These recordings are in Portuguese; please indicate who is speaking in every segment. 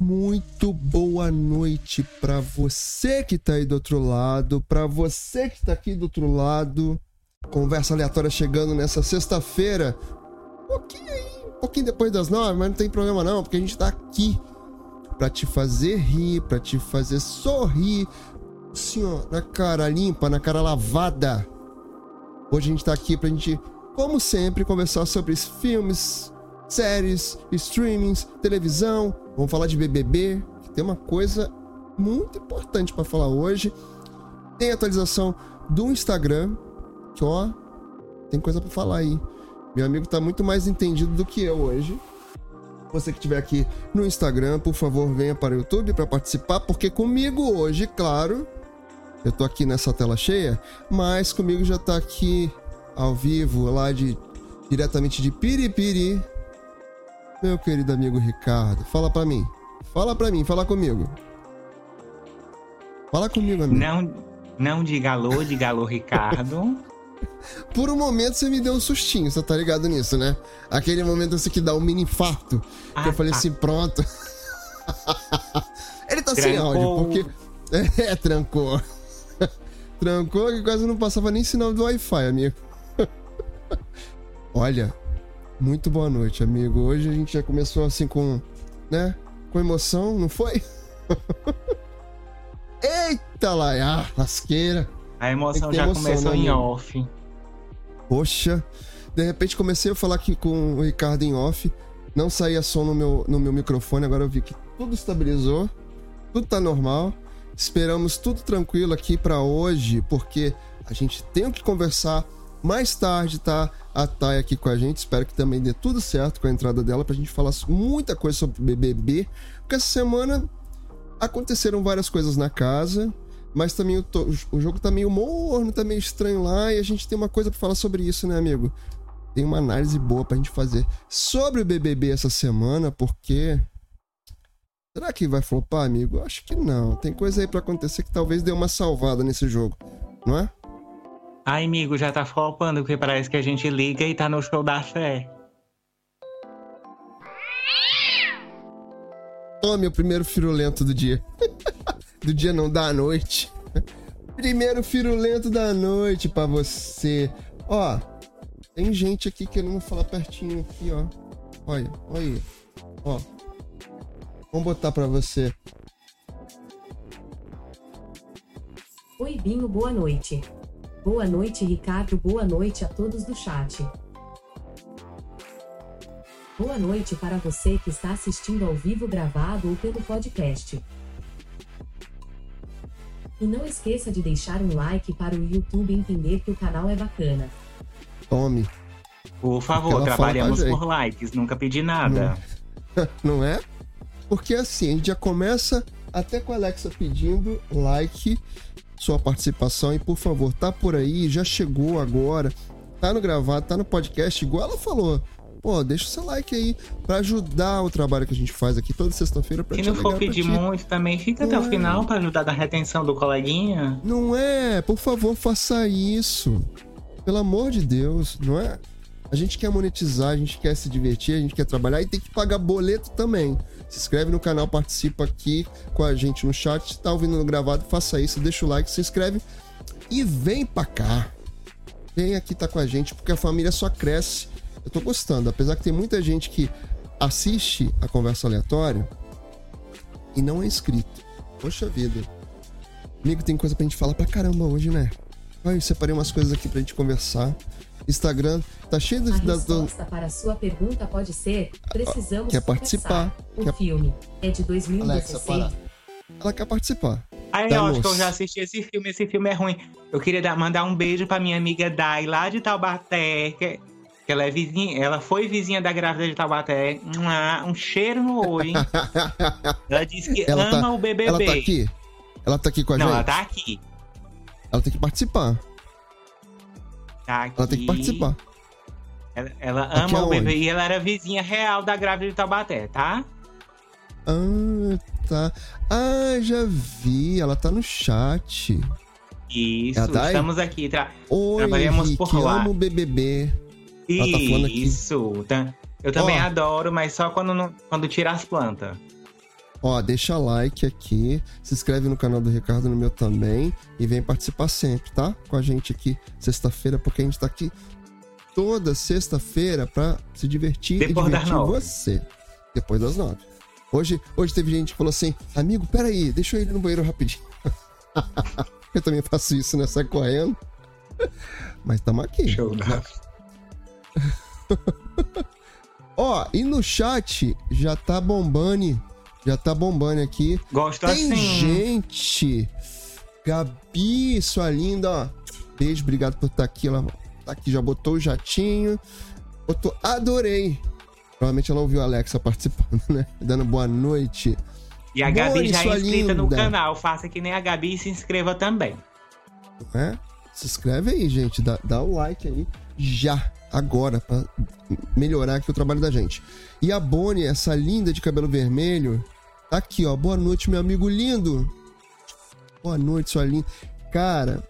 Speaker 1: Muito boa noite para você que tá aí do outro lado, para você que tá aqui do outro lado. Conversa aleatória chegando nessa sexta-feira. Um pouquinho um pouquinho depois das nove, mas não tem problema não, porque a gente tá aqui para te fazer rir, para te fazer sorrir, assim, ó, na cara limpa, na cara lavada. Hoje a gente tá aqui pra gente, como sempre, conversar sobre filmes, séries, streamings, televisão. Vamos falar de BBB, tem uma coisa muito importante para falar hoje. Tem atualização do Instagram, que ó, tem coisa para falar aí. Meu amigo tá muito mais entendido do que eu hoje. Você que estiver aqui no Instagram, por favor, venha para o YouTube para participar, porque comigo hoje, claro, eu tô aqui nessa tela cheia, mas comigo já tá aqui ao vivo, lá de diretamente de Piripiri, meu querido amigo Ricardo. Fala para mim. Fala para mim, fala comigo. Fala comigo, amigo.
Speaker 2: Não, não diga alô, diga alô, Ricardo.
Speaker 1: Por um momento você me deu um sustinho, você tá ligado nisso, né? Aquele momento assim que dá um mini infarto. Ah, que eu falei tá. assim, pronto. Ele tá trancou. sem áudio, porque. É, trancou. trancou que quase não passava nem sinal do Wi-Fi, amigo. Olha, muito boa noite, amigo. Hoje a gente já começou assim com, né? Com emoção, não foi? Eita lá, ah, lasqueira.
Speaker 2: A emoção já emoção, começou né, em off.
Speaker 1: Poxa, de repente comecei a falar aqui com o Ricardo em off, não saía som no meu, no meu microfone, agora eu vi que tudo estabilizou, tudo tá normal. Esperamos tudo tranquilo aqui para hoje, porque a gente tem que conversar mais tarde, tá? A Thay aqui com a gente, espero que também dê tudo certo com a entrada dela pra gente falar muita coisa sobre BBB, porque essa semana aconteceram várias coisas na casa, mas também o, o jogo tá meio morno, tá meio estranho lá, e a gente tem uma coisa para falar sobre isso, né, amigo? Tem uma análise boa pra gente fazer sobre o BBB essa semana, porque. Será que vai flopar, amigo? Acho que não. Tem coisa aí para acontecer que talvez dê uma salvada nesse jogo, não é?
Speaker 2: Ai, amigo, já tá flopando, porque parece que a gente liga e tá no show da fé.
Speaker 1: Tome o primeiro firulento do dia. do dia não, da noite. Primeiro firulento da noite para você. Ó, tem gente aqui querendo falar pertinho aqui, ó. Olha, olha aí. Ó. Vamos botar para você.
Speaker 3: Oi, Binho, boa noite. Boa noite, Ricardo. Boa noite a todos do chat. Boa noite para você que está assistindo ao vivo gravado ou pelo podcast. E não esqueça de deixar um like para o YouTube entender que o canal é bacana.
Speaker 1: Tome.
Speaker 2: Por favor, trabalhamos por likes, nunca pedi nada.
Speaker 1: Não, não é? Porque assim, a gente já começa até com a Alexa pedindo like sua participação e por favor, tá por aí, já chegou agora, tá no gravado, tá no podcast, igual ela falou. Pô, deixa o seu like aí para ajudar o trabalho que a gente faz aqui toda sexta-feira
Speaker 2: para Se não for pedir muito também, fica não até é. o final para ajudar na retenção do coleguinha.
Speaker 1: Não é, por favor, faça isso. Pelo amor de Deus, não é? A gente quer monetizar, a gente quer se divertir, a gente quer trabalhar e tem que pagar boleto também. Se inscreve no canal, participa aqui com a gente no chat. Se tá ouvindo no gravado, faça isso, deixa o like, se inscreve e vem pra cá. Vem aqui tá com a gente, porque a família só cresce. Eu tô gostando, apesar que tem muita gente que assiste a conversa aleatória e não é inscrito. Poxa vida. Amigo, tem coisa pra gente falar pra caramba hoje, né? Ai, eu separei umas coisas aqui pra gente conversar. Instagram tá cheio de.
Speaker 3: A resposta para a sua pergunta pode ser: precisamos
Speaker 1: quer participar.
Speaker 3: O
Speaker 1: quer...
Speaker 3: filme é de 2016. Alexa,
Speaker 1: Ela quer participar.
Speaker 2: Aí eu acho que eu já assisti esse filme, esse filme é ruim. Eu queria dar, mandar um beijo pra minha amiga Dai, lá de Taubaté, que, que ela é vizinha, ela foi vizinha da grávida de Taubaté. Um, um cheiro no olho, hein? ela disse que ela ama
Speaker 1: tá,
Speaker 2: o BBB.
Speaker 1: Ela tá aqui? Ela tá aqui com a
Speaker 2: Não,
Speaker 1: gente?
Speaker 2: Não, ela tá aqui.
Speaker 1: Ela tem que participar.
Speaker 2: Tá aqui.
Speaker 1: Ela tem que participar.
Speaker 2: Ela, ela ama o bebê e ela era vizinha real da grávida de Taubaté, tá?
Speaker 1: Ah, tá. Ah, já vi. Ela tá no chat.
Speaker 2: Isso, tá estamos aqui. Tra
Speaker 1: Oi, trabalhamos Henrique, por lá. amo BBB.
Speaker 2: Ela tá Isso. Tá. Eu também Ó, adoro, mas só quando, quando tira as plantas.
Speaker 1: Ó, deixa like aqui, se inscreve no canal do Ricardo, no meu também, e vem participar sempre, tá? Com a gente aqui sexta-feira, porque a gente tá aqui toda sexta-feira pra se divertir
Speaker 2: Depois
Speaker 1: e divertir você. Depois das nove. Hoje, hoje teve gente que falou assim, amigo, peraí, deixa eu ir no banheiro rapidinho. eu também faço isso, né? Sai correndo. Mas tamo aqui.
Speaker 2: Show da.
Speaker 1: Ó, e no chat já tá bombando, já tá bombando aqui.
Speaker 2: Gosto
Speaker 1: Tem
Speaker 2: assim.
Speaker 1: gente. Gabi, sua linda, ó. Beijo, obrigado por estar aqui. Ela tá aqui, já botou o jatinho. Botou, adorei. Provavelmente ela ouviu a Alexa participando, né? Dando boa noite.
Speaker 2: E a Gabi já é inscrita no
Speaker 1: linda.
Speaker 2: canal. Faça que nem a Gabi e se inscreva também.
Speaker 1: né? Se inscreve aí, gente. Dá, dá o like aí já, agora, pra melhorar aqui o trabalho da gente. E a Bonnie, essa linda de cabelo vermelho, tá aqui, ó. Boa noite, meu amigo lindo. Boa noite, sua linda. Cara,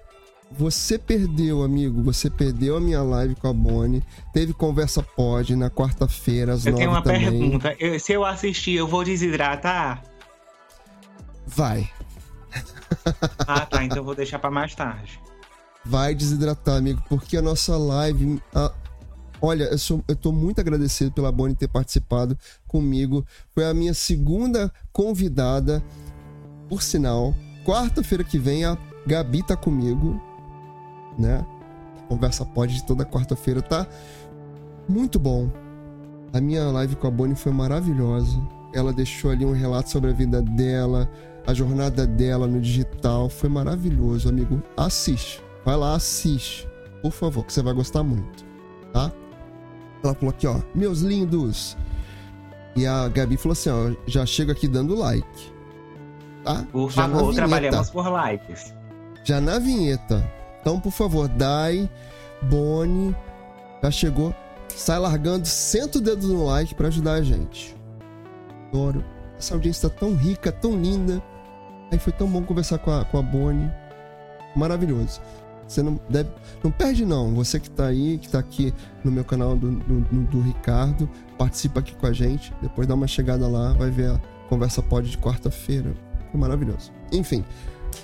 Speaker 1: você perdeu, amigo. Você perdeu a minha live com a Bonnie. Teve conversa pod na quarta-feira, às
Speaker 2: Eu
Speaker 1: nove
Speaker 2: tenho uma
Speaker 1: também.
Speaker 2: pergunta. Eu- se eu assistir, eu vou desidratar?
Speaker 1: Vai.
Speaker 2: Ah, tá. Então eu vou deixar pra mais tarde.
Speaker 1: vai desidratar, amigo, porque a nossa live. a- Olha, eu, sou, eu tô muito agradecido pela Bonnie ter participado comigo. Foi a minha segunda convidada. Por sinal, quarta-feira que vem a Gabi tá comigo, né? Conversa pode de toda quarta-feira, tá? Muito bom. A minha live com a Bonnie foi maravilhosa. Ela deixou ali um relato sobre a vida dela, a jornada dela no digital. Foi maravilhoso, amigo. Assiste. Vai lá, assiste. Por favor, que você vai gostar muito. Tá? Ela falou aqui, ó. Meus lindos. E a Gabi falou assim, ó. Já chega aqui dando like. Tá?
Speaker 2: Por
Speaker 1: Já na
Speaker 2: favor,
Speaker 1: vinheta.
Speaker 2: trabalhamos por likes.
Speaker 1: Já na vinheta. Então, por favor, Dai, Boni, já chegou. Sai largando, senta o dedo no like pra ajudar a gente. Adoro. Essa audiência tá tão rica, tão linda. Aí foi tão bom conversar com a, com a Boni. Maravilhoso. Você não deve. Não perde, não. Você que tá aí, que tá aqui no meu canal do, do, do- do Ricardo, participa aqui com a gente. Depois dá uma chegada lá, vai ver a conversa pod de quarta-feira. Foi maravilhoso. Enfim.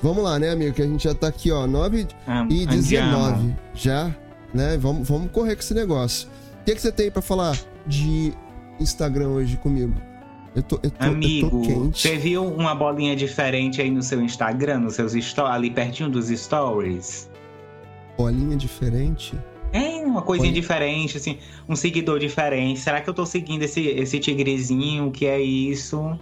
Speaker 1: Vamos lá, né, amigo? Que a gente já tá aqui, ó, 9
Speaker 2: Am-
Speaker 1: e
Speaker 2: andiamo.
Speaker 1: 19 já, né? Vamos, vamos correr com esse negócio. O que, que você tem pra falar de Instagram hoje comigo? Eu tô, eu tô,
Speaker 2: Amigo, você viu uma bolinha diferente aí no seu Instagram, nos seus stories, ali pertinho dos stories?
Speaker 1: Bolinha diferente.
Speaker 2: É, uma coisinha
Speaker 1: Olha.
Speaker 2: diferente, assim, um seguidor diferente. Será que eu tô seguindo esse, esse tigrezinho? O que é isso?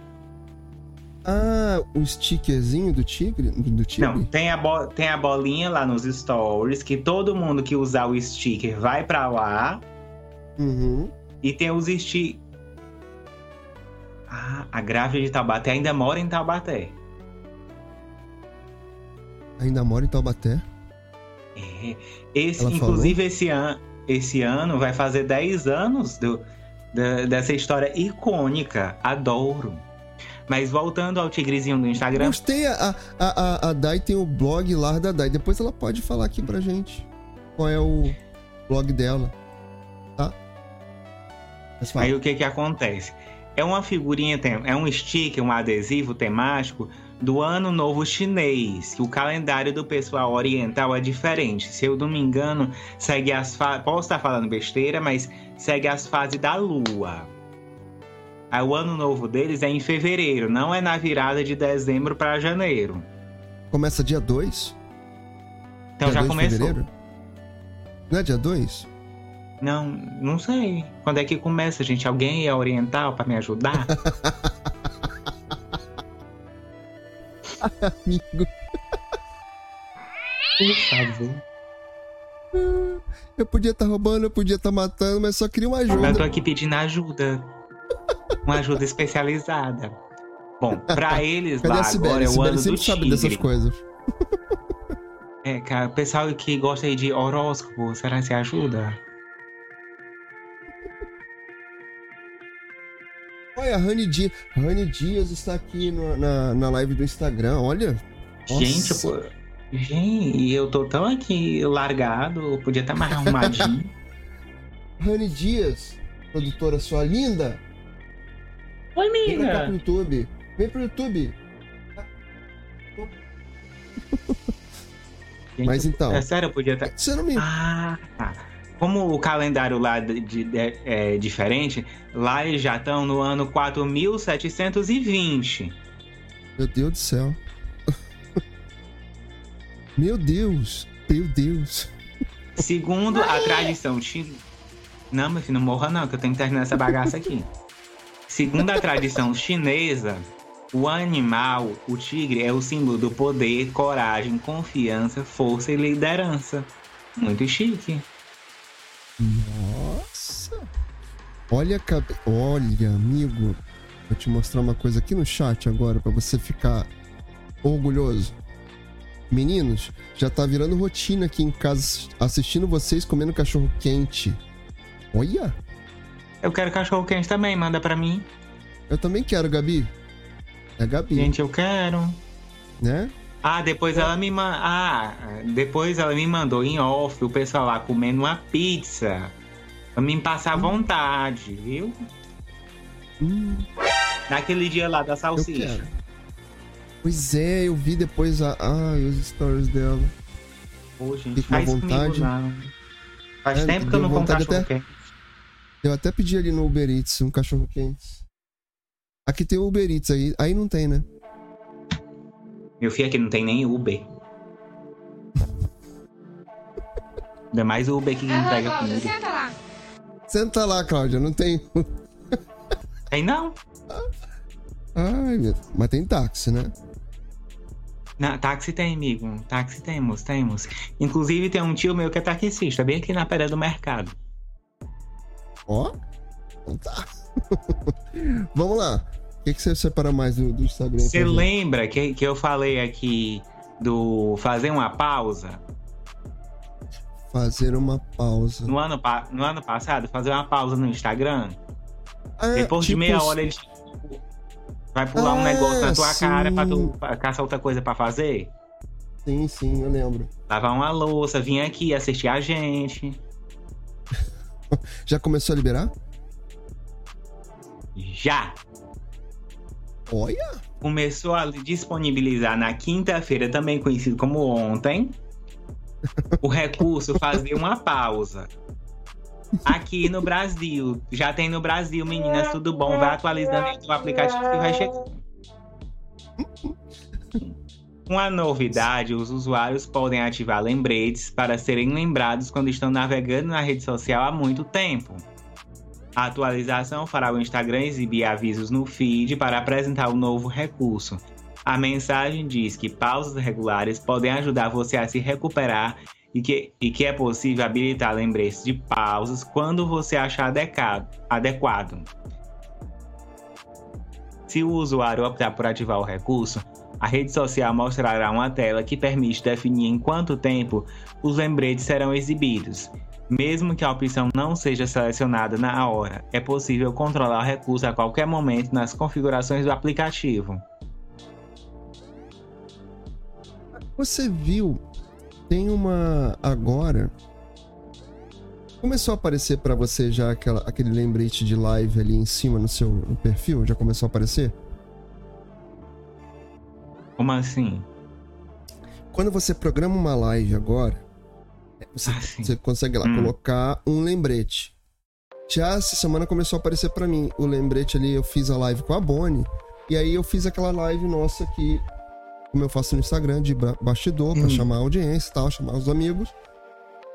Speaker 1: Ah, o stickerzinho do tigre? Do, do tigre?
Speaker 2: Não, tem a, bo- tem a bolinha lá nos stories, que todo mundo que usar o sticker vai pra lá.
Speaker 1: Uhum.
Speaker 2: E tem os stickers. Ah, a grávida de Taubaté ainda mora em Taubaté.
Speaker 1: Ainda mora em Taubaté.
Speaker 2: É. Esse,
Speaker 1: Ela
Speaker 2: inclusive, esse, an esse ano vai fazer 10 anos do, da- dessa história icônica. Adoro. Mas voltando ao tigrezinho do Instagram,
Speaker 1: Gostei, a, a, a, a Dai tem o blog lá da Dai. Depois ela pode falar aqui pra gente qual é o blog dela. Tá?
Speaker 2: Aí o que que acontece? É uma figurinha, tem- é um sticker, um adesivo temático do Ano Novo Chinês, que o calendário do pessoal oriental é diferente. Se eu não me engano, segue as fases. Posso estar falando besteira, mas segue as fases da Lua. Aí o ano novo deles é em fevereiro, não é na virada de dezembro para janeiro.
Speaker 1: Começa dia 2?
Speaker 2: Então já
Speaker 1: dia 2 de
Speaker 2: começou.
Speaker 1: fevereiro? Não é dia 2?
Speaker 2: Não, não sei. Quando é que começa, gente? Alguém é oriental para me ajudar?
Speaker 1: Amigo.
Speaker 2: Por favor.
Speaker 1: Eu podia estar roubando, eu podia estar matando, mas só queria uma
Speaker 2: Eu tô
Speaker 1: ajuda.
Speaker 2: aqui pedindo ajuda. Uma ajuda especializada. Bom, pra eles
Speaker 1: Cadê
Speaker 2: lá
Speaker 1: a
Speaker 2: agora
Speaker 1: Sibeli?
Speaker 2: é o
Speaker 1: Sibeli
Speaker 2: ano do
Speaker 1: sabe dessas
Speaker 2: tigre.
Speaker 1: coisas.
Speaker 2: É, cara, o pessoal que gosta aí de horóscopo, será que se ajuda?
Speaker 1: Olha, a Rani Dias. Rani Dias está aqui no- na, na live do Instagram, olha.
Speaker 2: Gente,
Speaker 1: Nossa.
Speaker 2: pô. Gente, eu tô tão aqui largado, eu podia estar mais arrumadinho.
Speaker 1: Rani Dias, produtora sua linda.
Speaker 2: Oi,
Speaker 1: Vem pra cá pro
Speaker 2: amiga.
Speaker 1: YouTube. Vem pro YouTube.
Speaker 2: Gente,
Speaker 1: Mas então.
Speaker 2: É sério, eu podia estar.
Speaker 1: Você não me.
Speaker 2: Ah, tá. Como o calendário lá de, de- é diferente, lá eles já estão no ano 4720.
Speaker 1: Meu Deus do céu. Meu Deus. Meu Deus.
Speaker 2: Segundo a tradição chinesa. Não, meu filho, não morra não, que eu tenho que terminar essa bagaça aqui. Segundo a tradição chinesa, o animal, o tigre, é o símbolo do poder, coragem, confiança, força e liderança. Muito chique.
Speaker 1: Nossa. Olha a cabe... Olha, amigo. Vou te mostrar uma coisa aqui no chat agora pra você ficar orgulhoso. Meninos, já tá virando rotina aqui em casa assistindo vocês comendo cachorro quente. Olha,
Speaker 2: Eu quero cachorro quente também, manda pra mim.
Speaker 1: eu também quero, Gabi. É Gabi,
Speaker 2: Gente, eu quero.
Speaker 1: né?
Speaker 2: Ah, depois ela me man... ah, depois ela me mandou em off o pessoal lá comendo uma pizza. Pra me passar vontade, viu?
Speaker 1: Hum,
Speaker 2: Naquele dia lá da salsicha.
Speaker 1: Pois é, eu vi depois a... Ai, os stories dela.
Speaker 2: Pô, gente,
Speaker 1: à
Speaker 2: faz
Speaker 1: vontade.
Speaker 2: comigo. Faz
Speaker 1: É,
Speaker 2: tempo que eu não como cachorro
Speaker 1: até-
Speaker 2: quente.
Speaker 1: Eu até pedi ali no Uber Eats um cachorro quente. Aqui tem o Uber Eats aí. Aí não tem, né?
Speaker 2: Meu filho aqui não tem nem Uber. Ainda mais o Uber que entrega comida.
Speaker 4: senta lá.
Speaker 1: Senta lá, Cláudia, não tem.
Speaker 2: Tem não?
Speaker 1: Ai, meu... Mas tem táxi, né?
Speaker 2: Na, táxi tem, amigo. Táxi temos, temos. Inclusive tem um tio meu que é taxista, bem aqui na beira do mercado.
Speaker 1: Ó. Então tá. Vamos lá. O que, que você separa mais do, do Instagram?
Speaker 2: Você lembra que, que eu falei aqui do fazer uma pausa?
Speaker 1: Fazer uma pausa.
Speaker 2: No ano, no ano passado, fazer uma pausa no Instagram?
Speaker 1: Ah,
Speaker 2: Depois de
Speaker 1: tipo,
Speaker 2: meia hora ele vai pular um
Speaker 1: Ah,
Speaker 2: negócio na tua cara pra
Speaker 1: sim.
Speaker 2: tu pra caçar outra coisa pra fazer?
Speaker 1: Sim, sim, eu lembro.
Speaker 2: Lavar uma louça, vir aqui assistir a gente.
Speaker 1: Já começou a liberar?
Speaker 2: Já!
Speaker 1: Olha!
Speaker 2: Começou a disponibilizar na quinta-feira, também conhecido como ontem, o recurso fazer uma pausa. Aqui no Brasil. Já tem no Brasil, meninas, tudo bom? Vai atualizando o aplicativo que vai chegar. Uma novidade, os usuários podem ativar lembretes para serem lembrados quando estão navegando na rede social há muito tempo. A atualização fará o Instagram exibir avisos no feed para apresentar o novo recurso. A mensagem diz que pausas regulares podem ajudar você a se recuperar e que, e que é possível habilitar lembretes de pausas quando você achar adequado. Se o usuário optar por ativar o recurso, a rede social mostrará uma tela que permite definir em quanto tempo os lembretes serão exibidos. Mesmo que a opção não seja selecionada na hora, é possível controlar o recurso a qualquer momento nas configurações do aplicativo.
Speaker 1: Você viu? Tem uma. Agora. Começou a aparecer pra você já aquela, aquele lembrete de live ali em cima no seu no perfil? Já começou a aparecer?
Speaker 2: Como assim?
Speaker 1: Quando você programa uma live agora, você,
Speaker 2: Ah,
Speaker 1: você consegue lá
Speaker 2: Hum.
Speaker 1: colocar um lembrete. Já essa semana começou a aparecer pra mim o lembrete ali. Eu fiz a live com a Bonnie. E aí eu fiz aquela live nossa aqui, como eu faço no Instagram, de ba- bastidor,
Speaker 2: Hum.
Speaker 1: chamar a audiência e tal, chamar os amigos.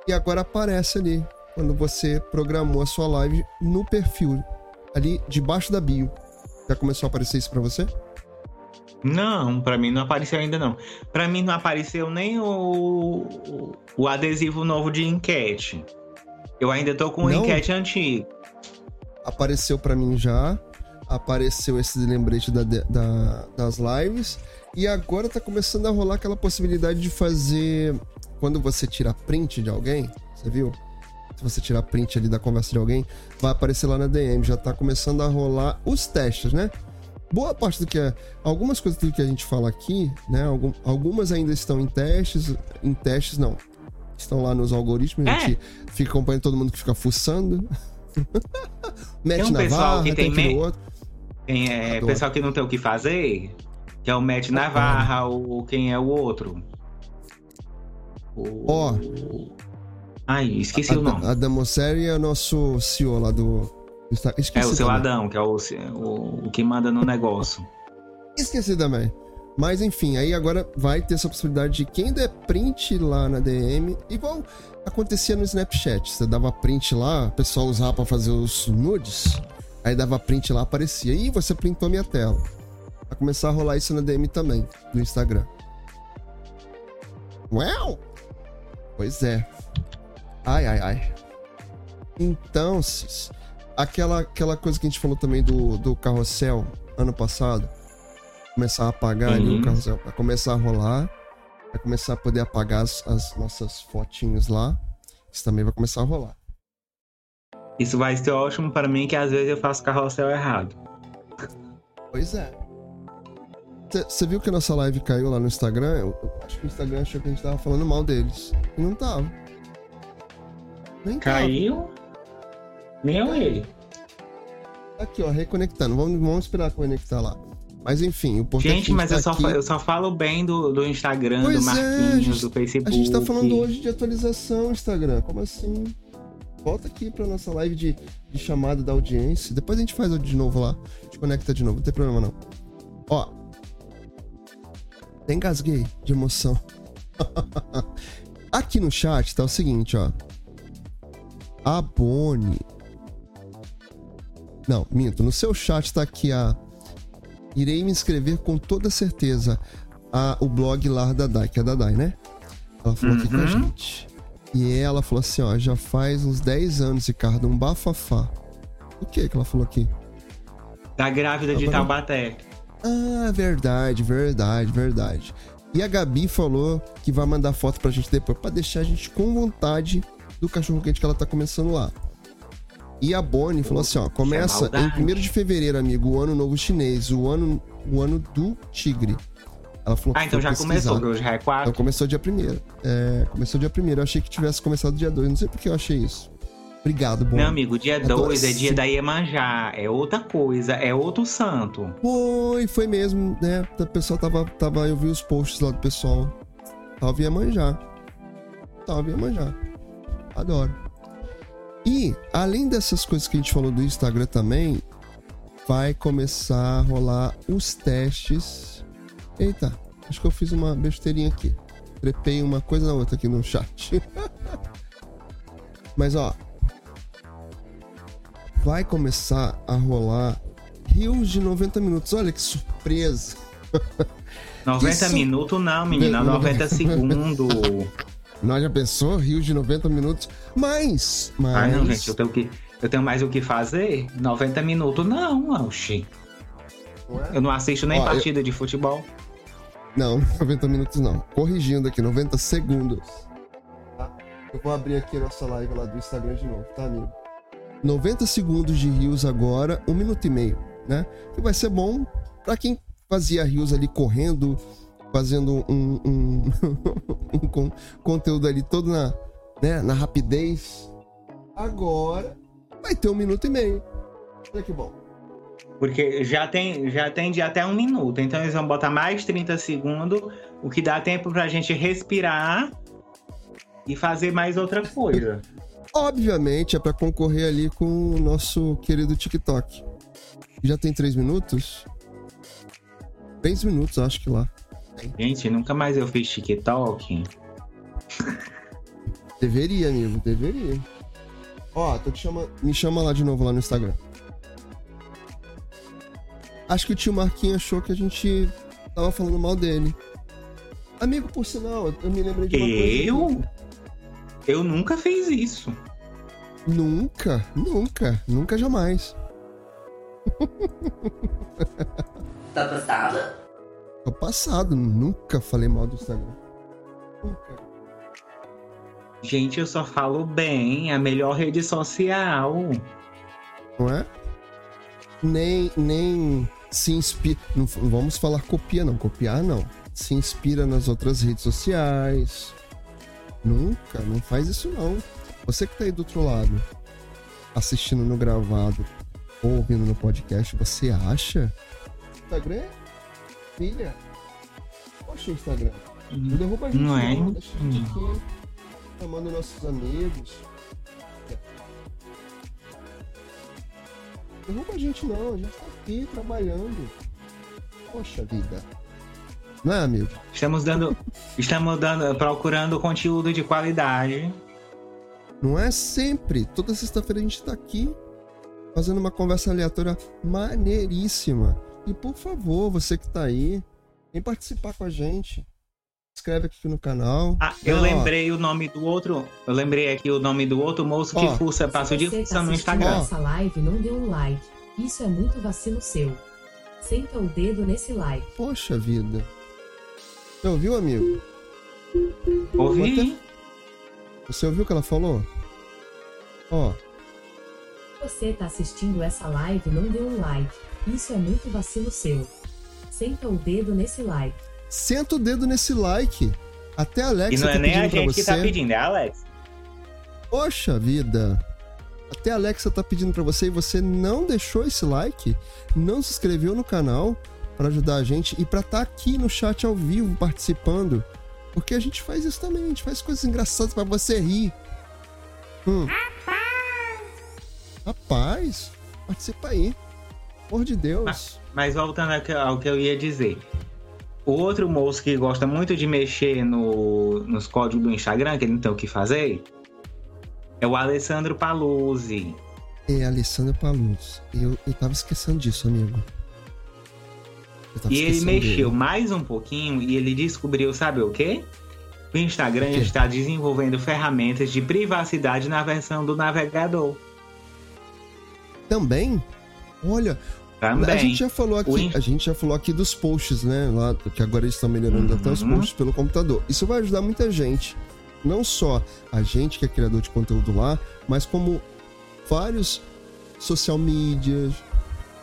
Speaker 1: E agora aparece ali, quando você programou a sua live no perfil, ali debaixo da bio. Já começou a aparecer isso pra você?
Speaker 2: Não, pra mim não apareceu ainda não. Pra mim não apareceu nem o, o adesivo novo de enquete. Eu ainda tô com o
Speaker 1: Não?
Speaker 2: enquete antigo.
Speaker 1: apareceu pra mim já. Apareceu esse lembrete da- da- das lives. E agora tá começando a rolar aquela possibilidade de fazer. Quando você tira print de alguém, você viu? Se você tirar print ali da conversa de alguém, vai aparecer lá na DM. Já tá começando a rolar os testes, né? Boa parte do que é. Algumas coisas do que a gente fala aqui, né? Algum- algumas ainda estão em testes. Em testes, não. Estão lá nos algoritmos. A
Speaker 2: É.
Speaker 1: gente fica acompanhando todo mundo que fica fuçando. Mete
Speaker 2: um
Speaker 1: na
Speaker 2: pessoal
Speaker 1: varra,
Speaker 2: que
Speaker 1: tem
Speaker 2: tem
Speaker 1: outro.
Speaker 2: Quem é
Speaker 1: Adoro.
Speaker 2: pessoal que não tem o que fazer, que é o Matt Navarra, ou quem é o outro. O...
Speaker 1: Ó.
Speaker 2: Ai, esqueci o nome.
Speaker 1: Adam Mosseri é o nosso CEO lá do. Insta-
Speaker 2: É
Speaker 1: Esqueci
Speaker 2: o seu
Speaker 1: também.
Speaker 2: Adão, que é o, o, o que manda no negócio.
Speaker 1: Esqueci também. Mas enfim, aí agora vai ter essa possibilidade de quem der print lá na DM, igual acontecia no Snapchat. Você dava print lá, o pessoal usava pra fazer os nudes, aí dava print lá, aparecia. Ih, você printou minha tela. Vai começar a rolar isso na DM também, no Instagram. Uau! Pois é. Ai, ai, ai. Então, Cis, aquela, aquela coisa que a gente falou também do, do carrossel ano passado, começar a apagar ali
Speaker 2: Uhum.
Speaker 1: o carrossel, vai começar a rolar, vai começar a poder apagar as, as nossas fotinhos lá, isso também vai começar a rolar.
Speaker 2: Isso vai ser ótimo para mim, que às vezes eu faço carrossel errado.
Speaker 1: Pois é. Você viu que a nossa live caiu lá no Instagram? Eu, eu acho que o Instagram achou que a gente tava falando mal deles. E não tava. Nem tava.
Speaker 2: Caiu. Nem eu ele.
Speaker 1: Aqui, ó, reconectando. Vamos, vamos esperar conectar lá. Mas enfim, o importante
Speaker 2: Gente,
Speaker 1: é
Speaker 2: mas
Speaker 1: a
Speaker 2: eu só,
Speaker 1: tá aqui.
Speaker 2: fa- eu só falo bem do, do Instagram,
Speaker 1: Pois
Speaker 2: do
Speaker 1: é,
Speaker 2: Marquinhos,
Speaker 1: a gente-
Speaker 2: do Facebook.
Speaker 1: A gente tá falando hoje de atualização, Instagram. Como assim? Volta aqui pra nossa live de, de chamada da audiência. Depois a gente faz de novo lá. A gente conecta de novo, não tem problema não. Ó. Até engasguei de emoção. aqui no chat tá o seguinte, ó. A Boni. Não, minto. No seu chat tá aqui a. Irei me inscrever com toda certeza a, o blog lá da Dai, que é da Dai, né? Ela falou aqui com a
Speaker 2: Uhum.
Speaker 1: gente. E ela falou assim, ó, já faz uns 10 anos, Ricardo, um bafafá. O que que ela falou aqui?
Speaker 2: Da grávida de
Speaker 1: Agora-
Speaker 2: Taubaté.
Speaker 1: Ah, verdade, verdade, verdade. E a Gabi falou que vai mandar foto pra gente depois, pra deixar a gente com vontade do cachorro quente que ela tá começando lá. E a Bonnie falou assim, ó, começa em
Speaker 2: maldade.
Speaker 1: 1 de fevereiro, amigo, o ano novo chinês, o ano, o ano do tigre. Ela falou
Speaker 2: Ah, então já começou,
Speaker 1: pesquisar.
Speaker 2: hoje já é
Speaker 1: Então
Speaker 2: quatro.
Speaker 1: começou dia 1 É, começou dia 1 Eu achei que tivesse começado dia 2. Não sei por que eu achei isso. Obrigado, Bonnie.
Speaker 2: Não, amigo, dia
Speaker 1: Adoro
Speaker 2: 2 é
Speaker 1: esse-
Speaker 2: dia da Iemanjá. É outra coisa, é outro santo.
Speaker 1: Foi, foi mesmo, né? O pessoal tava, tava. Eu vi os posts lá do pessoal. Tava Iemanjá. Tava Iemanjá. Adoro. E, além dessas coisas que a gente falou do Instagram também, vai começar a rolar os testes. Eita, acho que eu fiz uma besteirinha aqui. Trepei uma coisa na outra aqui no chat. Mas ó, vai começar a rolar rios de 90 minutos. Olha que surpresa.
Speaker 2: 90
Speaker 1: Isso-
Speaker 2: minutos não, menina,
Speaker 1: Não,
Speaker 2: 90 segundos.
Speaker 1: Nós já pensou rios de 90 minutos? Mas, mas
Speaker 2: Ai, não, gente, eu tenho, que, eu tenho mais o que fazer? 90 minutos não, oxi. Eu não assisto nem
Speaker 1: Ó, eu-
Speaker 2: partida de futebol.
Speaker 1: Não, 90 minutos não. Corrigindo aqui, 90 segundos. Tá? Eu vou abrir aqui a nossa live lá do Instagram de novo, tá, amigo? 90 segundos de rios agora, um minuto e meio, né? Que vai ser bom pra quem fazia rios ali correndo, fazendo um, um, um con- conteúdo ali todo na, né, na rapidez. Agora vai ter um minuto e meio. Olha que bom.
Speaker 2: Porque já tem, já tem de até um minuto. Então eles vão botar mais 30 segundos, o que dá tempo pra gente respirar e fazer mais outra coisa.
Speaker 1: Obviamente é pra concorrer ali com o nosso querido TikTok. Já tem três minutos? Três minutos, acho que lá.
Speaker 2: Gente, nunca mais eu fiz TikTok.
Speaker 1: Deveria, amigo, deveria. Ó, tô te chamando. Me chama lá de novo lá no Instagram. Acho que o tio Marquinhos achou que a gente tava falando mal dele. Amigo, por sinal, eu- eu me lembrei de uma coisa. aqui.
Speaker 2: Eu? Eu nunca fiz isso.
Speaker 1: Nunca, nunca, nunca jamais.
Speaker 4: Tá passada?
Speaker 1: Tô passado, nunca falei mal do Instagram. Nunca.
Speaker 2: Gente, eu só falo bem, a melhor rede social.
Speaker 1: não é? Nem, nem se inspira. Não vamos falar copia, não. Copiar, não. Se inspira nas outras redes sociais. Nunca, não faz isso, não. Você que tá aí do outro lado, assistindo no gravado, ou ouvindo no podcast, você acha? Instagram é filha. Poxa, Instagram. Não derruba a gente,
Speaker 2: Não é?
Speaker 1: não. Deixa a gente
Speaker 2: Hum.
Speaker 1: aqui chamando nossos amigos. Derruba a gente não, a gente tá aqui trabalhando. Poxa vida. Não é, amigo?
Speaker 2: Estamos dando. estamos dando, procurando conteúdo de qualidade.
Speaker 1: Não é sempre. Toda sexta-feira a gente tá aqui fazendo uma conversa aleatória maneiríssima. E por favor, você que tá aí, vem participar com a gente. Inscreve aqui no canal.
Speaker 2: Ah, eu
Speaker 1: Ó,
Speaker 2: lembrei o nome do outro. Eu lembrei aqui o nome do outro moço
Speaker 1: Ó.
Speaker 2: que fuça, passa o dia
Speaker 3: tá
Speaker 2: no Instagram.
Speaker 3: essa live não deu um like, isso é muito vacilo seu. Senta o dedo nesse like.
Speaker 1: Poxa vida. Você ouviu, amigo?
Speaker 2: Ouvi.
Speaker 1: Você ouviu o que ela falou? Ó,
Speaker 3: Você tá assistindo essa live não deu um like, isso é muito vacilo seu. Senta o dedo nesse like.
Speaker 1: senta o dedo nesse like. Até a Alexa
Speaker 2: E não é
Speaker 1: tá
Speaker 2: nem a gente que tá pedindo, é a Alex.
Speaker 1: Poxa vida. Até a Alexa tá pedindo pra você e você não deixou esse like, não se inscreveu no canal pra ajudar a gente e pra estar aqui no chat ao vivo participando. Porque a gente faz isso também, a gente faz coisas engraçadas pra você rir. Hum. Rapaz, participa aí. Amor de Deus.
Speaker 2: Mas voltando ao que- eu ia dizer. O outro moço que gosta muito de mexer no, nos códigos do Instagram, que ele não tem o que fazer, é o Alessandro Paluzzi.
Speaker 1: É Alessandro Paluz. Eu, eu tava esquecendo disso, amigo.
Speaker 2: E ele mexeu
Speaker 1: dele.
Speaker 2: mais um pouquinho e ele descobriu, sabe o quê? O Instagram
Speaker 1: O
Speaker 2: está desenvolvendo ferramentas de privacidade na versão do navegador.
Speaker 1: Também? Olha,
Speaker 2: Também.
Speaker 1: A gente já falou aqui, a gente já falou aqui dos posts, né? Lá, que agora eles estão melhorando até os
Speaker 2: Uhum.
Speaker 1: posts pelo computador. Isso vai ajudar muita gente. Não só a gente que é criador de conteúdo lá, mas como vários social medias,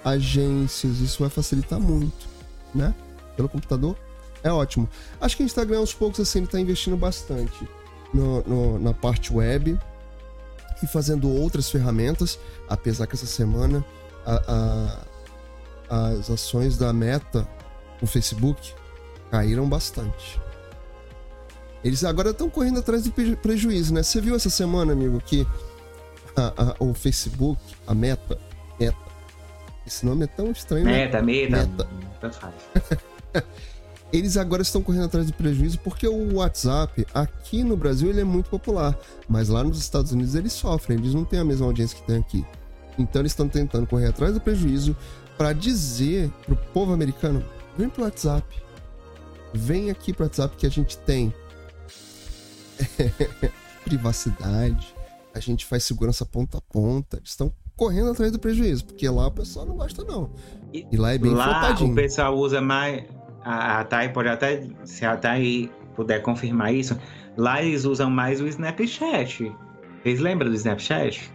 Speaker 1: agências, isso vai facilitar muito, né? Pelo computador. É ótimo. Acho que o Instagram, aos poucos, assim, ele tá investindo bastante no- no- na parte web e fazendo outras ferramentas, apesar que essa semana a- a- as ações da Meta no Facebook caíram bastante. Eles agora estão correndo atrás do preju- prejuízo, né? Você viu essa semana, amigo, que a- o Facebook, a Meta, Meta, esse nome é tão estranho, né?
Speaker 2: Meta, meta.
Speaker 1: Meta.
Speaker 2: faz.
Speaker 1: Eles agora estão correndo atrás do prejuízo porque o WhatsApp, aqui no Brasil, ele é muito popular. Mas lá nos Estados Unidos eles sofrem, eles não têm a mesma audiência que tem aqui. Então eles estão tentando correr atrás do prejuízo para dizer pro povo americano: vem pro WhatsApp. Vem aqui pro WhatsApp que a gente tem privacidade, a gente faz segurança ponta a ponta. Eles estão correndo atrás do prejuízo, porque lá o pessoal não gosta, não. E lá é bem
Speaker 2: Lá o pessoal usa mais. A, a Thay pode até. Se a Thay puder confirmar isso, lá eles usam mais o Snapchat. Vocês lembram do Snapchat?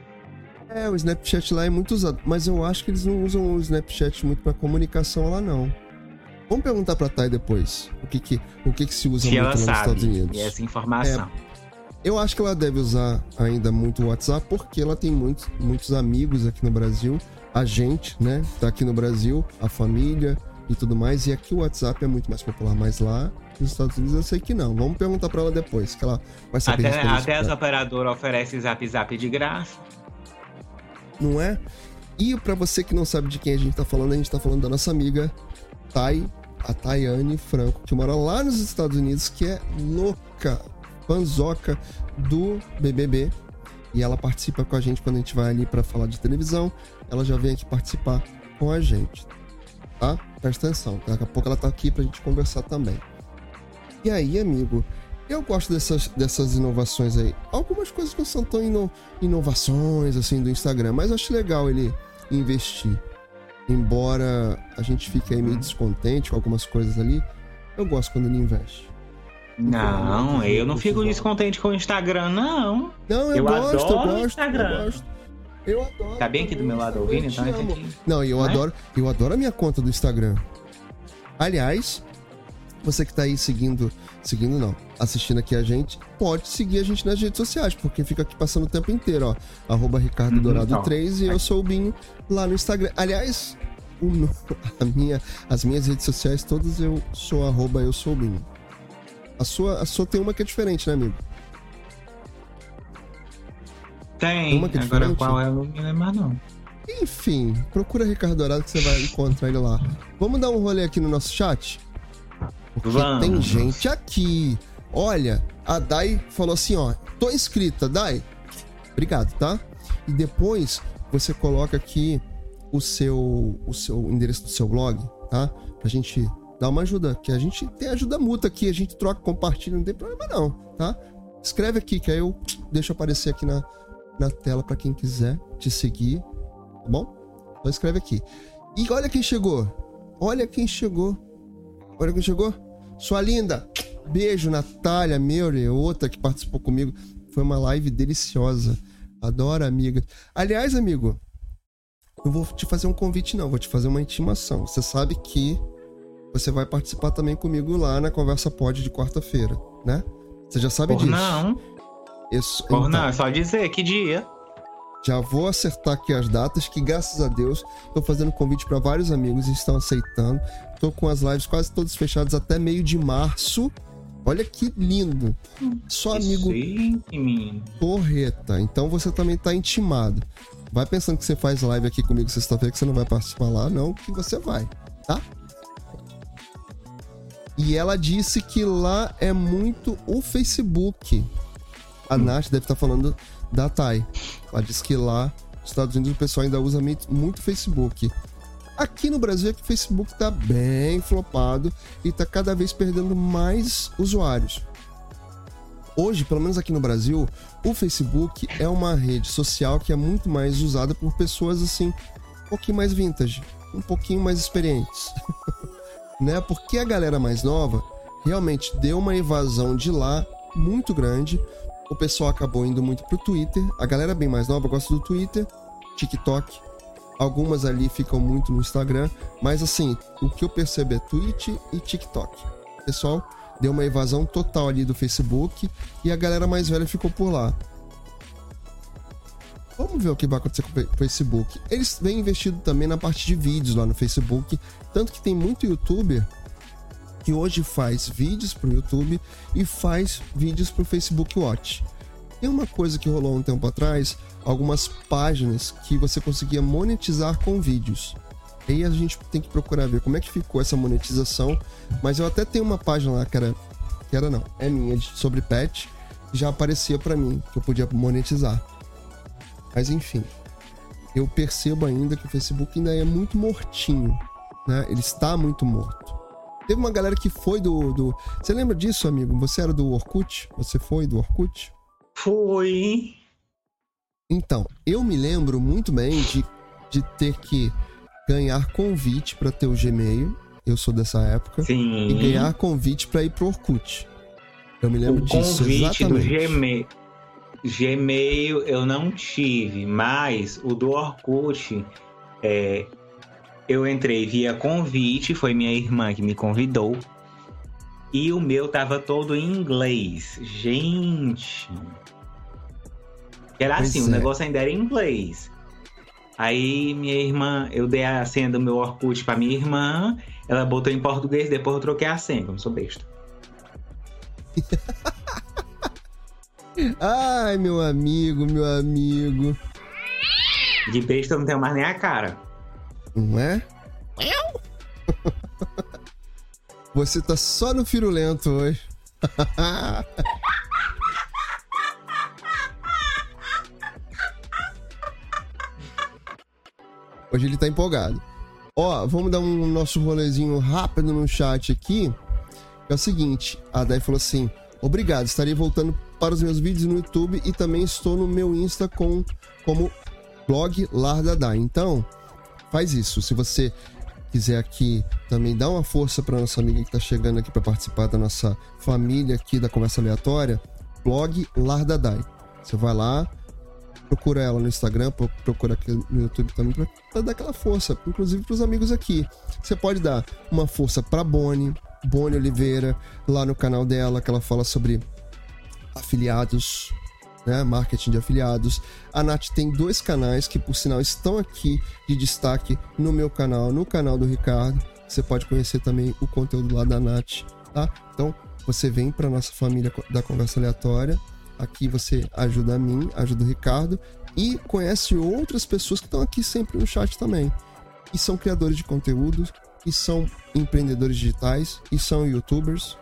Speaker 1: É, o Snapchat lá é muito usado, mas eu acho que eles não usam o Snapchat muito pra comunicação lá, não. Vamos perguntar pra Thay depois o que que, o que, que se usa muito nos Estados
Speaker 2: sabe
Speaker 1: Unidos.
Speaker 2: essa informação.
Speaker 1: Eu acho que ela deve usar ainda muito o WhatsApp porque ela tem muitos, muitos amigos aqui no Brasil, a gente, né, tá aqui no Brasil, a família e tudo mais, e aqui o WhatsApp é muito mais popular, mas lá nos Estados Unidos eu sei que não. Vamos perguntar pra ela depois, que ela vai saber
Speaker 2: Até, até as operadoras oferecem zap zap de graça.
Speaker 1: Não é? E pra você que não sabe de quem a gente tá falando, a gente tá falando da nossa amiga Thay, a Tayane Franco, que mora lá nos Estados Unidos, que é louca, fanzoca do BBB. E ela participa com a gente quando a gente vai ali pra falar de televisão. Ela já vem aqui participar com a gente, tá? Presta atenção, daqui a pouco ela tá aqui pra gente conversar também. E aí, amigo, eu gosto dessas, dessas inovações aí. Algumas coisas não são tão ino- inovações assim do Instagram, mas eu acho legal ele investir. Embora a gente fique aí meio descontente com algumas coisas ali, eu gosto quando ele investe.
Speaker 2: Não, eu não fico descontente com o Instagram, não.
Speaker 1: Não, eu,
Speaker 2: Eu
Speaker 1: gosto, eu
Speaker 2: adoro
Speaker 1: gosto,
Speaker 2: Instagram.
Speaker 1: eu gosto. Eu adoro.
Speaker 2: Tá bem aqui do meu lado
Speaker 1: eu
Speaker 2: ouvindo, então eu entendi.
Speaker 1: Não, eu
Speaker 2: Não é?
Speaker 1: adoro, eu adoro a minha conta do Instagram. Aliás, você que tá aí seguindo, seguindo não, assistindo aqui a gente, pode seguir a gente nas redes sociais, porque fica aqui passando o tempo inteiro, ó. Arroba Ricardo
Speaker 2: Uhum,
Speaker 1: Dourado
Speaker 2: ó.
Speaker 1: 3 e eu sou o Binho lá no Instagram. Aliás, o a minha, as minhas redes sociais todas eu sou arroba eu sou o Binho. A sua, a sua tem uma que é diferente, né, amigo?
Speaker 2: Tem.
Speaker 1: Uma que é
Speaker 2: Agora
Speaker 1: diferente?
Speaker 2: qual é, eu não me lembro mais, não.
Speaker 1: Enfim, procura Ricardo Dourado que você vai encontrar ele lá. Vamos dar um rolê aqui no nosso chat? Porque
Speaker 2: Vamos.
Speaker 1: tem gente aqui. Olha, a Dai falou assim, ó. Tô inscrita, Dai. Obrigado, tá? E depois você coloca aqui o seu, o seu endereço do seu blog, tá? Pra gente dar uma ajuda, que a gente tem ajuda mútua aqui, a gente troca, compartilha, não tem problema não, tá? Escreve aqui, que aí eu deixo aparecer aqui na, na tela pra quem quiser te seguir, tá bom? Então escreve aqui. E olha quem chegou. Olha quem chegou. Olha quem chegou. Sua linda. Beijo, Natália Meure, outra que participou comigo. Foi uma live deliciosa. Adoro, amiga. Aliás, amigo, não vou te fazer um convite, não. Vou te fazer uma intimação. Você sabe que você vai participar também comigo lá na Conversa Pod de quarta-feira, né? Você já sabe
Speaker 2: Por
Speaker 1: disso.
Speaker 2: não.
Speaker 1: Isso,
Speaker 2: Por
Speaker 1: então.
Speaker 2: não, é só dizer que dia.
Speaker 1: Já vou acertar aqui as datas, que graças a Deus tô fazendo convite para vários amigos e estão aceitando. Tô com as lives quase todas fechadas até meio de março. Olha que lindo. Só amigo
Speaker 2: Sim, menino.
Speaker 1: porreta. Então você também tá intimado. Vai pensando que você faz live aqui comigo sexta-feira que você não vai participar lá, não, que você vai, tá? E ela disse que lá é muito o Facebook. A Nath deve estar falando da Thay. Ela disse que lá nos Estados Unidos o pessoal ainda usa muito muito Facebook. Aqui no Brasil é que o Facebook tá bem flopado e tá cada vez perdendo mais usuários. Hoje, pelo menos aqui no Brasil, o Facebook é uma rede social que é muito mais usada por pessoas assim, um pouquinho mais vintage, um pouquinho mais experientes. né? Porque a galera mais nova realmente deu uma evasão de lá muito grande. O pessoal acabou indo muito pro Twitter. A galera bem mais nova gosta do Twitter, TikTok. Algumas ali ficam muito no Instagram, mas assim, o que eu percebo é Twitch e TikTok. O pessoal deu uma evasão total ali do Facebook e a galera mais velha ficou por lá. Vamos ver o que vai acontecer com o Facebook. Eles vêm investido também na parte de vídeos lá no Facebook, tanto que tem muito youtuber que hoje faz vídeos pro YouTube e faz vídeos pro Facebook Watch. Tem uma coisa que rolou um tempo atrás, algumas páginas que você conseguia monetizar com vídeos. E aí a gente tem que procurar ver como é que ficou essa monetização, mas eu até tenho uma página lá que era que era não, é minha sobre pet, já aparecia pra mim que eu podia monetizar. Mas enfim, eu percebo ainda que o Facebook ainda é muito mortinho, né? Ele está muito morto. Teve uma galera que foi do, do... Você lembra disso, amigo? Você era do Orkut? Você foi do Orkut?
Speaker 2: Fui.
Speaker 1: Então, eu me lembro muito bem de, de ter que ganhar convite para ter o Gmail. Eu sou dessa época.
Speaker 2: Sim.
Speaker 1: E ganhar convite para ir pro Orkut. Eu me lembro
Speaker 2: o
Speaker 1: disso.
Speaker 2: convite do
Speaker 1: exatamente.
Speaker 2: Gmail. Gmail eu não tive, mas o do Orkut, é, eu entrei via convite, foi minha irmã que me convidou. E o meu tava todo em inglês. Gente. Era
Speaker 1: Pois
Speaker 2: assim, o
Speaker 1: é.
Speaker 2: negócio ainda era em inglês. Aí minha irmã, eu dei a senha do meu Orkut pra minha irmã, ela botou em português, depois eu troquei a senha, como sou besta.
Speaker 1: Ai, meu amigo, meu amigo.
Speaker 2: De besta eu não tenho mais nem a cara.
Speaker 1: Não é? Você tá só no firulento hoje. Hoje ele tá empolgado. Ó, vamos dar um nosso rolezinho rápido no chat aqui. É o seguinte, a Dai falou assim: Obrigado, estarei voltando para os meus vídeos no YouTube e também estou no meu Insta com como blog Lar da Dai. Então, faz isso. Se você quiser aqui também dar uma força para nossa amiga que está chegando aqui para participar da nossa família aqui da conversa aleatória, blog Lar da Dai. Você vai lá, procura ela no Instagram, pro- procura aqui no YouTube também para dar aquela força, inclusive para os amigos aqui. Você pode dar uma força para Bonnie, Boni Oliveira, lá no canal dela, que ela fala sobre afiliados, né? Marketing de afiliados. A Nath tem dois canais que, por sinal, estão aqui de destaque no meu canal, no canal do Ricardo. Você pode conhecer também o conteúdo lá da Nath, tá? Então, você vem para nossa família da Conversa Aleatória. Aqui você ajuda a mim, ajuda o Ricardo e conhece outras pessoas que estão aqui sempre no chat também. E são criadores de conteúdo, e são empreendedores digitais, e são youtubers,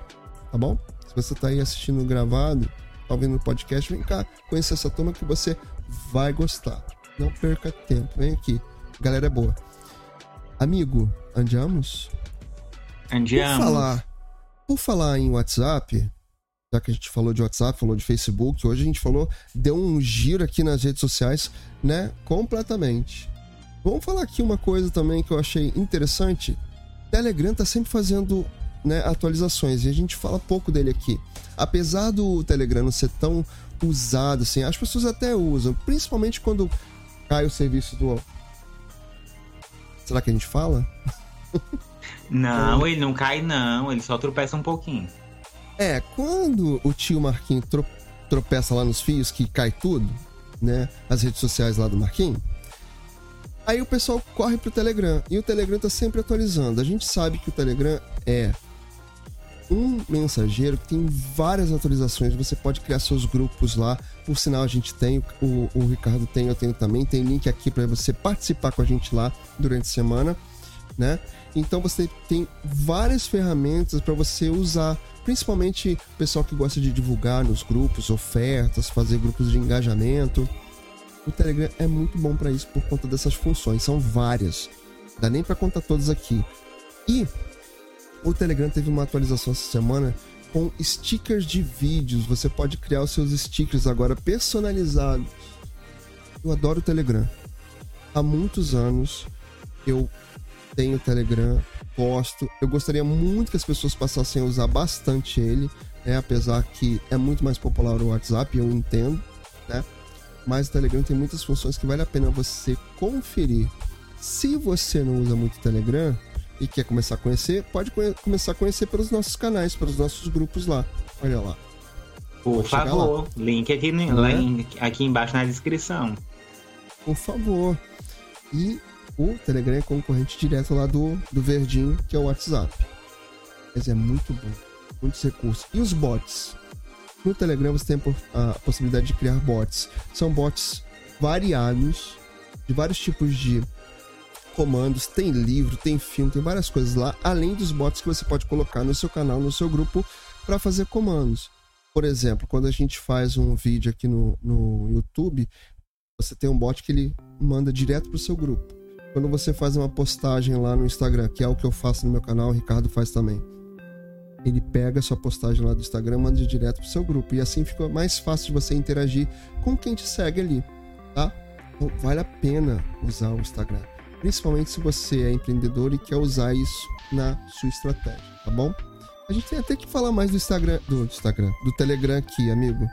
Speaker 1: tá bom? Se você está aí assistindo gravado, tá ouvindo o podcast, vem cá, conhecer essa turma que você vai gostar. Não perca tempo, vem aqui. Galera é boa. Amigo, andiamos?
Speaker 2: Andiamos.
Speaker 1: Por falar, por falar em WhatsApp, já que a gente falou de WhatsApp, falou de Facebook, hoje a gente falou, deu um giro aqui nas redes sociais, né? Completamente. Vamos falar aqui uma coisa também que eu achei interessante. Telegram tá sempre fazendo né, atualizações e a gente fala pouco dele aqui. Apesar do Telegram não ser tão usado assim, as pessoas até usam, principalmente quando cai o serviço do. Será que a gente fala?
Speaker 2: Não, ele não cai, não, ele só tropeça um pouquinho.
Speaker 1: É, quando o tio Marquinhos tro tropeça lá nos fios que cai tudo, né? As redes sociais lá do Marquinhos. Aí o pessoal corre pro Telegram. E o Telegram tá sempre atualizando. A gente sabe que o Telegram é um mensageiro que tem várias atualizações. Você pode criar seus grupos lá. Por sinal, a gente tem, o, o Ricardo tem, eu tenho também. Tem link aqui para você participar com a gente lá durante a semana, né? Então você tem várias ferramentas para você usar, principalmente o pessoal que gosta de divulgar nos grupos, ofertas, fazer grupos de engajamento. O Telegram é muito bom para isso por conta dessas funções, são várias. Dá nem para contar todas aqui. E o Telegram teve uma atualização essa semana com stickers de vídeos. Você pode criar os seus stickers agora personalizados. Eu adoro o Telegram. Há muitos anos eu tenho o Telegram, gosto. Eu gostaria muito que as pessoas passassem a usar bastante ele, né? apesar que é muito mais popular o WhatsApp, eu entendo, né? Mas o Telegram tem muitas funções que vale a pena você conferir. Se você não usa muito o Telegram e quer começar a conhecer, pode conhe começar a conhecer pelos nossos canais, pelos nossos grupos lá. Olha lá.
Speaker 2: Por favor, link aqui, no, é? link aqui embaixo na descrição.
Speaker 1: Por favor. E o Telegram é concorrente direto lá do, do Verdinho, que é o WhatsApp. Mas é muito bom. Muitos recursos. E os bots? No Telegram você tem a possibilidade de criar bots. São bots variados, de vários tipos de comandos. Tem livro, tem filme, tem várias coisas lá, além dos bots que você pode colocar no seu canal, no seu grupo, para fazer comandos. Por exemplo, quando a gente faz um vídeo aqui no, no YouTube, você tem um bot que ele manda direto para o seu grupo. Quando você faz uma postagem lá no Instagram, que é o que eu faço no meu canal, o Ricardo faz também ele pega a sua postagem lá do Instagram, manda direto pro seu grupo. E assim fica mais fácil de você interagir com quem te segue ali, tá? Então vale a pena usar o Instagram. Principalmente se você é empreendedor e quer usar isso na sua estratégia, tá bom? A gente tem até que falar mais do Instagram, do Instagram, do Telegram aqui, amigo.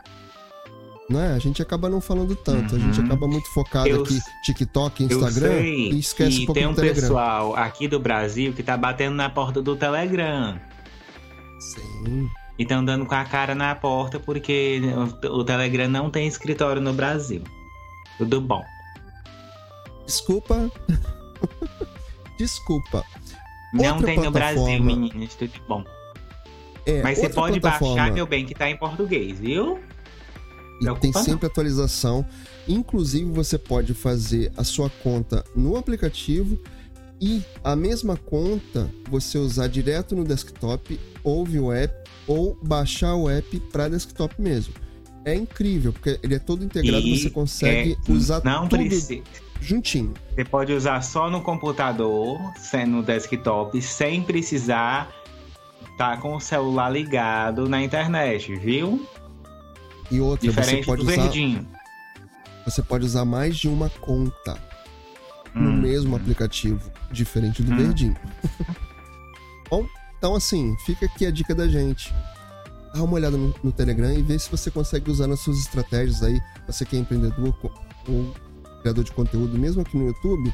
Speaker 1: Não é? A gente acaba não falando tanto, uhum. a gente uhum. acaba muito focado eu, aqui TikTok, Instagram e esquece um pouco
Speaker 2: tem um
Speaker 1: do Telegram.
Speaker 2: pessoal aqui do Brasil que tá batendo na porta do Telegram.
Speaker 1: Sim.
Speaker 2: E estão dando com a cara na porta porque o Telegram não tem escritório no Brasil. Tudo bom.
Speaker 1: Desculpa. Desculpa.
Speaker 2: Não outra tem no Brasil, meninas, tudo bom. É, Mas você pode baixar, meu bem, que tá em português, viu?
Speaker 1: E tem sempre atualização. Inclusive, você pode fazer a sua conta no aplicativo e a mesma conta você usar direto no desktop, ouve o app ou baixar o app para desktop mesmo. É incrível, porque ele é todo integrado, e você consegue é, usar não tudo precisa. juntinho.
Speaker 2: Você pode usar só no computador, no desktop, sem precisar estar tá com o celular ligado na internet, viu?
Speaker 1: E outra,
Speaker 2: Diferente
Speaker 1: você pode
Speaker 2: do
Speaker 1: usar.
Speaker 2: Verdinho.
Speaker 1: Você pode usar mais de uma conta hum. no mesmo aplicativo diferente do hum. verdinho. Bom, então assim, fica aqui a dica da gente. Dá uma olhada no, no, Telegram e vê se você consegue usar nas suas estratégias aí. Você que é empreendedor ou criador de conteúdo, mesmo aqui no YouTube,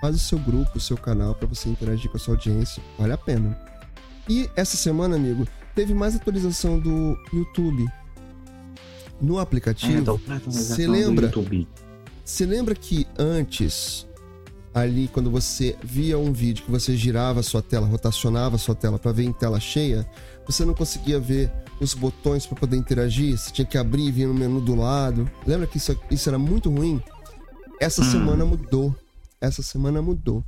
Speaker 1: faz o seu grupo, o seu canal para você interagir com a sua audiência. Vale a pena. E essa semana, amigo, teve mais atualização do YouTube. No aplicativo, você lembra? Você lembra que antes, ali, quando você via um vídeo que você girava a sua tela, rotacionava a sua tela para ver em tela cheia, você não conseguia ver os botões para poder interagir, você tinha que abrir e vir no menu do lado. Lembra que isso, isso era muito ruim? Essa hum. semana mudou. Essa semana mudou.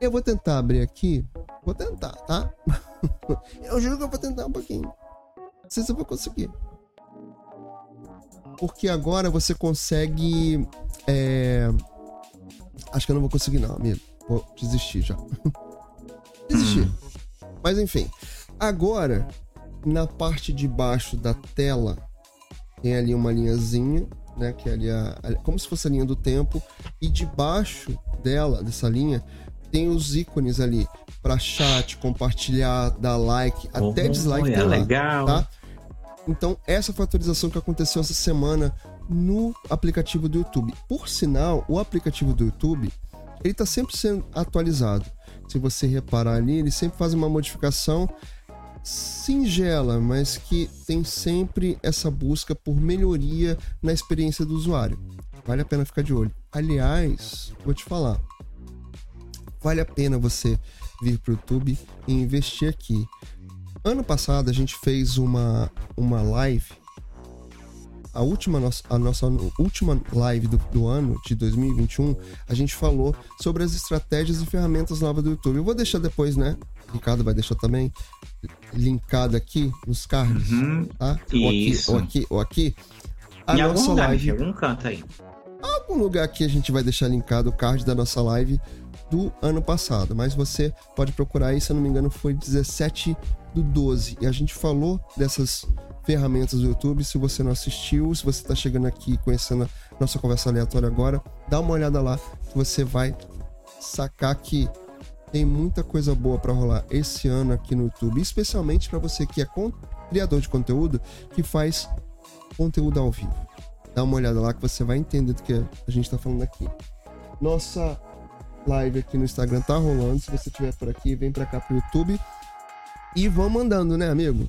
Speaker 1: Eu vou tentar abrir aqui. Vou tentar, tá? eu juro que eu vou tentar um pouquinho. Não sei se eu vou conseguir. Porque agora você consegue. É... Acho que eu não vou conseguir, não, amigo. Vou desistir já. desistir. Mas enfim. Agora, na parte de baixo da tela, tem ali uma linhazinha, né? Que é ali a, a, como se fosse a linha do tempo. E debaixo dela, dessa linha, tem os ícones ali para chat, compartilhar, dar like, oh, até dislike.
Speaker 2: É legal. Tá?
Speaker 1: Então, essa foi a atualização que aconteceu essa semana no aplicativo do YouTube. Por sinal, o aplicativo do YouTube, ele está sempre sendo atualizado. Se você reparar ali, ele sempre faz uma modificação singela, mas que tem sempre essa busca por melhoria na experiência do usuário. Vale a pena ficar de olho. Aliás, vou te falar, vale a pena você vir para o YouTube e investir aqui. Ano passado a gente fez uma, uma live, a última, a nossa última live do, do ano de 2021, a gente falou sobre as estratégias e ferramentas novas do YouTube. Eu vou deixar depois, né? O Ricardo vai deixar também linkado aqui nos cards, uhum, tá? Ou aqui, ou aqui, ou aqui.
Speaker 2: A em nossa algum lugar, live. Algum canto aí.
Speaker 1: Algum lugar aqui a gente vai deixar linkado o card da nossa live do ano passado, mas você pode procurar aí, se eu não me engano, foi 17 do 12. E a gente falou dessas ferramentas do YouTube. Se você não assistiu, se você está chegando aqui conhecendo a nossa conversa aleatória agora, dá uma olhada lá que você vai sacar que tem muita coisa boa para rolar esse ano aqui no YouTube, especialmente para você que é criador de conteúdo que faz conteúdo ao vivo. Dá uma olhada lá que você vai entender do que a gente está falando aqui. Nossa live aqui no Instagram tá rolando. Se você estiver por aqui, vem para cá pro YouTube e vão mandando, né, amigo?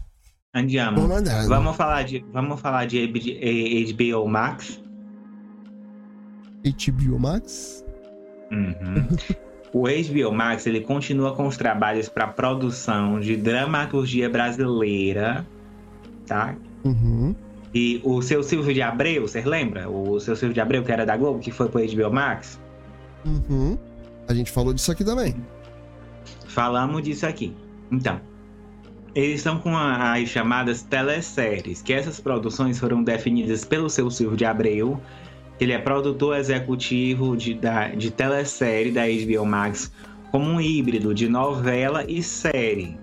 Speaker 2: Andiamo. Vamos mandando. Vamos falar de, vamos falar de HBO Max.
Speaker 1: HBO Max?
Speaker 2: Uhum. o HBO Max ele continua com os trabalhos para produção de dramaturgia brasileira, tá?
Speaker 1: Uhum.
Speaker 2: E o seu Silvio de Abreu, você lembra? O seu Silvio de Abreu, que era da Globo, que foi pro HBO Max?
Speaker 1: Uhum. A gente falou disso aqui também.
Speaker 2: Falamos disso aqui. Então, eles estão com as chamadas teleséries, que essas produções foram definidas pelo seu Silvio de Abreu. Ele é produtor executivo de, da, de telesérie da HBO Max, como um híbrido de novela e série.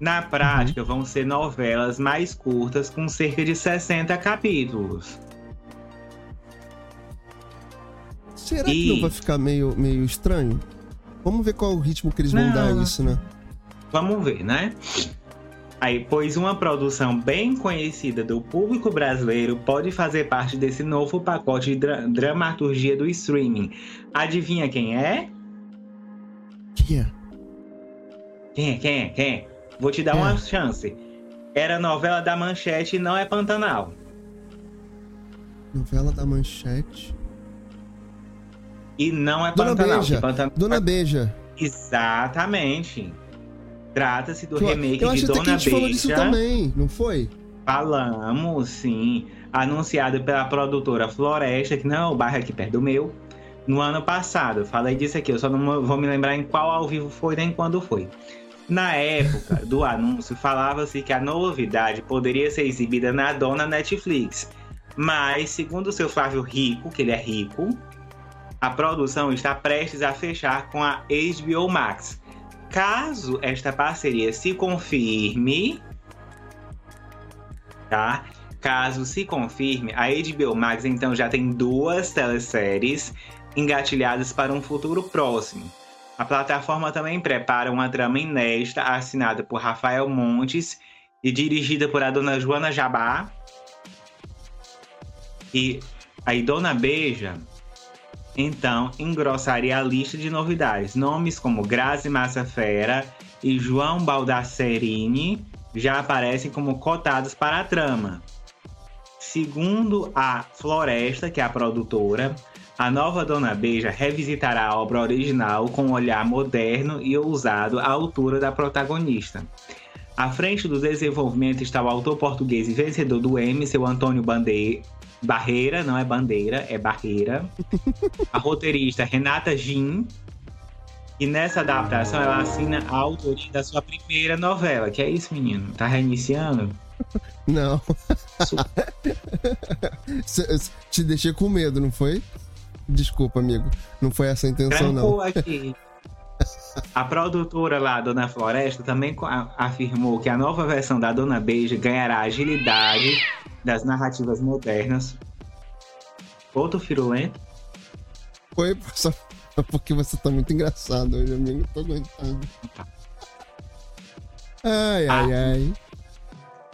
Speaker 2: Na prática, uhum. vão ser novelas mais curtas, com cerca de 60 capítulos.
Speaker 1: Será e... que não vai ficar meio, meio estranho? Vamos ver qual é o ritmo que eles vão não. dar isso, né?
Speaker 2: Vamos ver, né? Aí, pois uma produção bem conhecida do público brasileiro pode fazer parte desse novo pacote de dra dramaturgia do streaming. Adivinha quem é?
Speaker 1: Quem é?
Speaker 2: Quem é? Quem é? Quem é? Vou te dar é. uma chance. Era novela da Manchete e não é Pantanal.
Speaker 1: Novela da Manchete.
Speaker 2: E não é
Speaker 1: Dona
Speaker 2: Pantanal.
Speaker 1: Beija.
Speaker 2: Pantanal...
Speaker 1: Dona Beija.
Speaker 2: Exatamente. Trata-se do remake
Speaker 1: eu
Speaker 2: de Dona
Speaker 1: que a gente
Speaker 2: Beija.
Speaker 1: falou disso também, não foi?
Speaker 2: Falamos, sim. Anunciado pela produtora Floresta, que não é o bairro aqui perto do meu, no ano passado. Falei disso aqui, eu só não vou me lembrar em qual ao vivo foi nem quando foi. Na época do anúncio, falava-se que a novidade poderia ser exibida na dona Netflix. Mas, segundo o seu Flávio Rico, que ele é rico, a produção está prestes a fechar com a HBO Max. Caso esta parceria se confirme, tá? Caso se confirme, a HBO Max então já tem duas teleséries engatilhadas para um futuro próximo. A plataforma também prepara uma trama inédita assinada por Rafael Montes e dirigida por a dona Joana Jabá. E aí Dona Beija então engrossaria a lista de novidades. Nomes como Grazi Massa Fera e João Baldasserini já aparecem como cotados para a trama. Segundo a Floresta, que é a produtora, a nova Dona Beija revisitará a obra original com um olhar moderno e ousado à altura da protagonista. À frente do desenvolvimento está o autor português e vencedor do Emmy, seu Antônio Bandeira, Barreira, não é Bandeira, é Barreira. A roteirista Renata Gin. E nessa adaptação ela assina a autoria da sua primeira novela. Que é isso, menino? Tá reiniciando?
Speaker 1: Não. Te deixei com medo, não foi? Desculpa, amigo. Não foi essa a intenção, Trancou não. aqui.
Speaker 2: A produtora lá, Dona Floresta, também afirmou que a nova versão da Dona Beija ganhará agilidade das narrativas modernas. Outro firulento.
Speaker 1: Foi só porque você tá muito engraçado hoje, amigo. Tô aguentando. Ai, ai, a, ai.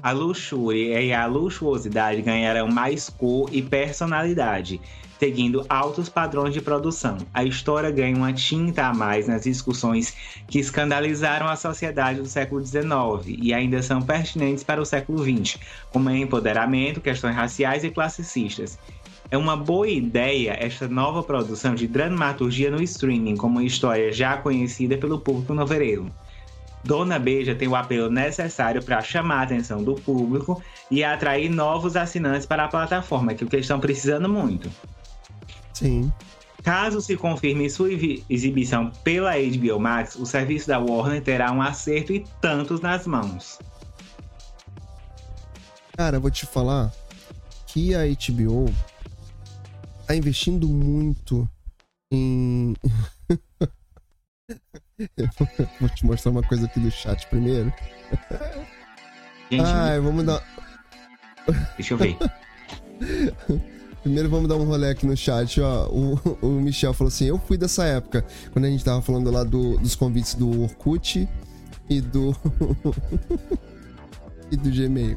Speaker 2: A luxúria e a luxuosidade ganharão mais cor e personalidade seguindo altos padrões de produção. A história ganha uma tinta a mais nas discussões que escandalizaram a sociedade do século XIX e ainda são pertinentes para o século XX, como empoderamento, questões raciais e classicistas. É uma boa ideia esta nova produção de dramaturgia no streaming, como uma história já conhecida pelo público novereiro. Dona Beija tem o apelo necessário para chamar a atenção do público e atrair novos assinantes para a plataforma, que é o que estão precisando muito.
Speaker 1: Sim.
Speaker 2: Caso se confirme sua exibição pela HBO Max, o serviço da Warner terá um acerto e tantos nas mãos.
Speaker 1: Cara, vou te falar que a HBO tá investindo muito em. vou te mostrar uma coisa aqui do chat primeiro. Gente, Ai, vamos dar.
Speaker 2: Deixa eu ver.
Speaker 1: Primeiro vamos dar um rolê aqui no chat, ó. O, o Michel falou assim: Eu fui dessa época, quando a gente tava falando lá do, dos convites do Orkut e do. e do Gmail.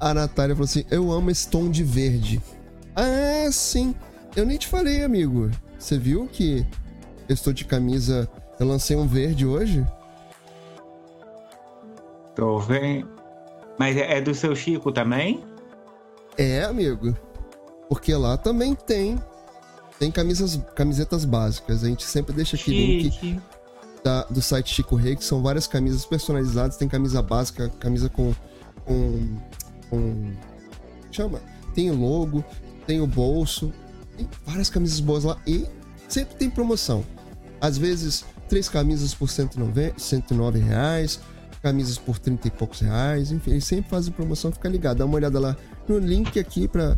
Speaker 1: A Natália falou assim: Eu amo esse tom de verde. Ah, sim. Eu nem te falei, amigo. Você viu que eu estou de camisa. Eu lancei um verde hoje?
Speaker 2: Tô vendo. Mas é, é do seu Chico também?
Speaker 1: É, amigo. Porque lá também tem tem camisas, camisetas básicas. A gente sempre deixa aqui link da, do site Chico Rei, que são várias camisas personalizadas. Tem camisa básica, camisa com. com, com chama? Tem o logo, tem o bolso, tem várias camisas boas lá e sempre tem promoção. Às vezes, três camisas por 109, 109 reais, camisas por 30 e poucos reais, enfim, eles sempre fazem promoção, fica ligado. Dá uma olhada lá no link aqui para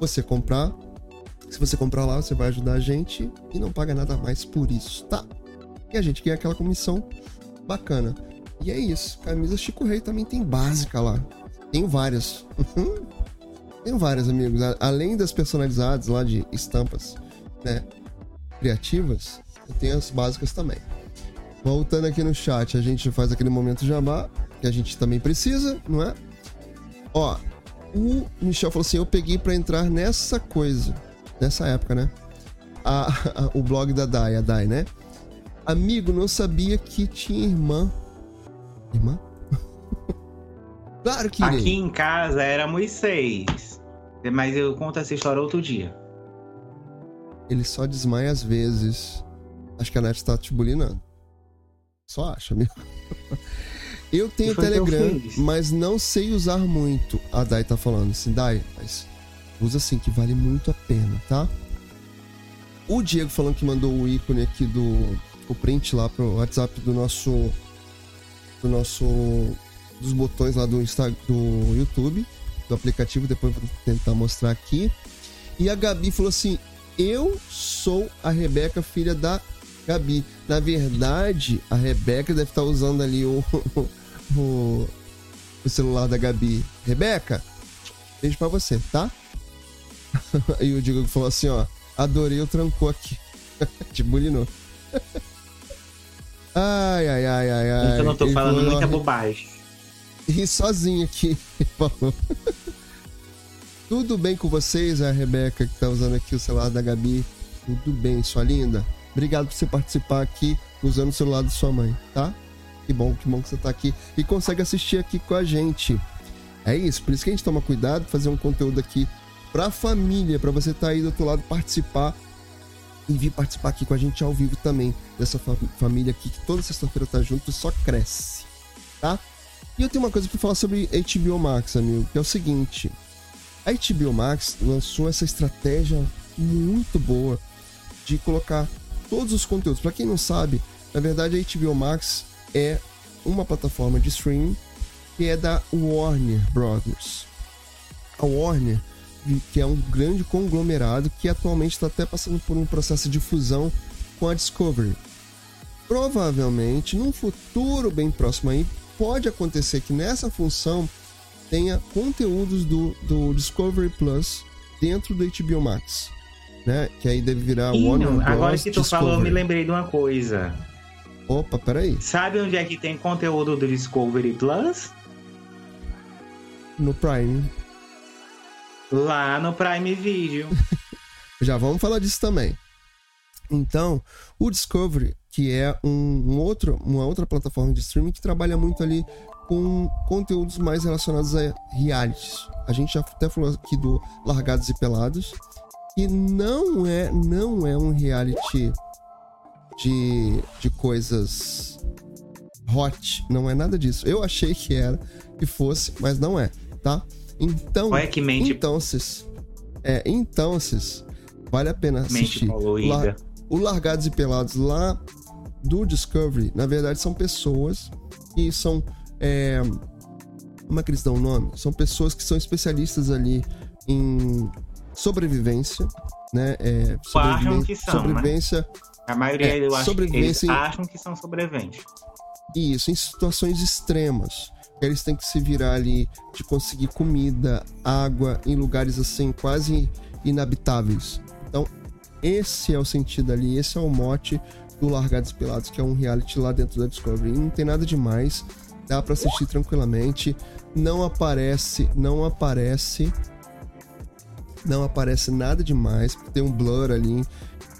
Speaker 1: você comprar. Se você comprar lá, você vai ajudar a gente e não paga nada mais por isso, tá? E a gente quer aquela comissão bacana. E é isso. Camisa Chico Rei também tem básica lá. Tenho várias. Tenho várias, amigos. Além das personalizadas lá de estampas, né? Criativas, tenho as básicas também. Voltando aqui no chat, a gente faz aquele momento jabá, que a gente também precisa, não é? Ó, o Michel falou assim: eu peguei para entrar nessa coisa, nessa época, né? A, a, o blog da Dai, a Dai, né? Amigo, não sabia que tinha irmã. Irmã?
Speaker 2: claro que Aqui em casa éramos seis. Mas eu conto essa história outro dia.
Speaker 1: Ele só desmaia às vezes. Acho que a net tá te bulinando. Só acha, amigo. Eu tenho Telegram, mas não sei usar muito. A Dai tá falando assim, Dai, mas usa assim que vale muito a pena, tá? O Diego falando que mandou o ícone aqui do o print lá pro WhatsApp do nosso do nosso dos botões lá do Instagram, do YouTube, do aplicativo, depois vou tentar mostrar aqui. E a Gabi falou assim: "Eu sou a Rebeca, filha da Gabi. Na verdade, a Rebeca deve estar usando ali o, o, o celular da Gabi. Rebeca, beijo pra você, tá? e o Diego falou assim, ó. Adorei o trancou aqui. Te bulinou. ai, ai, ai, ai, ai.
Speaker 2: Eu não tô ele falando falou, muita bobagem.
Speaker 1: E sozinho aqui, falou. Tudo bem com vocês? A Rebeca que tá usando aqui o celular da Gabi. Tudo bem, sua linda. Obrigado por você participar aqui usando o celular da sua mãe, tá? Que bom, que bom que você tá aqui e consegue assistir aqui com a gente. É isso, por isso que a gente toma cuidado, fazer um conteúdo aqui pra família, para você estar tá aí do outro lado participar e vir participar aqui com a gente ao vivo também dessa fa família aqui que toda sexta-feira tá junto e só cresce, tá? E eu tenho uma coisa para falar sobre HBO Max, amigo, que é o seguinte: a HBO Max lançou essa estratégia muito boa de colocar todos os conteúdos. Para quem não sabe, na verdade a HBO Max é uma plataforma de streaming que é da Warner Brothers. A Warner, que é um grande conglomerado que atualmente está até passando por um processo de fusão com a Discovery. Provavelmente, num futuro bem próximo aí, pode acontecer que nessa função tenha conteúdos do, do Discovery Plus dentro do HBO Max. Né? Que aí deve virar
Speaker 2: Ih,
Speaker 1: Warner Bros.
Speaker 2: Agora que tu
Speaker 1: Discovery.
Speaker 2: falou, eu me lembrei de uma coisa.
Speaker 1: Opa, peraí.
Speaker 2: Sabe onde é que tem conteúdo do Discovery Plus?
Speaker 1: No Prime.
Speaker 2: Lá no Prime Video.
Speaker 1: Já vamos falar disso também. Então, o Discovery, que é um, um outro, uma outra plataforma de streaming que trabalha muito ali com conteúdos mais relacionados a realities. A gente já até falou aqui do Largados e Pelados, que não é, não é um reality de, de coisas hot, não é nada disso. Eu achei que era, que fosse, mas não é, tá? Então,
Speaker 2: Olha que mente,
Speaker 1: então, cis, é, então, cis, vale a pena
Speaker 2: mente
Speaker 1: assistir.
Speaker 2: poluída.
Speaker 1: Lar- o Largados e Pelados lá do Discovery, na verdade, são pessoas que são. é, como é que eles dão o nome? São pessoas que são especialistas ali em sobrevivência, né? É,
Speaker 2: acham que são, né? A maioria
Speaker 1: É,
Speaker 2: eu acho eles
Speaker 1: em-
Speaker 2: acham que são sobreviventes.
Speaker 1: Isso, em situações extremas. Eles têm que se virar ali de conseguir comida, água em lugares assim quase inabitáveis. Então, esse é o sentido ali, esse é o mote do Largados Pelados, que é um reality lá dentro da Discovery. E não tem nada demais, dá pra assistir tranquilamente. Não aparece, não aparece, não aparece nada demais, tem um blur ali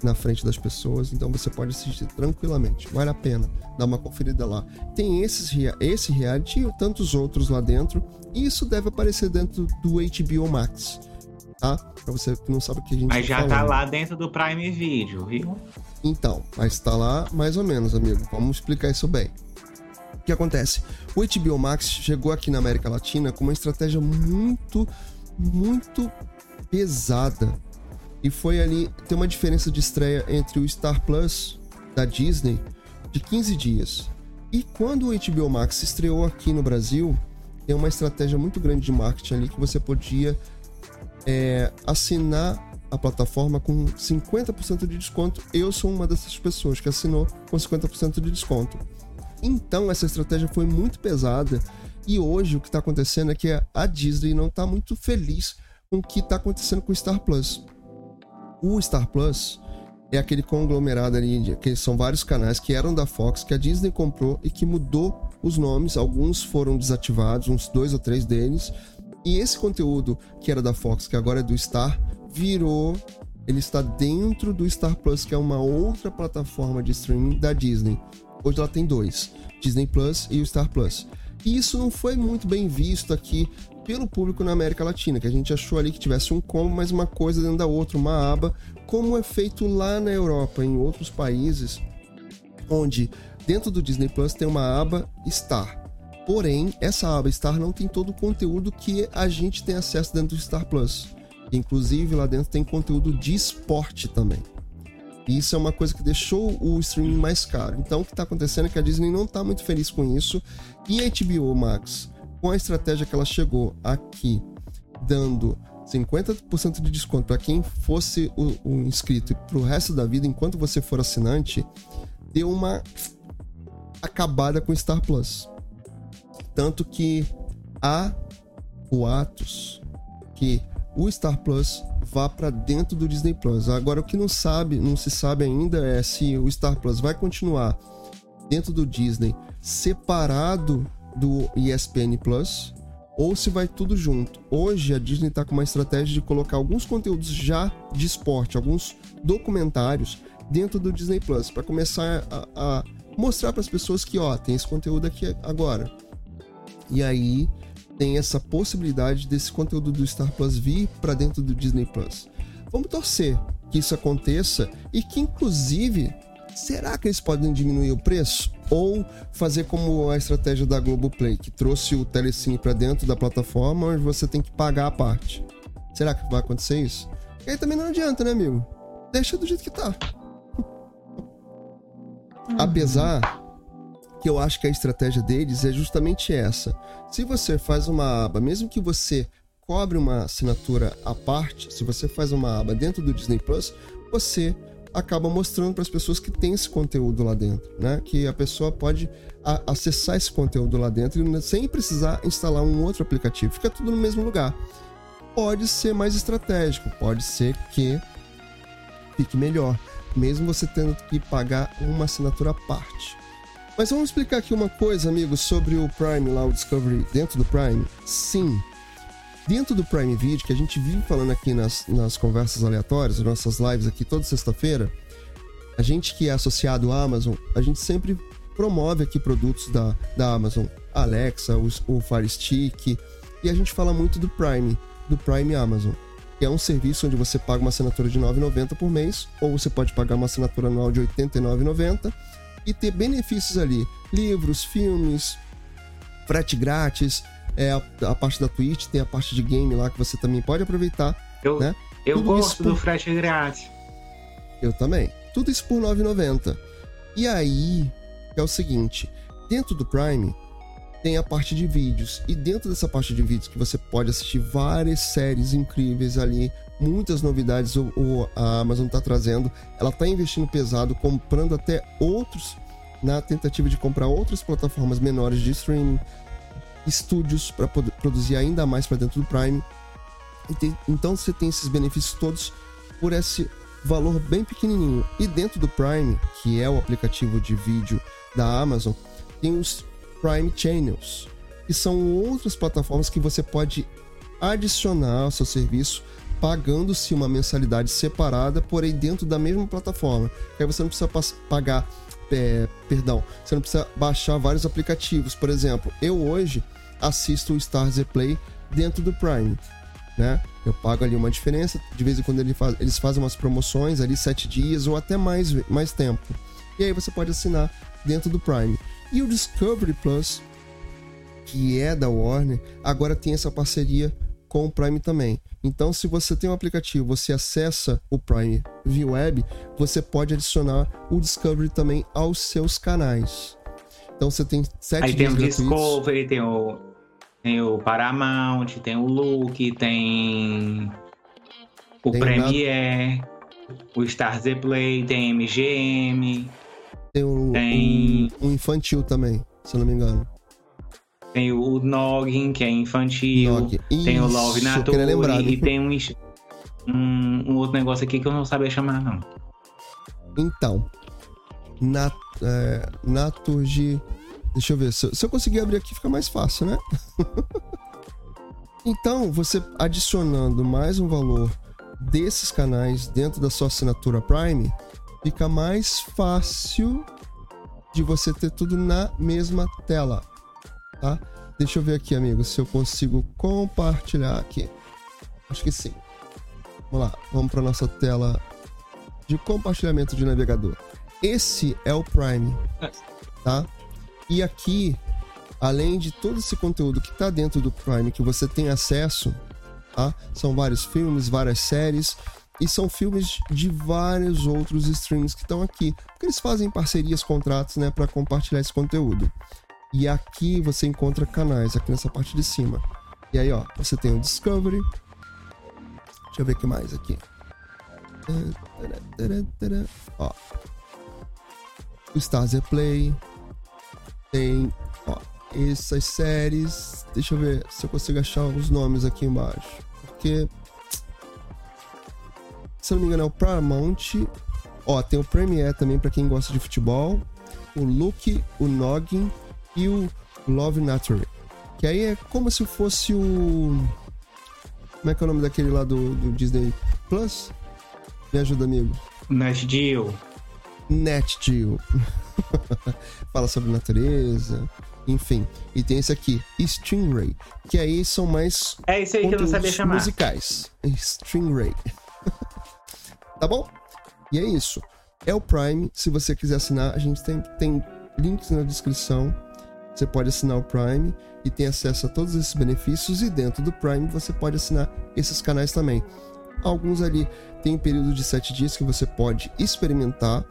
Speaker 1: na frente das pessoas, então você pode assistir tranquilamente, vale a pena dar uma conferida lá. Tem esses, esse reality e tantos outros lá dentro, e isso deve aparecer dentro do HBO Max, tá? Pra você que não sabe o que a gente
Speaker 2: Mas
Speaker 1: tá
Speaker 2: já tá
Speaker 1: falando.
Speaker 2: lá dentro do Prime Video, viu?
Speaker 1: Então, mas tá lá mais ou menos, amigo. Vamos explicar isso bem. O que acontece? O HBO Max chegou aqui na América Latina com uma estratégia muito, muito pesada. E foi ali, tem uma diferença de estreia entre o Star Plus da Disney de 15 dias. E quando o HBO Max estreou aqui no Brasil, tem uma estratégia muito grande de marketing ali que você podia é, assinar a plataforma com 50% de desconto. Eu sou uma dessas pessoas que assinou com 50% de desconto. Então essa estratégia foi muito pesada e hoje o que está acontecendo é que a Disney não está muito feliz com o que está acontecendo com o Star Plus. O Star Plus é aquele conglomerado ali, que são vários canais que eram da Fox, que a Disney comprou e que mudou os nomes. Alguns foram desativados, uns dois ou três deles. E esse conteúdo que era da Fox, que agora é do Star, virou. Ele está dentro do Star Plus, que é uma outra plataforma de streaming da Disney. Hoje ela tem dois: Disney Plus e o Star Plus. E isso não foi muito bem visto aqui pelo público na América Latina, que a gente achou ali que tivesse um combo, mas uma coisa dentro da outra, uma aba, como é feito lá na Europa, em outros países, onde dentro do Disney Plus tem uma aba Star. Porém, essa aba Star não tem todo o conteúdo que a gente tem acesso dentro do Star Plus. Inclusive, lá dentro tem conteúdo de esporte também. E isso é uma coisa que deixou o streaming mais caro. Então, o que está acontecendo é que a Disney não está muito feliz com isso. E a HBO Max, com a estratégia que ela chegou aqui, dando 50% de desconto para quem fosse o, o inscrito para o resto da vida, enquanto você for assinante, deu uma acabada com Star Plus. Tanto que há boatos que o Star Plus vá para dentro do Disney Plus. Agora o que não sabe, não se sabe ainda é se o Star Plus vai continuar dentro do Disney separado do ESPN Plus ou se vai tudo junto. Hoje a Disney está com uma estratégia de colocar alguns conteúdos já de esporte, alguns documentários dentro do Disney Plus para começar a, a mostrar para as pessoas que, ó, tem esse conteúdo aqui agora. E aí tem essa possibilidade desse conteúdo do Star Plus vir para dentro do Disney Plus. Vamos torcer que isso aconteça e que, inclusive, será que eles podem diminuir o preço? Ou fazer como a estratégia da Globoplay, que trouxe o Telecine para dentro da plataforma, onde você tem que pagar a parte. Será que vai acontecer isso? E aí também não adianta, né, amigo? Deixa do jeito que tá. Uhum. Apesar que eu acho que a estratégia deles é justamente essa. Se você faz uma aba, mesmo que você cobre uma assinatura à parte, se você faz uma aba dentro do Disney Plus, você acaba mostrando para as pessoas que tem esse conteúdo lá dentro, né? Que a pessoa pode a, acessar esse conteúdo lá dentro sem precisar instalar um outro aplicativo. Fica tudo no mesmo lugar. Pode ser mais estratégico, pode ser que fique melhor, mesmo você tendo que pagar uma assinatura à parte. Mas vamos explicar aqui uma coisa, amigos, sobre o Prime lá, o Discovery dentro do Prime. Sim, dentro do Prime Video, que a gente vive falando aqui nas, nas conversas aleatórias, nas nossas lives aqui toda sexta-feira, a gente que é associado à Amazon, a gente sempre promove aqui produtos da, da Amazon, Alexa, o, o Fire Stick, e a gente fala muito do Prime, do Prime Amazon, que é um serviço onde você paga uma assinatura de R$ 9,90 por mês, ou você pode pagar uma assinatura anual de R$ 89,90 e ter benefícios ali, livros, filmes, frete grátis, é a, a, parte da Twitch, tem a parte de game lá que você também pode aproveitar.
Speaker 2: Eu,
Speaker 1: né?
Speaker 2: eu gosto por... do frete grátis.
Speaker 1: Eu também. Tudo isso por R$ 9,90. E aí é o seguinte: dentro do Prime tem a parte de vídeos. E dentro dessa parte de vídeos que você pode assistir várias séries incríveis ali, muitas novidades o, o a Amazon está trazendo. Ela está investindo pesado, comprando até outros na tentativa de comprar outras plataformas menores de streaming estúdios para produzir ainda mais para dentro do Prime. Então você tem esses benefícios todos por esse valor bem pequenininho. E dentro do Prime, que é o aplicativo de vídeo da Amazon, tem os Prime Channels, que são outras plataformas que você pode adicionar ao seu serviço pagando-se uma mensalidade separada, porém dentro da mesma plataforma. aí você não precisa pagar é, perdão, você não precisa baixar vários aplicativos. Por exemplo, eu hoje assisto o Stars Play dentro do Prime, né? Eu pago ali uma diferença, de vez em quando ele faz, eles fazem umas promoções ali, sete dias ou até mais, mais tempo. E aí você pode assinar dentro do Prime. E o Discovery Plus, que é da Warner, agora tem essa parceria com o Prime também. Então, se você tem um aplicativo, você acessa o Prime via web, você pode adicionar o Discovery também aos seus canais. Então, você tem sete
Speaker 2: Aí tem o. Discovery, tem o, tem o Paramount, tem o Look, tem o tem Premiere, o Stars Play, tem MGM.
Speaker 1: Tem, o, tem... Um, um infantil também, se eu não me engano.
Speaker 2: Tem o Noggin, que é infantil. Tem o Love Nature. E tem um, um, um, outro negócio aqui que eu não sabia chamar, não.
Speaker 1: Então. Nat, é, Naturgy. Deixa eu ver. Se, se eu conseguir abrir aqui, fica mais fácil, né? então, você adicionando mais um valor desses canais dentro da sua assinatura Prime, fica mais fácil de você ter tudo na mesma tela tá? Deixa eu ver aqui, amigo, se eu consigo compartilhar aqui. Acho que sim. Vamos lá, vamos para nossa tela de compartilhamento de navegador. Esse é o Prime, tá? E aqui, além de todo esse conteúdo que está dentro do Prime que você tem acesso, tá? São vários filmes, várias séries e são filmes de vários outros streams que estão aqui, porque eles fazem parcerias, contratos, né, para compartilhar esse conteúdo. E aqui você encontra canais, aqui nessa parte de cima. E aí, ó, você tem o Discovery. Deixa eu ver o que mais aqui. Ó. O Stars Play. Tem, ó, essas séries. Deixa eu ver se eu consigo achar os nomes aqui embaixo. Porque. Se eu não me engano, é o Paramount. Ó, tem o Premiere também para quem gosta de futebol. O Look, o Noggin e o Love Nature. Que aí é como se fosse o. Como é que é o nome daquele lá do, do Disney Plus? Me ajuda, amigo.
Speaker 2: NetGeo.
Speaker 1: NetGeo. Fala sobre natureza, enfim. E tem esse aqui, Stingray, que aí são mais
Speaker 2: É isso aí que eu não sabia chamar.
Speaker 1: musicais. Stingray. tá bom? E é isso. É o Prime. Se você quiser assinar, a gente tem, tem links na descrição. Você pode assinar o Prime e tem acesso a todos esses benefícios. E dentro do Prime você pode assinar esses canais também. Alguns ali tem um período de 7 dias que você pode experimentar.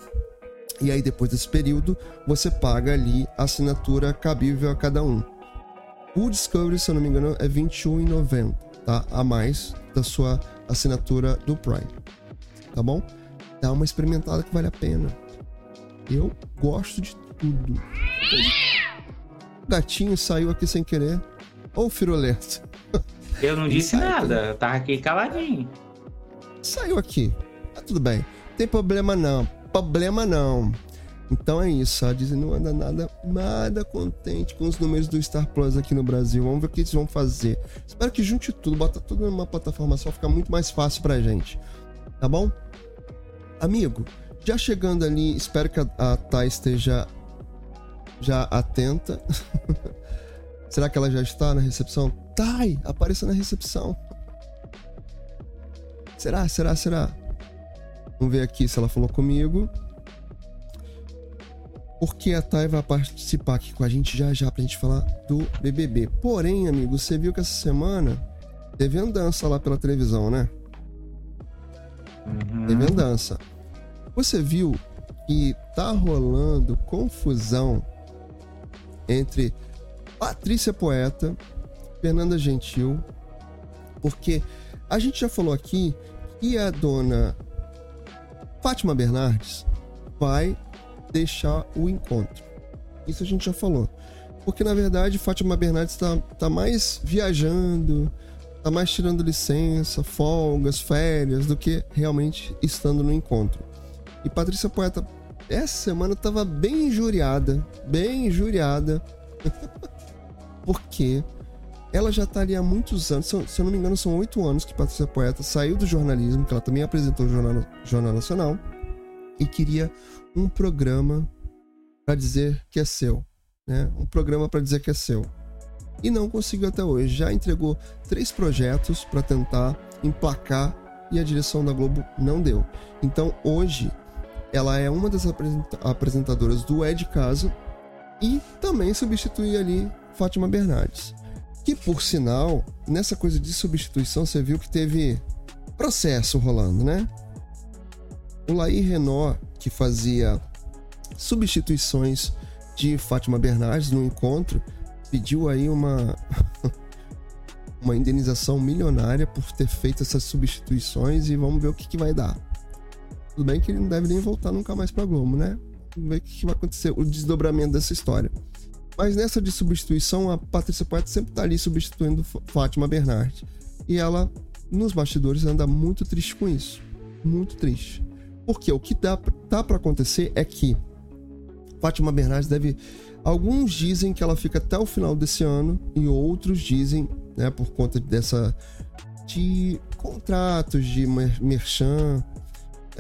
Speaker 1: E aí, depois desse período, você paga ali a assinatura cabível a cada um. O Discovery, se eu não me engano, é R$ 21,90, tá? A mais da sua assinatura do Prime. Tá bom? Dá uma experimentada que vale a pena. Eu gosto de tudo. Gatinho saiu aqui sem querer. Ô, oh, Firulento.
Speaker 2: Eu não disse nada, eu tava aqui caladinho.
Speaker 1: Saiu aqui. Tá tudo bem. Tem problema não. Problema não. Então é isso, a Disney não anda nada, nada contente com os números do Star Plus aqui no Brasil. Vamos ver o que eles vão fazer. Espero que junte tudo, bota tudo numa plataforma só, fica muito mais fácil pra gente. Tá bom? Amigo, já chegando ali, espero que a, a Thay esteja já atenta. Será que ela já está na recepção? Thay, apareça na recepção. Será, será, será? Vamos ver aqui se ela falou comigo. Porque a Thay vai participar aqui com a gente já já pra gente falar do BBB. Porém, amigo, você viu que essa semana teve andança lá pela televisão, né?
Speaker 2: Uhum.
Speaker 1: Teve andança. Você viu que tá rolando confusão entre Patrícia Poeta, Fernanda Gentil, porque a gente já falou aqui que a dona Fátima Bernardes vai deixar o encontro. Isso a gente já falou. Porque na verdade Fátima Bernardes está tá mais viajando, tá mais tirando licença, folgas, férias, do que realmente estando no encontro. E Patrícia Poeta, essa semana tava bem injuriada, bem injuriada, porque ela já tá ali há muitos anos, se eu não me engano, são oito anos que Patrícia Poeta saiu do jornalismo, que ela também apresentou o Jornal, Jornal Nacional, e queria um programa para dizer que é seu, né? Um programa para dizer que é seu. E não conseguiu até hoje. Já entregou três projetos para tentar emplacar e a direção da Globo não deu. Então hoje ela é uma das apresentadoras do É de Casa e também substitui ali Fátima Bernardes. Que por sinal, nessa coisa de substituição, você viu que teve processo rolando, né? O Laí Renault, que fazia substituições de Fátima Bernardes no encontro, pediu aí uma uma indenização milionária por ter feito essas substituições e vamos ver o que, que vai dar. Tudo bem que ele não deve nem voltar nunca mais pra Globo, né? Vamos ver o que, vai acontecer, o desdobramento dessa história. Mas nessa de substituição, a Patrícia Poeta sempre tá ali substituindo Fátima Bernardes. E ela, nos bastidores, anda muito triste com isso. Muito triste. Porque o que dá, tá para acontecer é que Fátima Bernardes deve. Alguns dizem que ela fica até o final desse ano, e outros dizem, né, por conta dessa. de contratos de merchan.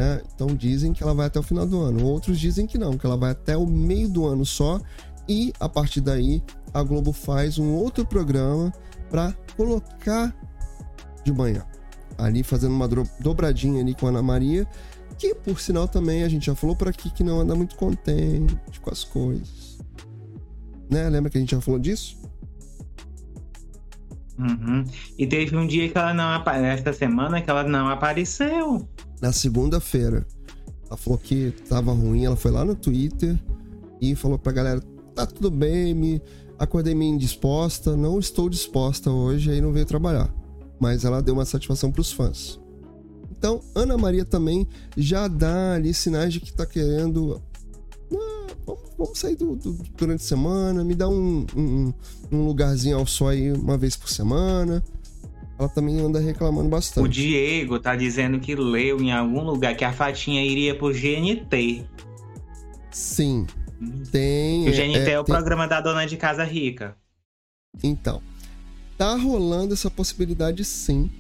Speaker 1: Né, então dizem que ela vai até o final do ano. Outros dizem que não, que ela vai até o meio do ano só. E a partir daí, a Globo faz um outro programa para colocar de manhã. Ali fazendo uma dobradinha ali com a Ana Maria que por sinal também a gente já falou por aqui que não anda muito contente com as coisas. Né? Lembra que a gente já falou disso?
Speaker 2: Uhum. E teve um dia que ela não apareceu, essa semana que ela não apareceu.
Speaker 1: Na segunda-feira. Ela falou que tava ruim, ela foi lá no Twitter e falou pra galera: tá tudo bem, me acordei meio indisposta, não estou disposta hoje, aí não veio trabalhar. Mas ela deu uma satisfação pros fãs. Então, Ana Maria também já dá ali sinais de que tá querendo. Vamos, vamos, sair do, do, durante a semana, me dá um, um, um lugarzinho ao sol aí uma vez por semana. Ela também anda reclamando bastante.
Speaker 2: O Diego tá dizendo que leu em algum lugar que a Fatinha iria pro GNT.
Speaker 1: Sim. Tem.
Speaker 2: O GNT é, é o tem... programa da dona de casa rica.
Speaker 1: Então. Tá rolando essa possibilidade sim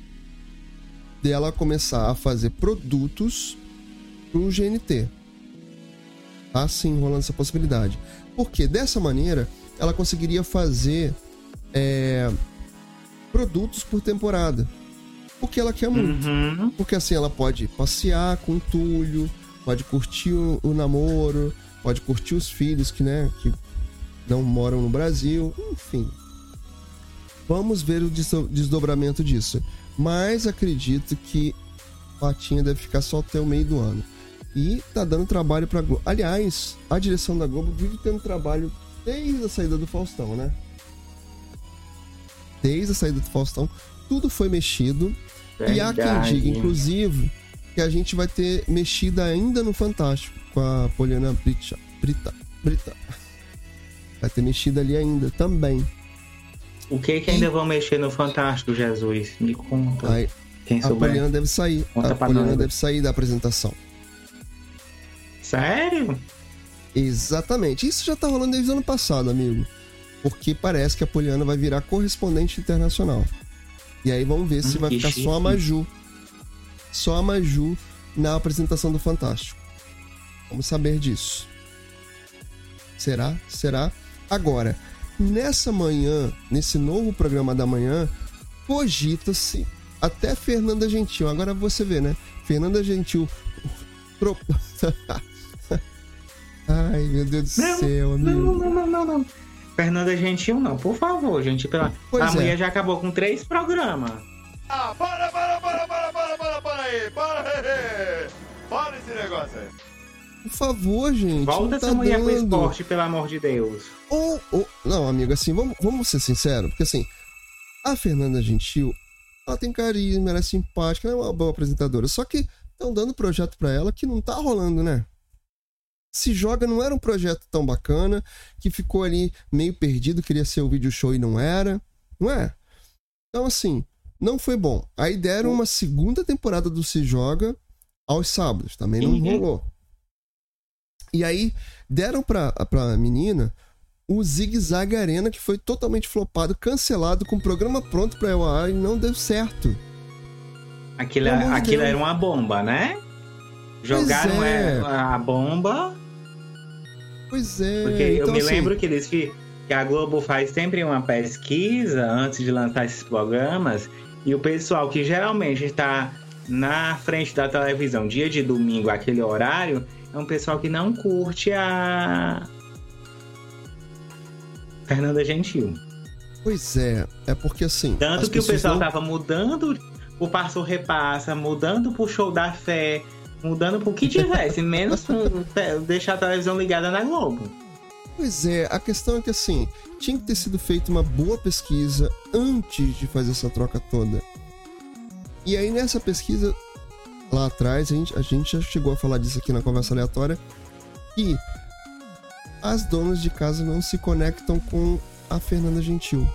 Speaker 1: dela começar a fazer produtos pro GNT. Tá sim rolando essa possibilidade. Porque dessa maneira ela conseguiria fazer é, produtos por temporada. O que ela quer muito.
Speaker 2: Uhum.
Speaker 1: Porque assim ela pode passear com o Túlio, pode curtir o, o namoro, pode curtir os filhos que, né, que não moram no Brasil, enfim. Vamos ver o desdo- desdobramento disso. Mas acredito que Patinha deve ficar só até o meio do ano. E tá dando trabalho pra Globo. Aliás, a direção da Globo vive tendo trabalho desde a saída do Faustão, né? Desde a saída do Faustão, tudo foi mexido. E há quem
Speaker 2: Verdade.
Speaker 1: diga, inclusive, que a gente vai ter mexida ainda no Fantástico com a Poliana Brita. Brita. Brita. Vai ter mexida ali ainda também.
Speaker 2: O que que ainda vão mexer no Fantástico, Jesus? Me conta.
Speaker 1: Aí,
Speaker 2: Quem
Speaker 1: a. Poliana deve sair.
Speaker 2: Conta
Speaker 1: a Poliana
Speaker 2: nós.
Speaker 1: deve sair da apresentação.
Speaker 2: Sério?
Speaker 1: Exatamente. Isso já tá rolando desde o ano passado, amigo. Porque parece que a Poliana vai virar correspondente internacional. E aí vamos ver se
Speaker 2: Hum,
Speaker 1: vai ficar
Speaker 2: chique.
Speaker 1: só a Maju. Só a Maju na apresentação do Fantástico. Vamos saber disso. Será? Será? Agora, nessa manhã, nesse novo programa da manhã, cogita-se até Fernanda Gentil. Agora você vê, né? Fernanda Gentil. Ai, meu Deus do
Speaker 2: Não,
Speaker 1: céu, amigo.
Speaker 2: Não, não, não, não, não. Fernanda Gentil, não, por favor, gente. Pela...
Speaker 1: Pois
Speaker 2: a
Speaker 1: é.
Speaker 2: mulher já acabou com três programas.
Speaker 5: Ah, para, para, para, para, para, para, para aí, para aí. Para esse negócio aí.
Speaker 1: Por favor, gente.
Speaker 2: Volta
Speaker 1: não
Speaker 2: essa
Speaker 1: tá
Speaker 2: mulher pro
Speaker 1: dando.
Speaker 2: esporte, pelo amor de Deus.
Speaker 1: Ou, ou- Não, amigo, assim, vamos, vamos ser sinceros, porque assim, a Fernanda Gentil, ela tem carisma, ela é simpática, ela é uma boa apresentadora. Só que estão dando projeto pra ela que não tá rolando, né? Se Joga não era um projeto tão bacana, que ficou ali meio perdido, queria ser o vídeo show e não era, não é? Então, assim, não foi bom. Aí deram uma segunda temporada do Se Joga aos sábados, também não
Speaker 2: Uhum.
Speaker 1: rolou. E aí deram pra, pra menina o Zig Zag Arena, que foi totalmente flopado, cancelado, com o programa pronto pra eu ar e não deu certo.
Speaker 2: Aquilo,
Speaker 1: de
Speaker 2: aquilo era uma bomba, né? Jogaram
Speaker 1: é.
Speaker 2: é, a bomba,
Speaker 1: Pois é.
Speaker 2: porque eu
Speaker 1: então,
Speaker 2: me
Speaker 1: assim,
Speaker 2: lembro que eles fi- que a Globo faz sempre uma pesquisa antes de lançar esses programas, e o pessoal que geralmente está na frente da televisão dia de domingo, aquele horário, é um pessoal que não curte a Fernanda Gentil.
Speaker 1: Pois é, é porque assim.
Speaker 2: Tanto que o pessoal
Speaker 1: não-
Speaker 2: tava mudando o passo repassa, mudando pro show da fé, mudando pro que tivesse, menos deixar a televisão ligada na Globo.
Speaker 1: Pois é, a questão é que assim, tinha que ter sido feita uma boa pesquisa antes de fazer essa troca toda. E aí nessa pesquisa, lá atrás, a gente, a gente já chegou a falar disso aqui na conversa aleatória, que as donas de casa não se conectam com a Fernanda Gentil.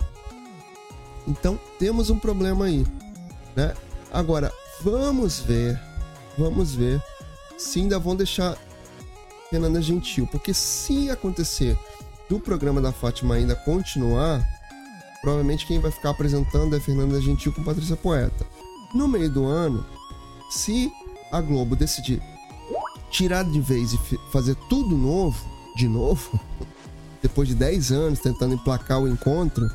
Speaker 1: Então temos um problema aí, né? Agora, vamos ver, vamos ver se ainda vão deixar Fernanda Gentil, porque se acontecer do programa da Fátima ainda continuar, provavelmente quem vai ficar apresentando é Fernanda Gentil com Patrícia Poeta. No meio do ano, se a Globo decidir tirar de vez e fazer tudo novo, de novo, depois de 10 anos tentando emplacar o encontro,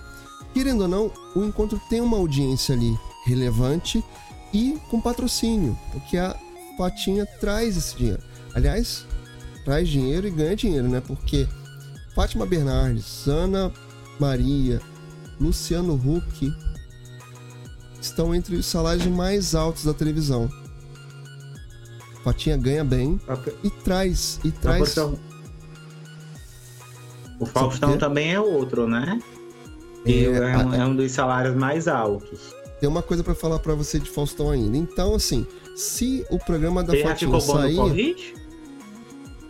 Speaker 1: querendo ou não, o encontro tem uma audiência ali relevante e com patrocínio, porque a Fatinha traz esse dinheiro. Aliás, traz dinheiro e ganha dinheiro, né? Porque Fátima Bernardes, Ana Maria, Luciano Huck estão entre os salários mais altos da televisão. Fatinha ganha bem e traz e traz
Speaker 2: O Faustão também é outro, né?
Speaker 1: É,
Speaker 2: é, um,
Speaker 1: a-
Speaker 2: é um dos salários mais altos.
Speaker 1: tem uma coisa pra falar pra você de Faustão ainda. Então, assim, se o programa da Fatinha sair,
Speaker 2: Covid?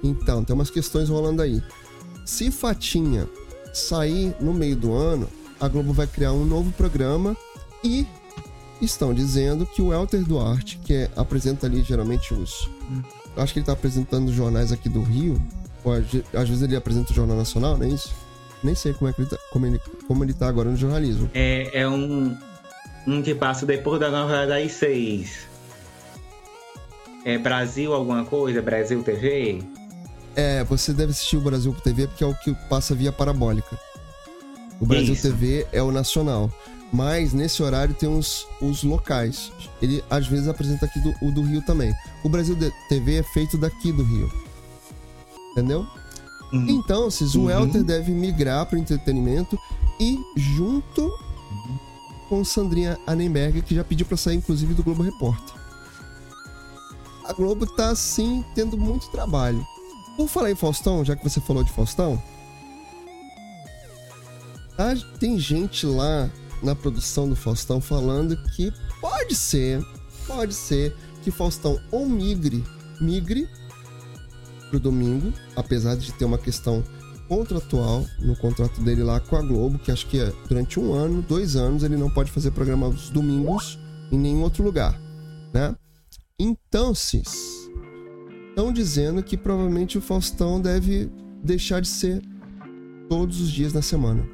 Speaker 1: Então, tem umas questões rolando aí. Se Fatinha sair no meio do ano, a Globo vai criar um novo programa e estão dizendo que o Elter Duarte, que é- apresenta ali geralmente os. Eu acho que ele tá apresentando os jornais aqui do Rio. Ou às às vezes ele apresenta o Jornal Nacional, não é isso? Nem sei como, é que ele tá, como, ele, como ele tá agora no jornalismo.
Speaker 2: É, é um, um que passa depois da novela das seis. É Brasil alguma coisa? Brasil TV?
Speaker 1: É, você deve assistir o Brasil TV porque é o que passa via parabólica. O Brasil
Speaker 2: Isso.
Speaker 1: TV é o nacional. Mas nesse horário tem os, os locais. Ele às vezes apresenta aqui do, o do Rio também. O Brasil TV é feito daqui do Rio. Entendeu?
Speaker 2: Hum.
Speaker 1: Então, Cis, o
Speaker 2: Uhum.
Speaker 1: Deve migrar para o entretenimento e junto com Sandrinha Annenberg, que já pediu para sair inclusive do Globo Repórter. A Globo tá assim tendo muito trabalho. Por falar em Faustão, já que você falou de Faustão, tá- tem gente lá na produção do Faustão falando que pode ser, pode ser que Faustão ou migre, migre pro domingo, apesar de ter uma questão contratual no contrato dele lá com a Globo, que acho que é durante um ano, dois anos, ele não pode fazer programa aos domingos em nenhum outro lugar, né? Então, Cis, estão dizendo que provavelmente o Faustão deve deixar de ser todos os dias na semana.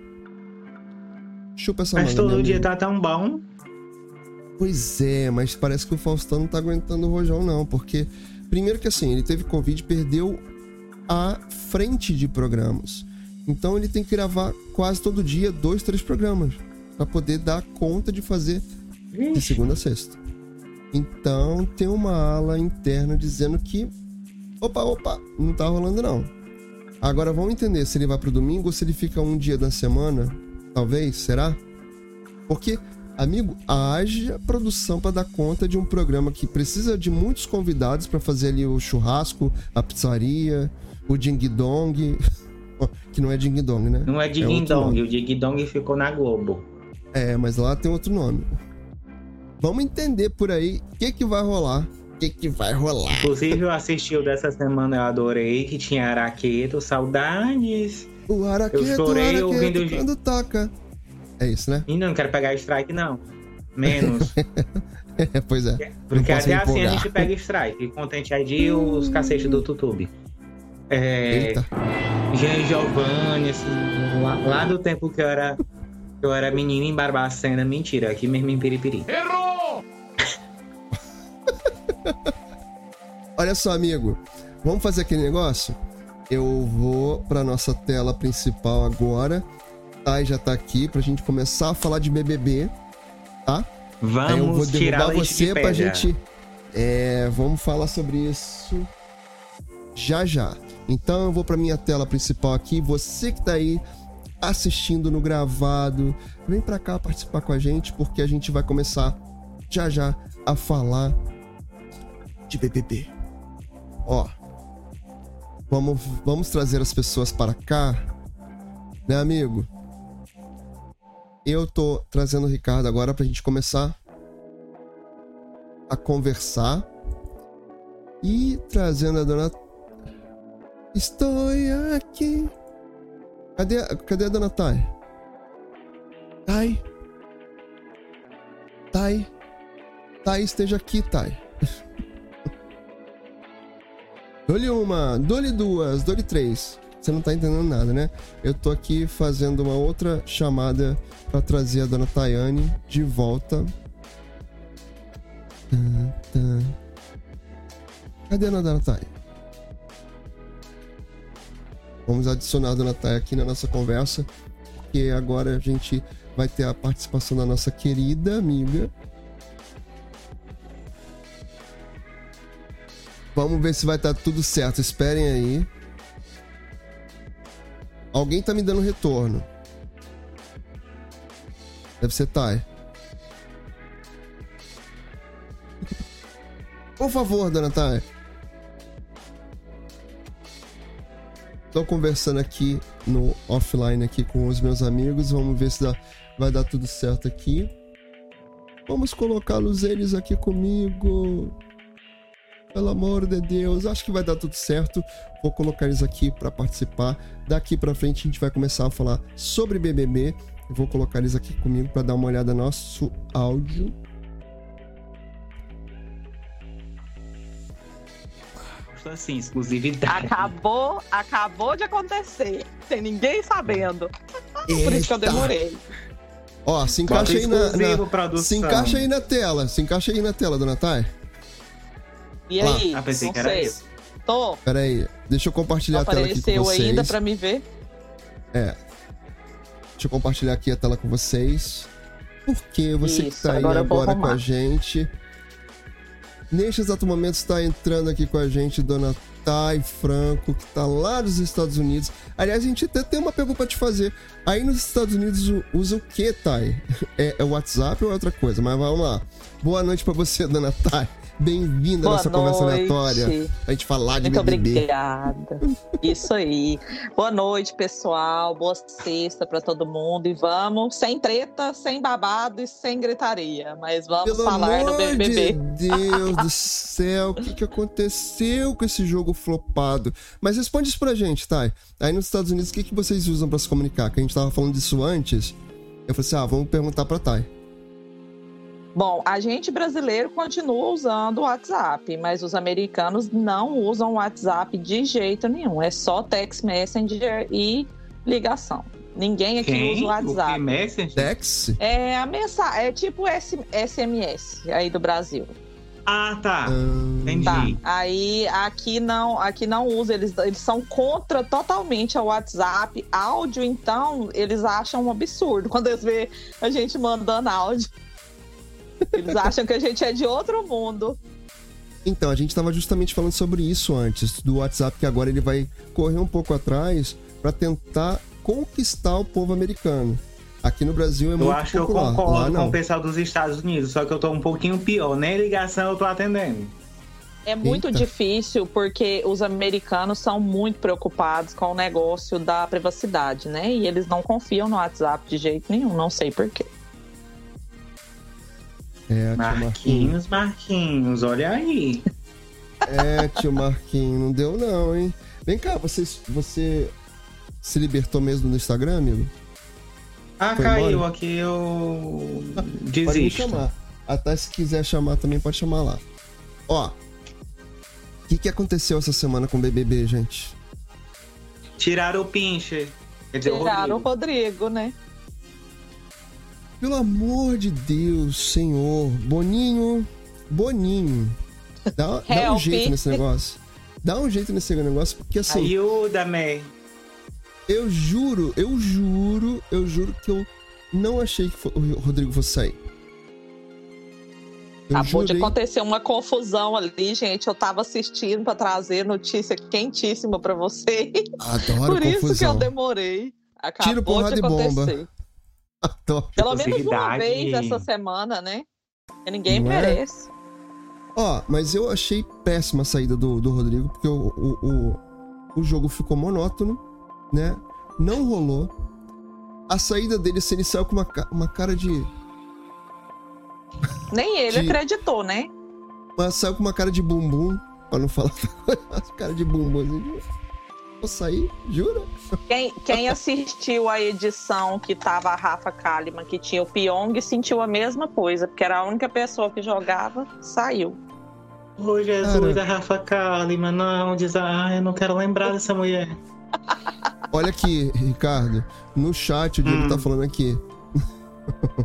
Speaker 1: Chupa essa
Speaker 2: Mas
Speaker 1: manga,
Speaker 2: todo dia tá tão bom.
Speaker 1: Pois é, mas parece que o Faustão não tá aguentando o rojão, não. Porque, primeiro que assim, ele teve Covid, perdeu a frente de programas. Então ele tem que gravar quase todo dia dois, três programas. Pra poder dar conta de fazer de segunda a sexta. Então tem uma ala interna dizendo que. Opa, opa, não tá rolando não. Agora vamos entender se ele vai pro domingo ou se ele fica um dia da semana. Talvez, será? Porque, amigo, haja produção para dar conta de um programa que precisa de muitos convidados para fazer ali o churrasco, a pizzaria, o ding dong. que não é ding dong, né?
Speaker 2: Não é Ding Dong.
Speaker 1: nome.
Speaker 2: o Ding Dong ficou na Globo.
Speaker 1: É, mas lá tem outro nome. Vamos entender por aí o que, que vai rolar. O que, que vai rolar?
Speaker 2: Inclusive, eu assisti o dessa semana, eu adorei, que tinha Araqueto, saudades.
Speaker 1: O araqueto,
Speaker 2: Eu chorei
Speaker 1: o
Speaker 2: ouvindo
Speaker 1: araqueto,
Speaker 2: o-
Speaker 1: quando toca. É isso, né?
Speaker 2: E não quero pegar strike, não. Menos.
Speaker 1: É, pois é.
Speaker 2: Porque até assim a gente pega strike. Contente ID os cacetes do YouTube. É,
Speaker 1: Eita.
Speaker 2: Jean Giovanni, assim, lá, lá do tempo que eu era, eu era menino em Barbacena, mentira, aqui mesmo em Piripiri.
Speaker 5: Errou!
Speaker 1: Olha só, amigo. Vamos fazer aquele negócio? Eu vou pra nossa tela principal agora. Thay já tá aqui pra gente começar a falar de BBB, tá? Aí eu vou
Speaker 2: Vamos tirar
Speaker 1: derrubar
Speaker 2: a
Speaker 1: você pra gente. É, vamos falar sobre isso já já. Então eu vou pra minha tela principal aqui. Você que tá aí assistindo no gravado, vem pra cá participar com a gente porque a gente vai começar já já a falar de BBB. Ó, vamos, vamos trazer as pessoas para cá, né, amigo? Eu tô trazendo o Ricardo agora pra gente começar a conversar e trazendo a dona. Estou aqui. Cadê, cadê a dona Thay? Thay. Thay. Thay, esteja aqui, Thay. Dou-lhe uma, dou-lhe duas, dou-lhe três. Você não tá entendendo nada, né? Eu tô aqui fazendo uma outra chamada pra trazer a dona Tayane de volta. Cadê a dona Thay? Vamos adicionar a dona aqui na nossa conversa, porque agora a gente vai ter a participação da nossa querida amiga. Vamos ver se vai estar tudo certo. Esperem aí. Alguém tá me dando retorno. Deve ser Thay. Por favor, dona Thay. Tô conversando aqui no offline aqui com os meus amigos. Vamos ver se dá- vai dar tudo certo aqui. Vamos colocá-los eles aqui comigo. Pelo amor de Deus, acho que vai dar tudo certo. Vou colocar eles aqui para participar. Daqui para frente a gente vai começar a falar sobre BBB. Vou colocar eles aqui comigo para dar uma olhada no nosso áudio.
Speaker 2: Assim, exclusividade.
Speaker 6: Acabou, acabou de acontecer. Sem ninguém sabendo. Por isso que eu
Speaker 1: Eita.
Speaker 6: demorei.
Speaker 1: Ó, se
Speaker 2: Bota
Speaker 1: encaixa aí na, na-
Speaker 2: produção.
Speaker 1: se encaixa aí na tela. Se encaixa aí na tela, dona Thay.
Speaker 6: E
Speaker 1: Lá.
Speaker 6: aí?
Speaker 2: Ah, pensei
Speaker 6: não
Speaker 2: que era
Speaker 6: sei.
Speaker 2: isso.
Speaker 6: Tô.
Speaker 1: Pera aí, deixa eu compartilhar a tela aqui com
Speaker 6: Apareceu
Speaker 1: vocês.
Speaker 6: ainda pra me ver.
Speaker 1: É. Deixa eu compartilhar aqui a tela com vocês. Porque você que
Speaker 6: Isso,
Speaker 1: tá aí
Speaker 6: agora
Speaker 1: agora com a gente. Neste exato momento está entrando aqui com a gente Dona Thay Franco, que tá lá dos Estados Unidos. Aliás, a gente até tem uma pergunta pra te fazer. Aí nos Estados Unidos usa o que, Thay? É, é WhatsApp ou é outra coisa? Mas vamos lá. Boa noite pra você, Dona Thay. Bem-vinda à nossa conversa
Speaker 6: noite.
Speaker 1: aleatória. A gente falar de
Speaker 6: Muito
Speaker 1: BBB.
Speaker 6: obrigada. Isso aí. Boa noite, pessoal. Boa sexta pra todo mundo. E vamos, sem treta, sem babado e sem gritaria. Mas vamos
Speaker 1: Pelo
Speaker 6: falar
Speaker 1: amor
Speaker 6: no BBB.
Speaker 1: de Deus do céu, o que, que aconteceu com esse jogo flopado? Mas responde isso pra gente, Thay. Aí nos Estados Unidos, o que, que vocês usam pra se comunicar? Que a gente tava falando disso antes. Eu falei assim, ah, vamos perguntar pra Thay.
Speaker 6: Bom, a gente brasileiro continua usando o WhatsApp, mas os americanos não usam o WhatsApp de jeito nenhum. É só text messenger e ligação. Ninguém aqui
Speaker 2: Quem?
Speaker 6: usa o
Speaker 2: O que
Speaker 6: WhatsApp.
Speaker 2: Messenger?
Speaker 1: Dex?
Speaker 6: É a mensagem, é tipo S- SMS aí do Brasil.
Speaker 2: Ah, tá.
Speaker 1: Ah,
Speaker 2: Entendi.
Speaker 6: Tá. Aí aqui não, aqui não usa, eles, eles são contra totalmente ao WhatsApp. Áudio, então, eles acham um absurdo quando eles vê a gente mandando áudio. Eles acham que a gente é de outro mundo.
Speaker 1: Então, a gente tava justamente falando sobre isso antes, do WhatsApp, que agora ele vai correr um pouco atrás pra tentar conquistar o povo americano. Aqui no Brasil é
Speaker 2: Eu
Speaker 1: muito
Speaker 2: acho que eu
Speaker 1: popular. Lá
Speaker 2: concordo com o pessoal dos Estados Unidos, só que eu tô um pouquinho pior. Nem ligação eu tô atendendo.
Speaker 6: É muito
Speaker 1: Eita.
Speaker 6: difícil porque os americanos são muito preocupados com o negócio da privacidade, né? E eles não confiam no WhatsApp de jeito nenhum, não sei porquê.
Speaker 1: É, Marquinhos.
Speaker 2: Marquinhos, Marquinhos, olha aí.
Speaker 1: É, tio Marquinhos, não deu não, hein? Vem cá, você, você se libertou mesmo no Instagram, amigo?
Speaker 2: Ah,
Speaker 1: Foi
Speaker 2: caiu
Speaker 1: embora?
Speaker 2: aqui, eu
Speaker 1: Pode me
Speaker 2: desisto.
Speaker 1: chamar. Até se quiser chamar também, pode chamar lá. Ó, o que, que aconteceu essa semana com o BBB, gente?
Speaker 2: Tiraram o pinche. Quer dizer, o
Speaker 6: Tiraram o
Speaker 2: Rodrigo.
Speaker 6: Rodrigo, né?
Speaker 1: Pelo amor de Deus, senhor. Boninho, Boninho. Dá, dá um jeito nesse negócio. Dá um jeito nesse negócio, porque assim,
Speaker 2: Ajuda-me.
Speaker 1: eu juro, eu juro, eu juro que eu não achei que o Rodrigo fosse sair. Eu
Speaker 6: Acabou de
Speaker 1: jurei-
Speaker 6: acontecer uma confusão ali, gente. Eu tava assistindo pra trazer notícia quentíssima pra vocês.
Speaker 1: Adoro
Speaker 6: Por isso que eu
Speaker 1: confusão.
Speaker 6: demorei. Acabou
Speaker 1: Tiro, porrada
Speaker 6: de
Speaker 1: e bomba.
Speaker 6: Pelo menos uma vez essa semana, né? Que ninguém
Speaker 1: Não é?
Speaker 6: merece.
Speaker 1: Ó, mas eu achei péssima a saída do, do Rodrigo, porque o, o, o, o jogo ficou monótono, né? Não rolou. A saída dele, assim, ele saiu com uma, uma cara de.
Speaker 6: Nem ele
Speaker 1: De-
Speaker 6: acreditou, né?
Speaker 1: Mas saiu com uma cara de bumbum, pra não falar cara de bumbum. Assim. Vou sair? Jura?
Speaker 6: Quem, quem assistiu a edição que tava a Rafa Kalimann, que tinha o Pyong, sentiu a mesma coisa, porque era a única pessoa que jogava, saiu.
Speaker 2: Ô, Jesus,
Speaker 1: Cara.
Speaker 2: a Rafa Kalimann, não, diz, ah, eu não quero lembrar dessa mulher.
Speaker 1: Olha aqui, Ricardo. No chat, o Diego
Speaker 2: Hum.
Speaker 1: tá falando aqui.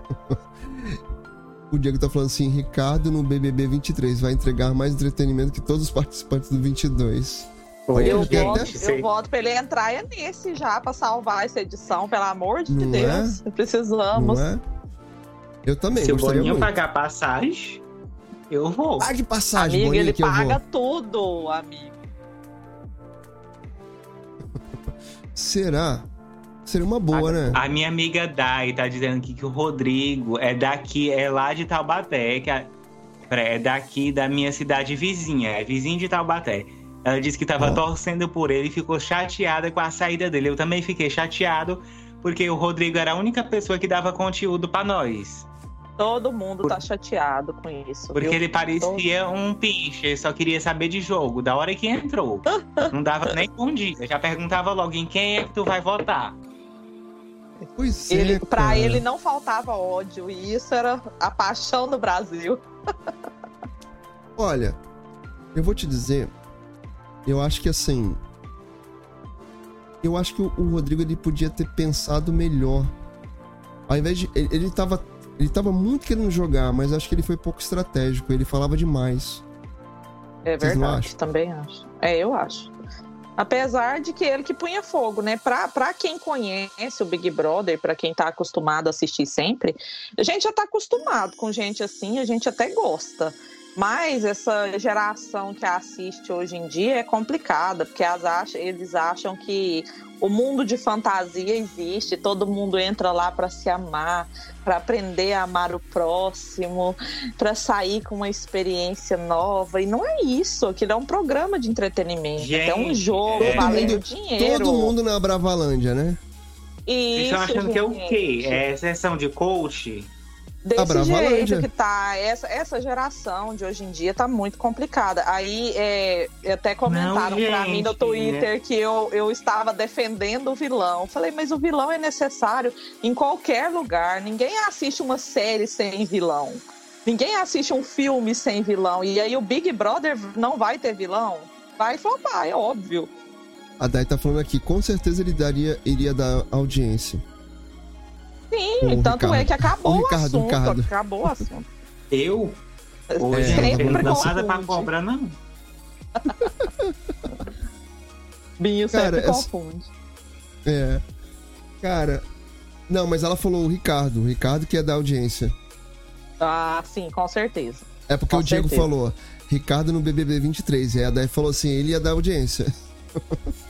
Speaker 1: o Diego tá falando assim: Ricardo no BBB 23 vai entregar mais entretenimento que todos os participantes do 22.
Speaker 6: Eu
Speaker 1: Gente,
Speaker 6: voto, eu voto pra ele entrar é nesse já, pra salvar essa edição, pelo amor de
Speaker 1: Não
Speaker 6: Deus. Precisamos.
Speaker 1: Não é? Eu também,
Speaker 2: Se o Boninho
Speaker 1: muito.
Speaker 2: pagar passagem, eu vou.
Speaker 1: Pague passagem,
Speaker 6: Amigo,
Speaker 1: Boninho,
Speaker 6: ele
Speaker 1: que eu
Speaker 6: paga
Speaker 1: vou.
Speaker 6: tudo, amigo.
Speaker 1: Será? Seria uma boa, né?
Speaker 2: A minha amiga Dai tá dizendo aqui que o Rodrigo é daqui, é lá de Taubaté, que a- pera, é daqui da minha cidade vizinha, é vizinho de Taubaté. Ela disse que tava
Speaker 1: Ó.
Speaker 2: torcendo por ele e ficou chateada com a saída dele. Eu também fiquei chateado, porque o Rodrigo era a única pessoa que dava conteúdo pra nós.
Speaker 6: Todo mundo tá chateado com isso.
Speaker 2: Porque
Speaker 6: viu?
Speaker 2: ele parecia um pinche, ele só queria saber de jogo, da hora que entrou. Não dava nem bom dia, já perguntava logo em quem é que tu vai votar.
Speaker 1: Pois
Speaker 6: Ele,
Speaker 1: é.
Speaker 6: pra ele não faltava ódio, e isso era a paixão do Brasil.
Speaker 1: Olha, eu vou te dizer, eu acho que assim, eu acho que o, o Rodrigo ele podia ter pensado melhor. Ao invés de ele, ele tava ele tava muito querendo jogar, mas acho que ele foi pouco estratégico, ele falava demais.
Speaker 6: É
Speaker 1: Vocês
Speaker 6: verdade, também acho. É, eu acho. Apesar de que ele que punha fogo, né? Pra, pra quem conhece o Big Brother, pra quem tá acostumado a assistir sempre, a gente já tá acostumado com gente assim, a gente até gosta. Mas essa geração que assiste hoje em dia é complicada, porque as ach- eles acham que o mundo de fantasia existe, todo mundo entra lá pra se amar, pra aprender a amar o próximo, pra sair com uma experiência nova. E não é isso, aquilo é um programa de entretenimento, é um
Speaker 2: Gente,
Speaker 6: jogo
Speaker 2: é.
Speaker 6: valendo dinheiro.
Speaker 1: Todo mundo na Bravalândia, né?
Speaker 2: Vocês
Speaker 6: Isso,
Speaker 2: estão achando que é o
Speaker 6: gente.
Speaker 2: quê? É sessão de coach?
Speaker 6: Desse
Speaker 1: Bravalândia.
Speaker 6: jeito que tá, essa, essa geração de hoje em dia tá muito complicada. Aí é, até comentaram
Speaker 2: Não,
Speaker 6: pra mim no
Speaker 2: gente,
Speaker 6: Twitter que eu, eu estava defendendo o vilão. Falei, mas o vilão é necessário em qualquer lugar. Ninguém assiste uma série sem vilão. Ninguém assiste um filme sem vilão. E aí o Big Brother não vai ter vilão? Vai flopar, é óbvio.
Speaker 1: A Dai tá falando aqui, com certeza ele daria, iria dar audiência.
Speaker 6: Sim,
Speaker 1: O
Speaker 6: tanto é
Speaker 1: Ricardo.
Speaker 6: que acabou
Speaker 1: O
Speaker 6: o,
Speaker 1: Ricardo,
Speaker 6: assunto.
Speaker 1: Ricardo.
Speaker 6: Acabou o assunto.
Speaker 2: Eu? Hoje
Speaker 1: É,
Speaker 2: não
Speaker 6: Sempre
Speaker 2: tenho nada pra cobrar, não.
Speaker 6: Binho
Speaker 1: Cara,
Speaker 6: sempre
Speaker 1: essa-
Speaker 6: confunde.
Speaker 1: É. Cara. Não, mas ela falou o Ricardo. O Ricardo que ia dar audiência.
Speaker 6: Ah, sim, com certeza.
Speaker 1: É porque
Speaker 6: Com
Speaker 1: o Diego
Speaker 6: certeza.
Speaker 1: falou, Ricardo no BBB 23. E aí a Dai falou assim, ele ia dar audiência.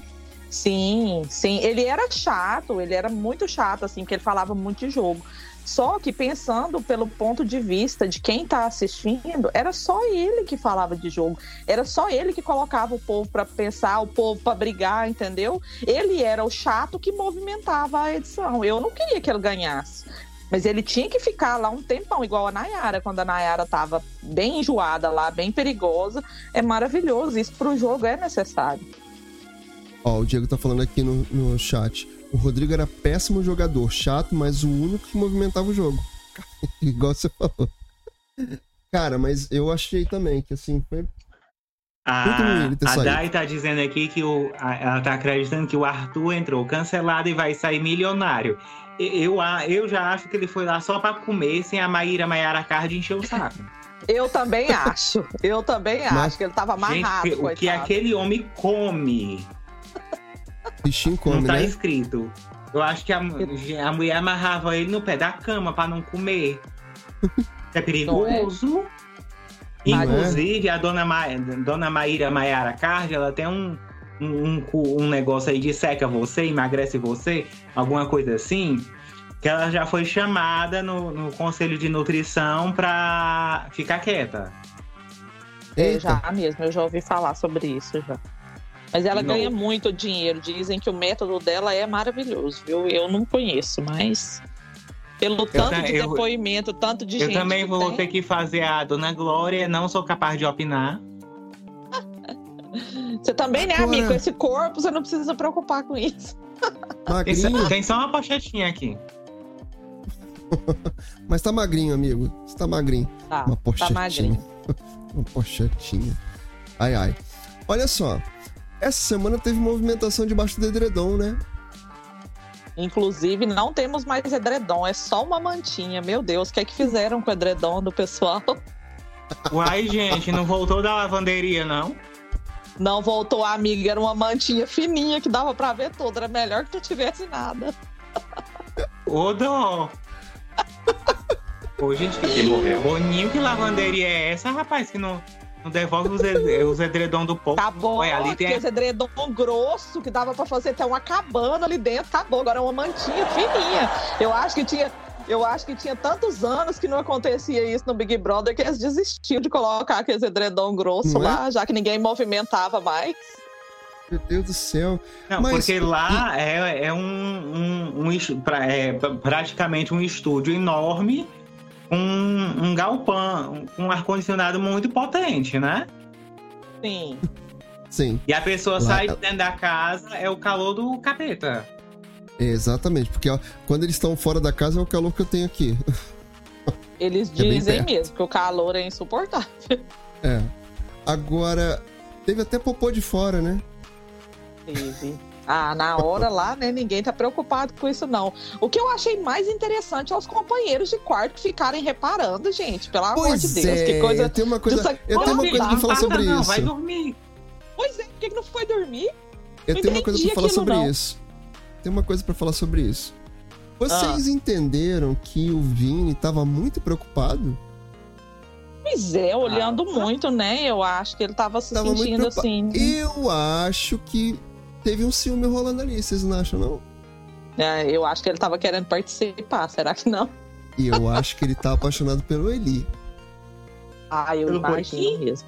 Speaker 6: Sim, sim. Ele era chato, ele era muito chato, assim, porque ele falava muito de jogo. Só que pensando pelo ponto de vista de quem tá assistindo, era só ele que falava de jogo. Era só ele que colocava o povo pra pensar, o povo pra brigar, entendeu? Ele era o chato que movimentava a edição. Eu não queria que ele ganhasse. Mas ele tinha que ficar lá um tempão, igual a Nayara, quando a Nayara tava bem enjoada lá, bem perigosa. É maravilhoso. Isso pro jogo é necessário.
Speaker 1: Ó, o Diego tá falando aqui no, no chat. O Rodrigo era péssimo jogador, chato, mas o único que movimentava o jogo. Igual você falou. Cara, mas eu achei também que assim, foi. Ruim
Speaker 2: A, a
Speaker 1: saído.
Speaker 2: Dai tá dizendo aqui que o, a- ela tá acreditando que o Arthur entrou cancelado e vai sair milionário. Eu, a- eu já acho que ele foi lá só pra comer, sem a Maíra Maiara Card encher o saco.
Speaker 6: Eu também acho. Eu também
Speaker 1: Mas-
Speaker 6: acho que ele tava amarrado,
Speaker 2: Gente, o que
Speaker 6: coitado.
Speaker 2: aquele homem come,
Speaker 1: Bichinho
Speaker 2: não
Speaker 1: come,
Speaker 2: tá
Speaker 1: né?
Speaker 2: escrito. Eu acho que a, a mulher amarrava ele no pé da cama pra não comer. É perigoso. Inclusive, a dona, Ma, dona Maíra Maiara Card, ela tem um, um, um um negócio aí de seca você, emagrece você, alguma coisa assim, que ela já foi chamada no, no conselho de nutrição pra ficar quieta.
Speaker 6: É,
Speaker 1: Eita.
Speaker 6: já mesmo, eu já ouvi falar sobre isso já. Mas ela
Speaker 2: De
Speaker 6: ganha muito dinheiro. Dizem que o método dela é maravilhoso, viu? Eu não conheço, mas pelo tanto
Speaker 2: ta-
Speaker 6: de
Speaker 2: eu-
Speaker 6: depoimento, tanto de
Speaker 2: Eu
Speaker 6: gente.
Speaker 2: também
Speaker 6: que
Speaker 2: vou
Speaker 6: tem,
Speaker 2: ter que fazer a dona Glória, não sou capaz de opinar.
Speaker 6: Você também, né, amigo? Com esse corpo, você não precisa se preocupar com isso.
Speaker 2: Tem, só-
Speaker 1: Magrinho,
Speaker 2: tem só uma pochetinha aqui.
Speaker 1: mas tá magrinho, amigo. Você tá magrinho.
Speaker 6: Tá,
Speaker 1: Uma
Speaker 6: tá
Speaker 1: pochetinha.
Speaker 6: magrinho.
Speaker 1: Uma pochetinha. Ai, ai. Olha só. Essa semana teve movimentação debaixo do edredom, né?
Speaker 6: Inclusive, não temos mais edredom, é só uma mantinha. Meu Deus, o que é que fizeram com o edredom do pessoal?
Speaker 2: Uai, gente, não voltou da lavanderia, não?
Speaker 6: Não voltou a amiga, era uma mantinha fininha que dava pra ver tudo. Era melhor que não tivesse nada.
Speaker 2: Ô, dó! Ô, gente, que morreu. Boninho, que lavanderia é essa, rapaz? Que não, não devolve os, ed- os edredom do povo.
Speaker 6: Tá bom,
Speaker 2: Ué, ali tem-
Speaker 6: aquele edredom grosso que dava pra fazer até uma cabana ali dentro. Tá bom, agora é uma mantinha fininha. Eu acho que tinha. Eu acho que tinha tantos anos que não acontecia isso no Big Brother que eles desistiram de colocar aqueles edredom grosso
Speaker 1: Não é?
Speaker 6: lá, já que ninguém movimentava mais.
Speaker 1: Meu Deus do céu.
Speaker 2: Não,
Speaker 1: Mas-
Speaker 2: porque lá é, é um, um, um é pra- praticamente um estúdio enorme com um galpão, um ar-condicionado muito potente, né?
Speaker 6: Sim.
Speaker 1: Sim,
Speaker 2: E a pessoa
Speaker 1: Lá-
Speaker 2: sai de dentro da casa, é o calor do capeta.
Speaker 1: exatamente. Porque ó, quando eles estão fora da casa é o calor que eu tenho aqui.
Speaker 6: Eles
Speaker 1: É
Speaker 6: dizem mesmo que o calor é insuportável.
Speaker 1: É. Agora, teve até popô de fora, né?
Speaker 6: Teve. Ah, na hora lá, né? Ninguém tá preocupado com isso, não. O que eu achei mais interessante é os companheiros de quarto que ficarem reparando, gente. Pelo amor
Speaker 1: Pois
Speaker 6: de Deus.
Speaker 1: é,
Speaker 6: Que coisa.
Speaker 1: eu tenho uma coisa,
Speaker 6: dessa-
Speaker 1: eu tenho uma coisa pra falar
Speaker 2: Para
Speaker 1: sobre
Speaker 2: não,
Speaker 1: isso.
Speaker 2: vai dormir.
Speaker 6: Pois é, por que não foi dormir?
Speaker 1: Eu
Speaker 6: Não
Speaker 1: tenho uma coisa pra falar sobre
Speaker 6: não.
Speaker 1: isso. Tem uma coisa pra falar sobre isso. Vocês
Speaker 6: Ah.
Speaker 1: entenderam que o Vini tava muito preocupado?
Speaker 6: Pois é, olhando muito, né? Eu acho que ele tava se
Speaker 1: Tava
Speaker 6: sentindo assim.
Speaker 1: Eu acho que teve um ciúme rolando ali, vocês não acham, não?
Speaker 6: É, eu acho que ele tava querendo participar, será que não?
Speaker 1: E eu acho que ele tá apaixonado pelo Eli.
Speaker 6: Ah, eu
Speaker 2: Pelo
Speaker 6: imagino
Speaker 2: Porquinho?
Speaker 6: mesmo.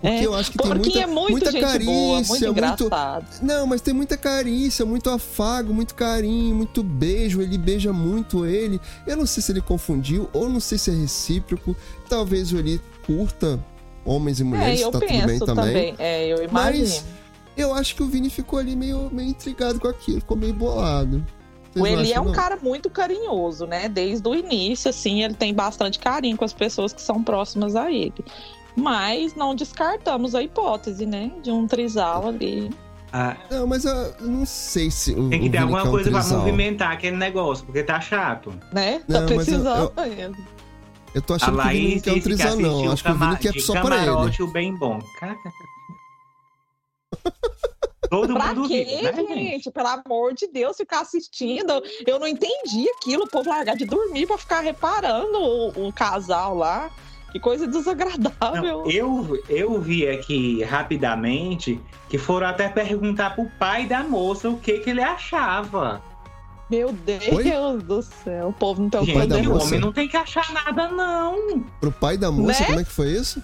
Speaker 1: Porque
Speaker 6: É,
Speaker 1: eu acho que tem muita,
Speaker 6: é muito
Speaker 1: muita
Speaker 6: gente
Speaker 1: carícia,
Speaker 6: boa, muito
Speaker 1: muito,
Speaker 6: engraçado.
Speaker 1: Não, mas tem muita carícia, muito afago, muito carinho, muito beijo. Ele beija muito ele. Eu não sei se ele confundiu ou não sei se é recíproco. Talvez o Eli curta homens e mulheres,
Speaker 6: É, eu
Speaker 1: tá tudo bem
Speaker 6: penso
Speaker 1: também.
Speaker 6: também. É, eu imagino.
Speaker 1: Mas eu acho que o Vini ficou ali meio, meio intrigado com aquilo, ficou meio bolado. Vocês
Speaker 6: O
Speaker 1: não
Speaker 6: Eli é
Speaker 1: acham,
Speaker 6: um
Speaker 1: não?
Speaker 6: cara muito carinhoso, né? Desde o início, assim, ele tem bastante carinho com as pessoas que são próximas a ele. Mas não descartamos a hipótese, né? De um trisal ali.
Speaker 2: Ah,
Speaker 1: Não, mas eu não sei se o,
Speaker 2: tem que ter alguma
Speaker 1: um
Speaker 2: coisa pra movimentar aquele negócio, porque tá chato.
Speaker 6: Né?
Speaker 1: Não,
Speaker 6: tá
Speaker 1: eu-
Speaker 6: precisando mesmo.
Speaker 1: Eu tô
Speaker 2: A
Speaker 1: achando que o Vini não quer um trisal, não. Acho que o Vini quer só pra ele.
Speaker 2: O bem bom. Todo
Speaker 6: Pra
Speaker 2: mundo
Speaker 6: quê,
Speaker 2: viu, né, gente?
Speaker 6: gente? Pelo amor de Deus, ficar assistindo. Eu não entendi aquilo. O povo largar de dormir pra ficar reparando o, o casal lá. Que coisa desagradável.
Speaker 2: Não, eu, eu vi aqui rapidamente que foram até perguntar pro pai da moça o que, que ele achava.
Speaker 6: Meu Deus
Speaker 1: Oi?
Speaker 6: do céu. O povo não tem o
Speaker 1: pai da
Speaker 2: Gente, o
Speaker 1: moça?
Speaker 2: homem não tem que achar nada, não.
Speaker 1: Pro pai da moça,
Speaker 6: Né?
Speaker 1: como é que foi isso?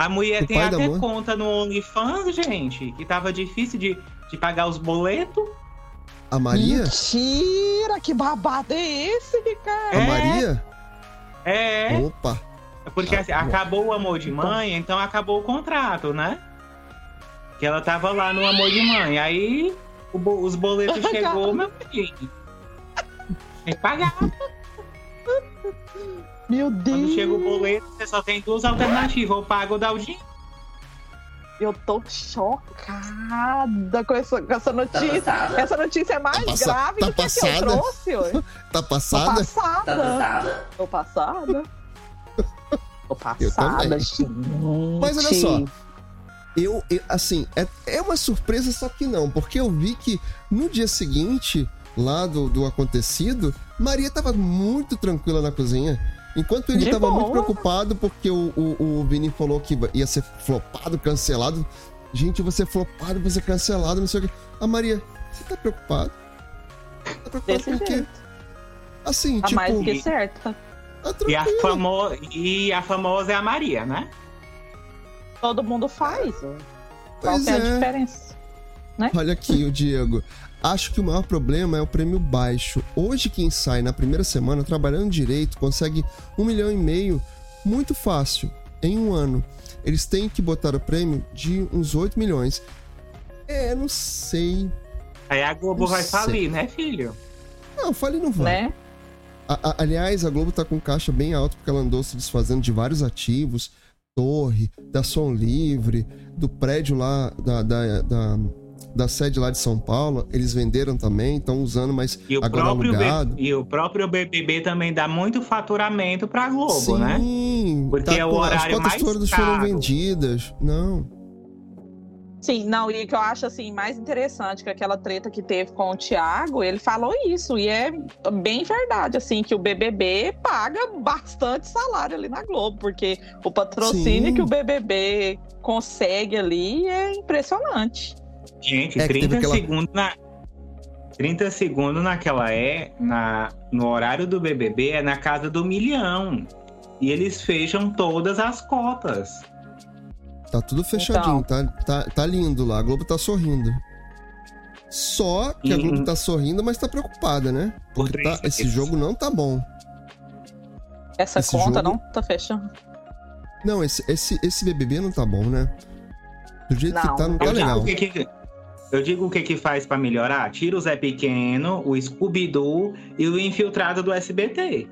Speaker 2: A mulher
Speaker 1: O
Speaker 2: tem até conta no OnlyFans, gente, que tava difícil de, de pagar os boletos.
Speaker 1: A Maria?
Speaker 6: Mentira! Que babado é esse, Ricardo?
Speaker 1: A
Speaker 2: É.
Speaker 1: Maria?
Speaker 2: É,
Speaker 1: Opa!
Speaker 2: porque assim, acabou o amor de mãe, então acabou o contrato, né? Que ela tava lá no amor de mãe. Aí bo- os boletos chegou, meu filho. Tem que pagar.
Speaker 6: Meu Deus!
Speaker 2: Quando chega o boleto, você só tem duas alternativas, ou paga ou dá o dinheiro.
Speaker 6: Eu tô chocada com essa, com essa
Speaker 4: Tá
Speaker 6: notícia.
Speaker 4: passada?
Speaker 6: Essa notícia é mais
Speaker 1: passa-
Speaker 6: grave
Speaker 1: tá
Speaker 6: do que a que eu
Speaker 1: passada?
Speaker 6: trouxe hoje.
Speaker 1: Tá
Speaker 6: Tô
Speaker 1: passada?
Speaker 4: Tá
Speaker 6: passada.
Speaker 4: passada?
Speaker 6: Tô passada. Tô passada,
Speaker 1: também.
Speaker 6: gente.
Speaker 1: Mas olha só. Eu, eu- assim, é, é uma surpresa, só que não, porque eu vi que no dia seguinte, lá do, do acontecido, Maria tava muito tranquila na cozinha. Enquanto ele
Speaker 6: De
Speaker 1: tava muito preocupado porque o, o, o Vini falou que ia ser flopado, cancelado. Gente, vou ser flopado, vou ser cancelado, não sei o quê. A Maria, você tá preocupado? Tá preocupado
Speaker 6: Desse
Speaker 1: por quê?
Speaker 6: jeito.
Speaker 1: Assim,
Speaker 6: Tá
Speaker 1: tipo,
Speaker 6: mais do que certa.
Speaker 1: tá
Speaker 2: E a, famo... e a famosa é a Maria, né?
Speaker 6: Todo mundo faz. Qual
Speaker 1: Pois
Speaker 6: que é a
Speaker 1: é.
Speaker 6: diferença?
Speaker 1: Olha aqui o Diego. Acho que o maior problema é o prêmio baixo. Hoje quem sai na primeira semana trabalhando direito consegue um milhão e meio muito fácil, em um ano. Eles têm que botar o prêmio de uns 8 milhões. É, não sei.
Speaker 2: Aí a Globo
Speaker 1: Não
Speaker 2: vai
Speaker 1: sei.
Speaker 2: falir, né, filho?
Speaker 1: Não, fale não vai.
Speaker 6: Né?
Speaker 1: A- a- aliás, a Globo tá com caixa bem alto porque ela andou se desfazendo de vários ativos. Torre, da Som Livre, do prédio lá da, da, da, da sede lá de São Paulo. Eles venderam também, estão usando, mas
Speaker 2: E o,
Speaker 1: agora
Speaker 2: B-
Speaker 1: alugado.
Speaker 2: e o próprio BBB também dá muito faturamento pra Globo,
Speaker 1: Sim,
Speaker 2: né? Porque é o
Speaker 1: As
Speaker 2: horário
Speaker 1: cotas
Speaker 2: mais
Speaker 1: todas foram
Speaker 2: caro.
Speaker 1: vendidas. Não.
Speaker 6: Sim, não, e o que eu acho assim mais interessante que aquela treta que teve com o Thiago, ele falou isso, e é bem verdade, assim, que o BBB paga bastante salário ali na Globo, porque o patrocínio
Speaker 1: Sim.
Speaker 6: que o BBB consegue ali é impressionante.
Speaker 2: Gente,
Speaker 1: É que teve
Speaker 2: 30
Speaker 1: aquela-
Speaker 2: segundos na. 30 segundos naquela é, na, no horário do BBB é na casa do milhão. E eles fecham todas as cotas.
Speaker 1: Tá tudo fechadinho, tá, tá, tá lindo lá. A Globo tá sorrindo. Só que a Globo tá sorrindo, mas tá preocupada, né?
Speaker 2: Por
Speaker 1: Porque tá- esse jogo não tá bom.
Speaker 6: Essa
Speaker 1: Esse
Speaker 6: conta
Speaker 1: jogo-
Speaker 6: não tá fechando.
Speaker 1: Não, esse, esse, esse BBB não tá bom, né? Do jeito
Speaker 6: Não,
Speaker 1: que tá, não tá
Speaker 2: digo,
Speaker 1: legal.
Speaker 2: o que que, eu digo o que que faz pra melhorar? Tira o Zé Pequeno, o Scooby-Doo e o infiltrado do SBT.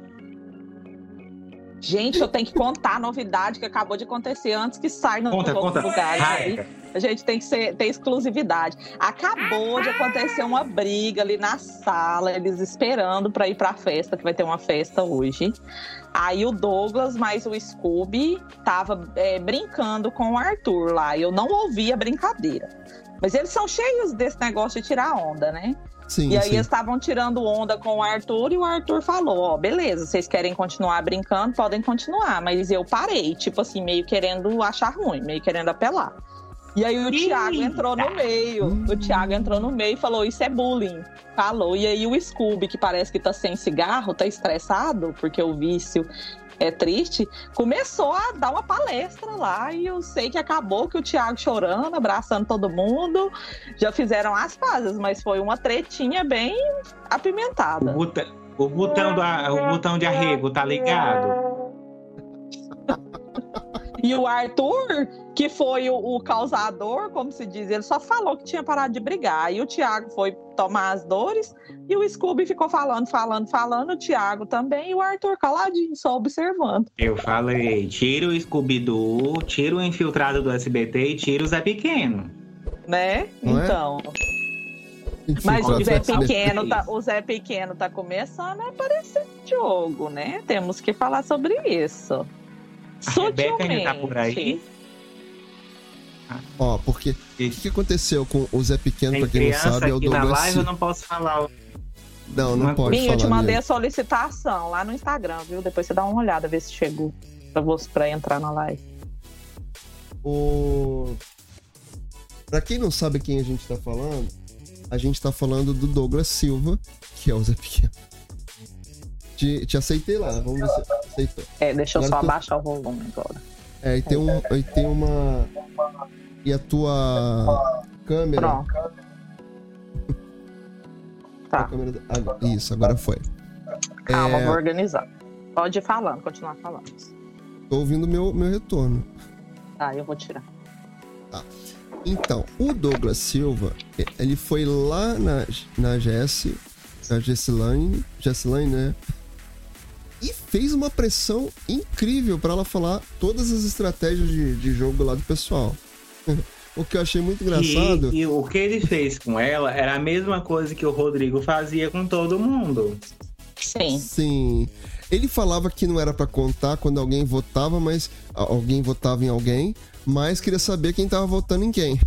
Speaker 6: Gente, eu tenho que contar a novidade que acabou de acontecer antes que saia no
Speaker 2: Conta, conta.
Speaker 6: lugares
Speaker 2: Ah,
Speaker 6: aí. A gente tem que ser, ter exclusividade. Acabou de acontecer uma briga ali na sala, eles esperando pra ir pra festa, que vai ter uma festa hoje. Aí o Douglas mais o Scooby tava é, brincando com o Arthur lá. Eu não ouvi a brincadeira. Mas eles são cheios desse negócio de tirar onda, né?
Speaker 1: Sim,
Speaker 6: E aí
Speaker 1: sim.
Speaker 6: eles estavam tirando onda com o Arthur e o Arthur falou: Ó, beleza, vocês querem continuar brincando, podem continuar, mas eu parei, tipo assim, meio querendo achar ruim, meio querendo apelar. E aí o Thiago entrou no meio.
Speaker 1: Hum.
Speaker 6: O Thiago entrou no meio e falou: Isso é bullying. Falou. E aí o Scooby, que parece que tá sem cigarro, tá estressado, porque o vício é triste, começou a dar uma palestra lá. E eu sei que acabou que o Thiago chorando, abraçando todo mundo. Já fizeram as pazes, mas foi uma tretinha bem
Speaker 2: O,
Speaker 6: apimentada.
Speaker 2: botão, o, botão do, o botão de arrego, tá ligado?
Speaker 6: E o Arthur, que foi o, o causador, como se diz, ele só falou que tinha parado de brigar. E o Thiago foi tomar as dores, e o Scooby ficou falando, falando, falando, o Thiago também, e o Arthur caladinho, só observando.
Speaker 2: Eu falei, tira o Scooby-Doo, tira o infiltrado do SBT e tira o Zé Pequeno.
Speaker 6: Né?
Speaker 1: Não é?
Speaker 6: Então.
Speaker 1: Enfim,
Speaker 6: Mas o Zé Pequeno tá, o Zé Pequeno tá começando a aparecer no jogo, né? Temos que falar sobre isso.
Speaker 2: A Rebeca ainda tá por aí?
Speaker 6: Sutilmente.
Speaker 1: Ó, porque o que, aconteceu com o Zé Pequeno,
Speaker 2: Tem
Speaker 1: pra quem não sabe, é o
Speaker 2: aqui na
Speaker 1: Douglas
Speaker 2: live, eu não posso falar.
Speaker 1: Não, não pode
Speaker 6: Binho, eu te
Speaker 1: falar
Speaker 6: mandei
Speaker 1: mesmo.
Speaker 6: a solicitação lá no Instagram, viu? Depois você dá uma olhada, ver se chegou pra você pra entrar na live.
Speaker 1: O... Pra quem não sabe quem a gente tá falando, a gente tá falando do Douglas Silva, que é o Zé Pequeno. Te, te aceitei lá, vamos ver se aceitou.
Speaker 6: É, deixa eu
Speaker 1: Agora
Speaker 6: só
Speaker 1: tu-
Speaker 6: abaixar o volume agora.
Speaker 1: É, e tem, um, e tem uma. E a tua câmera.
Speaker 6: Pronto. Tá,
Speaker 1: câmera ah, isso, agora foi.
Speaker 6: calma,
Speaker 1: É,
Speaker 6: vou organizar. Pode ir falando, continuar falando.
Speaker 1: tô ouvindo meu, meu retorno.
Speaker 6: Tá, eu vou tirar.
Speaker 1: Então, o Douglas Silva, ele foi lá na, na Jess, na Jessilane, Jessilane, né? E fez uma pressão incrível pra ela falar todas as estratégias de, de jogo lá do pessoal. o que eu achei muito engraçado.
Speaker 2: E, e o que ele fez com ela era a mesma coisa que o Rodrigo fazia com todo mundo.
Speaker 6: Sim.
Speaker 1: Sim. Ele falava que não era pra contar quando alguém votava, mas alguém votava em alguém, mas queria saber quem tava votando em quem.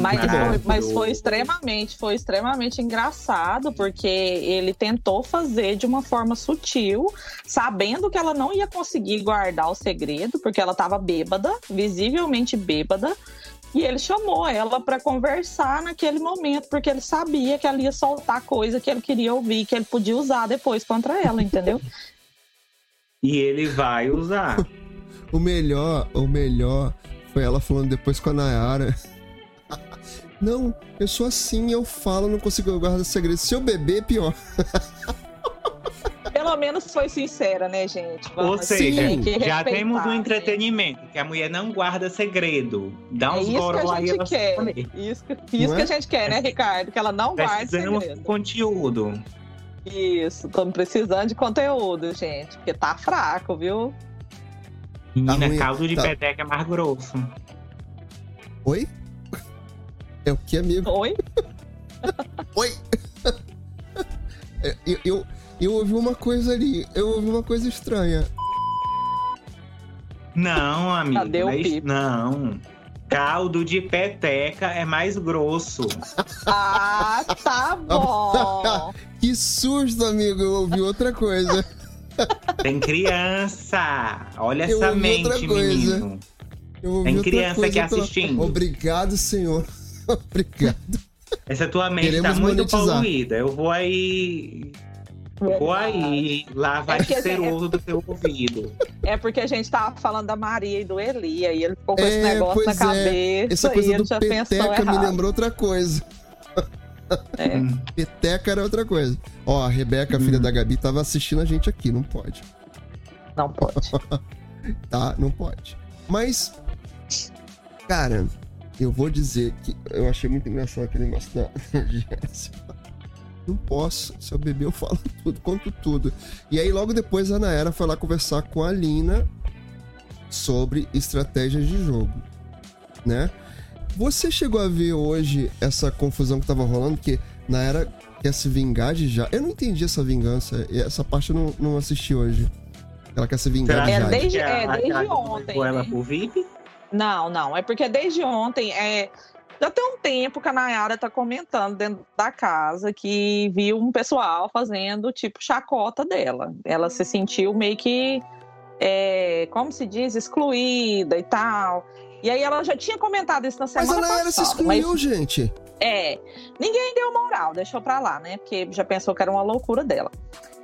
Speaker 6: Mas foi, mas foi extremamente, foi extremamente engraçado, porque ele tentou fazer de uma forma sutil, sabendo que ela não ia conseguir guardar o segredo, porque ela estava bêbada, visivelmente bêbada. E ele chamou ela para conversar naquele momento, porque ele sabia que ela ia soltar coisa que ele queria ouvir, que ele podia usar depois contra ela, entendeu?
Speaker 2: E ele vai usar.
Speaker 1: O melhor, o melhor foi ela falando depois com a Nayara. Não, eu sou assim, eu falo, não consigo guardar segredo. Se eu beber, pior.
Speaker 6: Pelo menos foi sincera, né, gente?
Speaker 2: Ou
Speaker 6: Vamos-
Speaker 2: seja,
Speaker 6: tem que
Speaker 2: já temos um entretenimento, que a mulher não guarda segredo. Dá
Speaker 6: É
Speaker 2: uns
Speaker 6: isso que
Speaker 2: goró
Speaker 6: a
Speaker 2: aí
Speaker 6: gente
Speaker 2: ela
Speaker 6: quer. Isso, que- isso
Speaker 1: Não
Speaker 6: que
Speaker 1: é?
Speaker 6: a gente quer, né, Ricardo? Que ela não guarde segredo.
Speaker 2: conteúdo.
Speaker 6: Isso, estamos precisando de conteúdo, gente. Porque tá fraco, viu?
Speaker 2: Menina,
Speaker 1: ruim.
Speaker 2: caldo de
Speaker 1: Tá.
Speaker 2: peteca é mais grosso.
Speaker 1: Oi? É o que, amigo?
Speaker 6: Oi?
Speaker 1: Oi? É, eu, eu, eu ouvi uma coisa ali, eu ouvi uma coisa estranha.
Speaker 2: Não, amigo.
Speaker 6: Cadê o
Speaker 2: não é isso-
Speaker 6: pipo?
Speaker 2: Não. Caldo de peteca é mais grosso.
Speaker 6: Ah, tá bom.
Speaker 1: Que susto, amigo, eu ouvi outra coisa.
Speaker 2: Tem criança. Olha
Speaker 1: Eu
Speaker 2: essa mente,
Speaker 1: outra coisa.
Speaker 2: menino. Tem
Speaker 1: outra
Speaker 2: criança
Speaker 1: coisa
Speaker 2: aqui assistindo.
Speaker 1: Obrigado, senhor. Obrigado.
Speaker 2: Essa tua mente
Speaker 1: Queremos
Speaker 2: tá muito
Speaker 1: monetizar.
Speaker 2: poluída. Eu vou aí. eu Vou aí. Lá vai
Speaker 6: porque
Speaker 2: ser
Speaker 6: assim, é-
Speaker 2: uso do teu ouvido.
Speaker 6: É porque a gente tava falando da Maria e do Eli, aí ele ficou com esse
Speaker 1: É,
Speaker 6: negócio na
Speaker 1: é.
Speaker 6: cabeça
Speaker 1: Essa
Speaker 6: e
Speaker 1: coisa
Speaker 6: ele
Speaker 1: do
Speaker 6: já pensou
Speaker 1: peteca me
Speaker 6: errado.
Speaker 1: lembrou outra coisa.
Speaker 6: É.
Speaker 2: Hum.
Speaker 1: Peteca era outra coisa. Ó, a Rebeca, filha da Gabi, tava assistindo a gente aqui, não pode.
Speaker 6: Não pode.
Speaker 1: Tá? Não pode. Mas, cara, eu vou dizer que eu achei muito engraçado aquele negócio da Jéssica. Não posso. Se eu beber, eu falo tudo, conto tudo. E aí, logo depois, a Nayara foi lá conversar com a Lina sobre estratégias de jogo, né? Você chegou a ver hoje essa confusão que tava rolando, que Nayara quer se vingar de já. Eu não entendi essa vingança. e Essa parte eu não, não assisti hoje. Ela quer se vingar de
Speaker 6: É,
Speaker 1: Jade.
Speaker 6: desde-
Speaker 2: a-
Speaker 6: é, desde
Speaker 2: a Jade
Speaker 6: ontem,
Speaker 2: levou ela
Speaker 6: né?
Speaker 2: pro VIP?
Speaker 6: Não, não. É porque desde ontem, é, já tem um tempo que a Nayara tá comentando dentro da casa que viu um pessoal fazendo, tipo, chacota dela. Ela se sentiu meio que, é, como se diz, excluída e tal. E aí ela já tinha comentado isso na
Speaker 1: Mas
Speaker 6: semana
Speaker 1: a Nayara se
Speaker 6: passada. mas-
Speaker 1: excluiu, gente.
Speaker 6: É, ninguém deu moral, deixou pra lá, né? Porque já pensou que era uma loucura dela.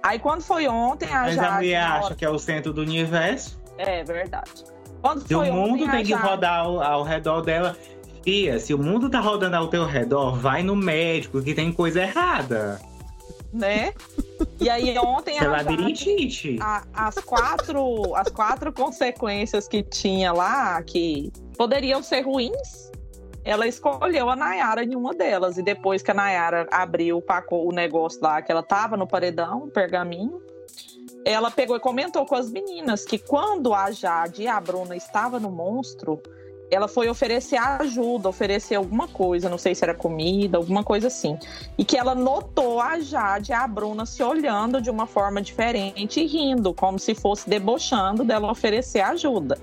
Speaker 6: Aí quando foi ontem, a
Speaker 2: Mas
Speaker 6: Jade...
Speaker 2: a mulher
Speaker 6: na
Speaker 2: acha
Speaker 6: hora-
Speaker 2: que é o centro do universo.
Speaker 6: É verdade. Quando
Speaker 2: Se o
Speaker 6: foi
Speaker 2: mundo
Speaker 6: ontem, a
Speaker 2: tem que
Speaker 6: Jade-
Speaker 2: rodar ao, ao redor dela. Fia, se o mundo tá rodando ao teu redor, vai no médico que tem coisa errada.
Speaker 6: Né? E aí ontem
Speaker 2: é
Speaker 6: a
Speaker 2: labirintite.
Speaker 6: a- as quatro as quatro consequências que tinha lá que poderiam ser ruins, ela escolheu a Nayara em uma delas e depois que a Nayara abriu o o negócio lá que ela tava no paredão, o pergaminho, ela pegou e comentou com as meninas que quando a Jade e a Bruna estava no monstro, ela foi oferecer ajuda, oferecer alguma coisa, não sei se era comida, alguma coisa assim. E que ela notou a Jade e a Bruna se olhando de uma forma diferente e rindo, como se fosse debochando dela oferecer ajuda.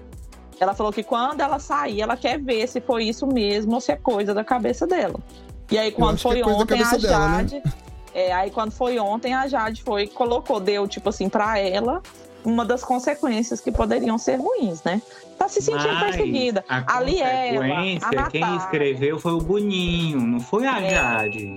Speaker 6: Ela falou que quando ela sair, ela quer ver se foi isso mesmo ou se é coisa da cabeça dela. E aí, quando
Speaker 1: é
Speaker 6: foi
Speaker 1: da
Speaker 6: ontem, a
Speaker 1: cabeça dela, né?
Speaker 6: Jade. é, aí, quando foi ontem, a Jade foi, colocou, deu, tipo assim, pra ela uma das consequências que poderiam ser ruins, né? Tá se sentindo
Speaker 2: Mas
Speaker 6: perseguida.
Speaker 2: A
Speaker 6: Ali ela,
Speaker 2: consequência,
Speaker 6: a
Speaker 2: quem escreveu foi o Boninho, não foi a
Speaker 6: É.
Speaker 2: Jade.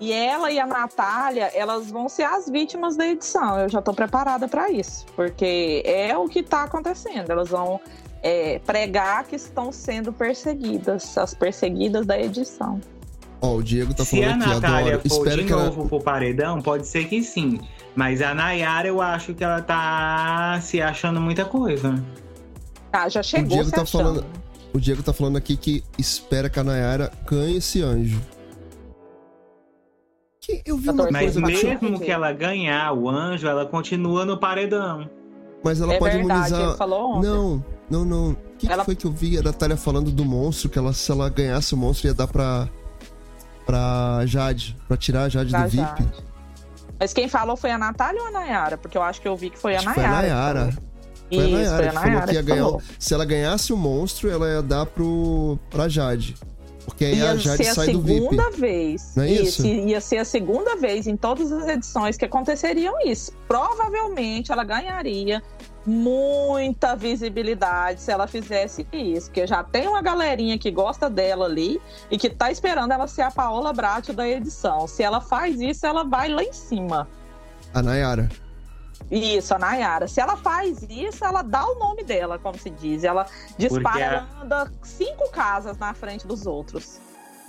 Speaker 6: E ela e a Natália, elas vão ser as vítimas da edição. Eu já tô preparada pra isso. Porque é o que tá acontecendo. Elas vão é, pregar que estão sendo perseguidas. As perseguidas da edição.
Speaker 1: Ó, o Diego tá
Speaker 2: Se a
Speaker 1: falando aqui,
Speaker 2: Natália
Speaker 1: adoro.
Speaker 2: for
Speaker 1: Espero
Speaker 2: de
Speaker 1: que ela.
Speaker 2: novo pro paredão, pode ser que sim. Mas a Nayara, eu acho que ela tá se achando muita coisa.
Speaker 6: Ah, já chegou
Speaker 1: Diego
Speaker 6: se
Speaker 1: tá
Speaker 6: achando.
Speaker 1: falando- O Diego tá falando aqui que espera que a Nayara ganhe esse anjo. Que eu vi
Speaker 6: Tá
Speaker 1: uma
Speaker 2: Mas mesmo que ela ganhar o anjo, ela continua no paredão.
Speaker 1: Mas ela
Speaker 6: é
Speaker 1: pode
Speaker 6: verdade,
Speaker 1: imunizar.
Speaker 6: ele falou ontem.
Speaker 1: Não, não, não. O que, que
Speaker 6: Ela-
Speaker 1: foi que eu vi a Natália falando do monstro? Que ela, se ela ganhasse o monstro, ia dar pra. Pra Jade. Pra tirar a Jade
Speaker 6: da
Speaker 1: do VIP.
Speaker 6: Jade. Mas quem falou foi a Natália ou a Nayara? Porque eu acho que eu vi que foi a
Speaker 1: Acho que foi
Speaker 6: Nayara.
Speaker 1: a Nayara. Foi a
Speaker 6: Isso,
Speaker 1: Nayara
Speaker 6: foi a
Speaker 1: que falou
Speaker 6: Nayara
Speaker 1: que ia ganhar.
Speaker 6: falou.
Speaker 1: Se ela ganhasse o monstro, ela ia dar pro. pra Jade. Porque aí
Speaker 6: Ia
Speaker 1: a Jade
Speaker 6: ser a
Speaker 1: sai do VIP.
Speaker 6: segunda vez.
Speaker 1: Não é isso?
Speaker 6: Ia ser a segunda vez em todas as edições que aconteceriam isso. Provavelmente ela ganharia muita visibilidade se ela fizesse isso. Porque já tem uma galerinha que gosta dela ali e que tá esperando ela ser a Paola Brat da edição. Se ela faz isso, ela vai lá em cima.
Speaker 1: A Nayara.
Speaker 6: Isso, a Nayara. Se ela faz isso, ela dá o nome dela, como se diz. Ela dispara, ela anda cinco casas na frente dos outros.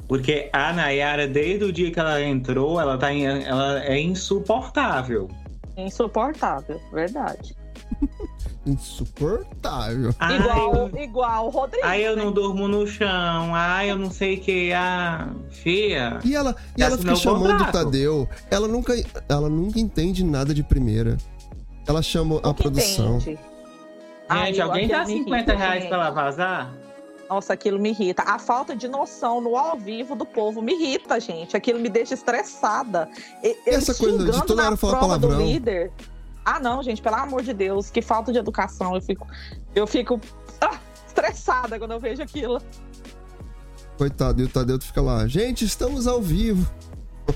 Speaker 2: Porque a Nayara, desde o dia que ela entrou, ela, tá em- ela é insuportável.
Speaker 6: Insuportável, verdade.
Speaker 1: Insuportável.
Speaker 2: Ai,
Speaker 6: igual, igual o Rodrigo.
Speaker 2: Ai, eu
Speaker 6: né?
Speaker 2: não durmo no chão. Ai, eu não sei o que. Ah, fia.
Speaker 1: E ela, e ela fica
Speaker 2: assinou o
Speaker 1: chamando o. Tadeu. Ela nunca, ela nunca entende nada de primeira. Ela chama a
Speaker 6: Nunca
Speaker 1: produção.
Speaker 6: entende. Ai,
Speaker 2: Gente, alguém
Speaker 6: aquilo
Speaker 2: dá
Speaker 6: me
Speaker 2: 50
Speaker 6: irrita,
Speaker 2: reais
Speaker 6: gente.
Speaker 2: pra ela vazar?
Speaker 6: Nossa, aquilo me irrita. A falta de noção no ao vivo do povo me irrita, gente. Aquilo me deixa estressada. E- eles
Speaker 1: Essa coisa de toda hora falar
Speaker 6: prova do
Speaker 1: palavrão.
Speaker 6: líder. Ah, não, gente, pelo amor de Deus, que falta de educação. Eu fico, eu fico ah, estressada quando eu vejo aquilo.
Speaker 1: Coitado, e o Tadeu fica lá. Gente, estamos ao vivo.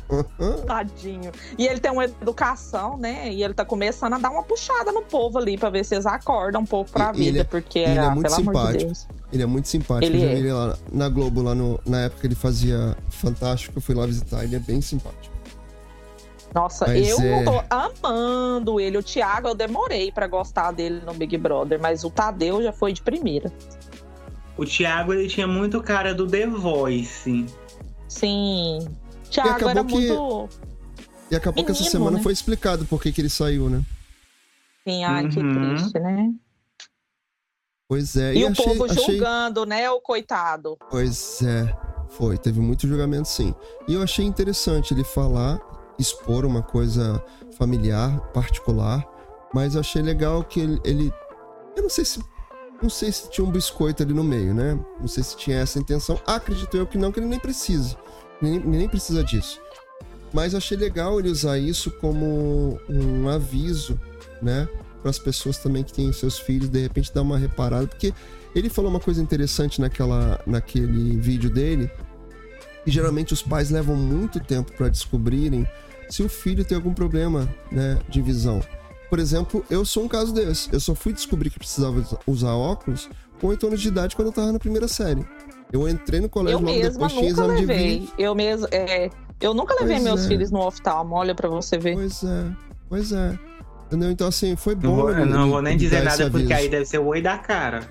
Speaker 6: Tadinho. E ele tem uma educação, né? E ele tá começando a dar uma puxada no povo ali pra ver se eles acordam um pouco pra
Speaker 1: E-
Speaker 6: vida,
Speaker 1: ele é-
Speaker 6: porque
Speaker 1: ele é
Speaker 6: ah,
Speaker 1: muito
Speaker 6: pelo amor de
Speaker 1: simpático.
Speaker 6: Deus.
Speaker 1: Ele é muito simpático.
Speaker 6: Ele
Speaker 1: eu já
Speaker 6: é.
Speaker 1: vi ele lá na Globo, lá no, na época que ele fazia Fantástico, eu fui lá visitar. Ele é bem simpático.
Speaker 6: Nossa,
Speaker 1: Mas
Speaker 6: eu
Speaker 1: é-
Speaker 6: tô amando ele. O Thiago, eu demorei pra gostar dele no Big Brother, mas o Tadeu já foi de primeira.
Speaker 2: O Thiago, ele tinha muito cara do The Voice.
Speaker 6: Sim. Thiago era
Speaker 1: que-
Speaker 6: muito.
Speaker 1: E acabou que essa
Speaker 6: Menino,
Speaker 1: semana
Speaker 6: né?
Speaker 1: foi explicado por que que ele saiu, né?
Speaker 6: Sim, ai, que
Speaker 2: Uhum.
Speaker 6: triste, né?
Speaker 1: Pois é.
Speaker 6: E, o
Speaker 1: achei,
Speaker 6: povo
Speaker 1: achei...
Speaker 6: julgando, né, o coitado.
Speaker 1: Pois é. Foi, teve muito julgamento sim. E eu achei interessante ele falar expor uma coisa familiar, particular, mas achei legal que ele, ele eu não sei se não sei se tinha um biscoito ali no meio, né? Não sei se tinha essa intenção. Acredito eu que não, que ele nem precisa. Nem, nem precisa disso. Mas achei legal ele usar isso como um aviso, né? Para as pessoas também que têm seus filhos, de repente dar uma reparada. Porque ele falou uma coisa interessante naquela, naquele vídeo dele. E geralmente os pais levam muito tempo para descobrirem se o filho tem algum problema né, de visão. Por exemplo, eu sou um caso desse. Eu só fui descobrir que precisava usar óculos com 8 anos de idade quando eu tava na primeira série. Eu entrei no colégio
Speaker 6: eu
Speaker 1: logo
Speaker 6: mesma
Speaker 1: depois, tinha
Speaker 6: nunca
Speaker 1: exame
Speaker 6: levei.
Speaker 1: de vídeo.
Speaker 6: Eu mesmo, é, eu nunca levei
Speaker 1: Pois
Speaker 6: meus
Speaker 1: é.
Speaker 6: filhos no oftalmo, olha pra você ver.
Speaker 1: Pois é, pois é. Entendeu? Então, assim, foi
Speaker 2: Não
Speaker 1: bom.
Speaker 2: vou,
Speaker 1: ele-
Speaker 2: eu não vou nem dizer nada, porque
Speaker 1: aviso.
Speaker 2: aí deve ser o oi da cara.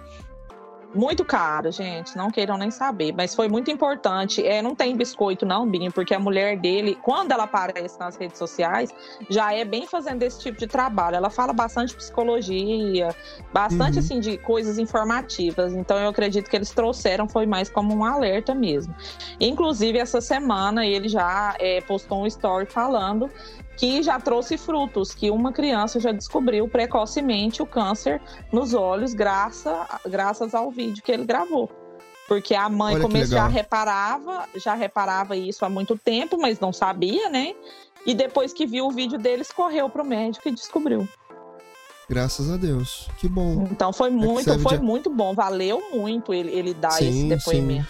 Speaker 6: Muito caro, gente. Não queiram nem saber. Mas foi muito importante. É, não tem biscoito, não, Binho, porque a mulher dele, quando ela aparece nas redes sociais, já é bem fazendo esse tipo de trabalho. Ela fala bastante psicologia, bastante
Speaker 1: Uhum.
Speaker 6: assim de coisas informativas. Então eu acredito que eles trouxeram foi mais como um alerta mesmo. Inclusive, essa semana ele já é, postou um story falando que já trouxe frutos, que uma criança já descobriu precocemente o câncer nos olhos, graça, graças ao vídeo que ele gravou. Porque a mãe começou já reparava, já reparava isso há muito tempo, mas não sabia, né? E depois que viu o vídeo deles, correu pro médico e descobriu.
Speaker 1: Graças a Deus. Que bom.
Speaker 6: Então foi muito,
Speaker 1: serve
Speaker 6: foi
Speaker 1: de-
Speaker 6: muito bom, valeu muito ele, ele dar
Speaker 1: Sim,
Speaker 6: esse depoimento.